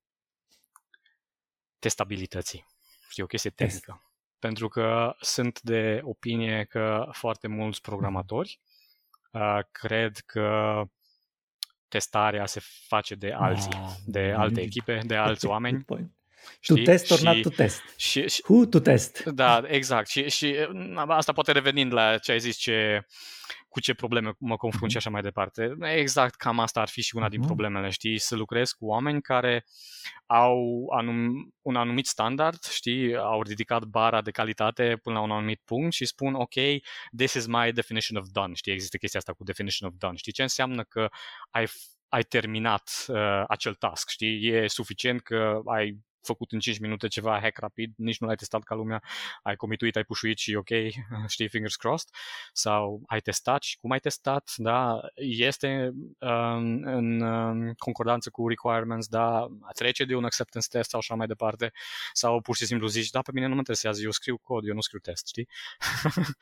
Speaker 1: testabilității. Știi, o chestie tehnică pentru că sunt de opinie că foarte mulți programatori *laughs* uh, cred că testarea se face de alții, ah, de alte echipe, de *laughs* alți oameni.
Speaker 3: Știi? To test or și, not to test. Și, și, Who to test.
Speaker 1: Da, exact. Și, și asta poate revenind la ce ai zis, ce, cu ce probleme mă confrunt și mhm. așa mai departe. Exact, cam asta ar fi și una din mhm. problemele, știi? Să lucrez cu oameni care au anum, un anumit standard, știi? Au ridicat bara de calitate până la un anumit punct și spun, ok, this is my definition of done, știi? Există chestia asta cu definition of done. Știi ce înseamnă că ai ai terminat uh, acel task, știi? E suficient că ai făcut în 5 minute ceva hack rapid, nici nu l-ai testat ca lumea, ai comituit, ai pușuit și ok, *laughs* știi, fingers crossed, sau ai testat și cum ai testat, da, este um, în um, concordanță cu requirements, da, trece de un acceptance test sau așa mai departe, sau pur și simplu zici, da, pe mine nu mă interesează, eu scriu cod, eu nu scriu test, știi? *laughs*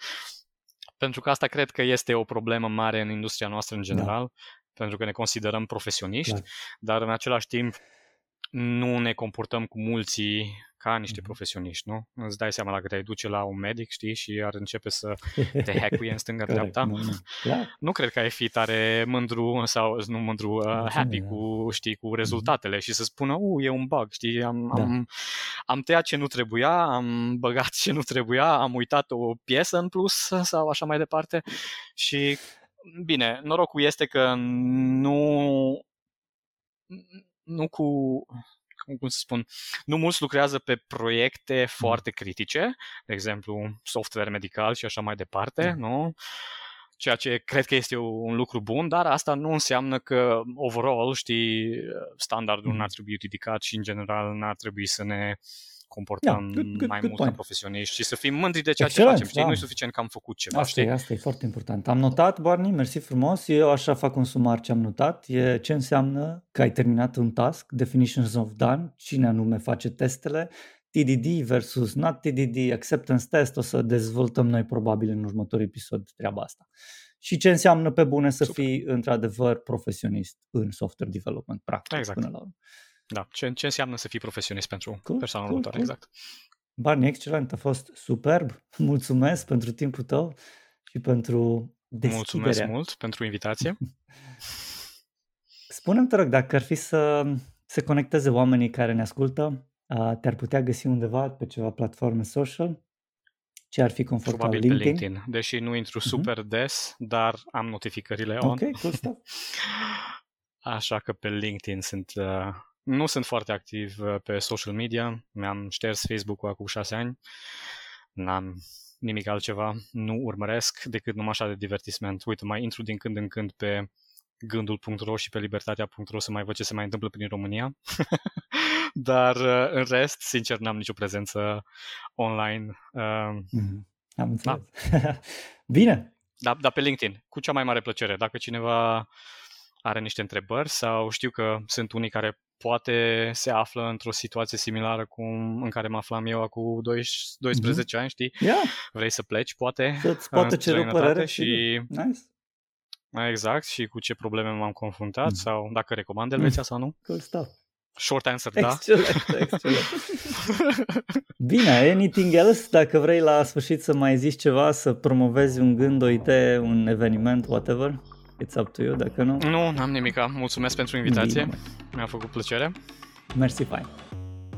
Speaker 1: pentru că asta cred că este o problemă mare în industria noastră în da. general, da. pentru că ne considerăm profesioniști, da. dar în același timp nu ne comportăm cu mulții ca niște mm-hmm. profesioniști, nu? Îți dai seama dacă te duce la un medic, știi, și ar începe să te *laughs* hackuie în stânga-dreapta. Nu, nu. nu cred că ai fi tare mândru sau nu mândru, uh, happy da. cu, știi, cu mhm. rezultatele mm-hmm. și să spună, u, e un bug, știi, am, da. am, am tăiat ce nu trebuia, am băgat ce nu trebuia, am uitat o piesă în plus sau așa mai departe și bine, norocul este că nu nu cu cum să spun, nu mulți lucrează pe proiecte mm. foarte critice, de exemplu software medical și așa mai departe, mm. nu? Ceea ce cred că este un lucru bun, dar asta nu înseamnă că overall, știi, standardul mm. n-ar trebui ridicat și în general n-ar trebui să ne comportăm yeah, good, good, mai good mult point. ca profesioniști și să fim mândri de ceea Excellent, ce facem. Știi? Da. Nu e suficient că am făcut ceva.
Speaker 3: Asta, știi? E, asta e foarte important. Am notat, Barney, mersi frumos. Eu așa fac un sumar ce am notat. E ce înseamnă că ai terminat un task, definitions of done, cine anume face testele, TDD versus not TDD, acceptance test, o să dezvoltăm noi probabil în următorul episod treaba asta. Și ce înseamnă pe bune să Super. fii într-adevăr profesionist în software development, practic, exact. până la urmă.
Speaker 1: Da, ce, ce înseamnă să fii profesionist pentru cool, persoana cool, următoare, cool. exact.
Speaker 3: Barney, excelent, a fost superb. *laughs* Mulțumesc pentru timpul tău și pentru deschiderea.
Speaker 1: Mulțumesc mult pentru invitație. *laughs*
Speaker 3: Spune-mi, te rog, dacă ar fi să se conecteze oamenii care ne ascultă, te-ar putea găsi undeva pe ceva platforme social? Ce ar fi confortabil?
Speaker 1: Probabil LinkedIn? pe LinkedIn, deși nu intru uh-huh. super des, dar am notificările on.
Speaker 3: Ok, cool stuff. *laughs*
Speaker 1: Așa că pe LinkedIn sunt uh, nu sunt foarte activ uh, pe social media, mi-am șters Facebook-ul acum șase ani, n-am nimic altceva, nu urmăresc decât numai așa de divertisment. Uite, mai intru din când în când pe gândul.ro și pe libertatea.ro să mai văd ce se mai întâmplă prin România. *laughs* Dar uh, în rest, sincer, n-am nicio prezență online.
Speaker 3: Mm-hmm. Am înțeles. Da. *laughs* Bine.
Speaker 1: Da, da, pe LinkedIn, cu cea mai mare plăcere. Dacă cineva are niște întrebări sau știu că sunt unii care poate se află într-o situație similară cum în care mă aflam eu acum 12 mm-hmm. ani, știi?
Speaker 3: Yeah.
Speaker 1: Vrei să pleci, poate,
Speaker 3: Să-ți poate cere o părere și... Nice.
Speaker 1: Exact, și cu ce probleme m-am confruntat mm. sau dacă recomand Elveția mm. sau nu.
Speaker 3: Cool stuff.
Speaker 1: Short answer,
Speaker 3: da. Excelent, excelent. *laughs* Bine, anything else? Dacă vrei la sfârșit să mai zici ceva, să promovezi un gând, o idee, un eveniment, whatever? It's up to you, dacă nu...
Speaker 1: Nu, n-am nimica. Mulțumesc pentru invitație. Bine. Mi-a făcut plăcere.
Speaker 3: Mersi, fain.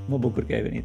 Speaker 3: Mă bucur că ai venit.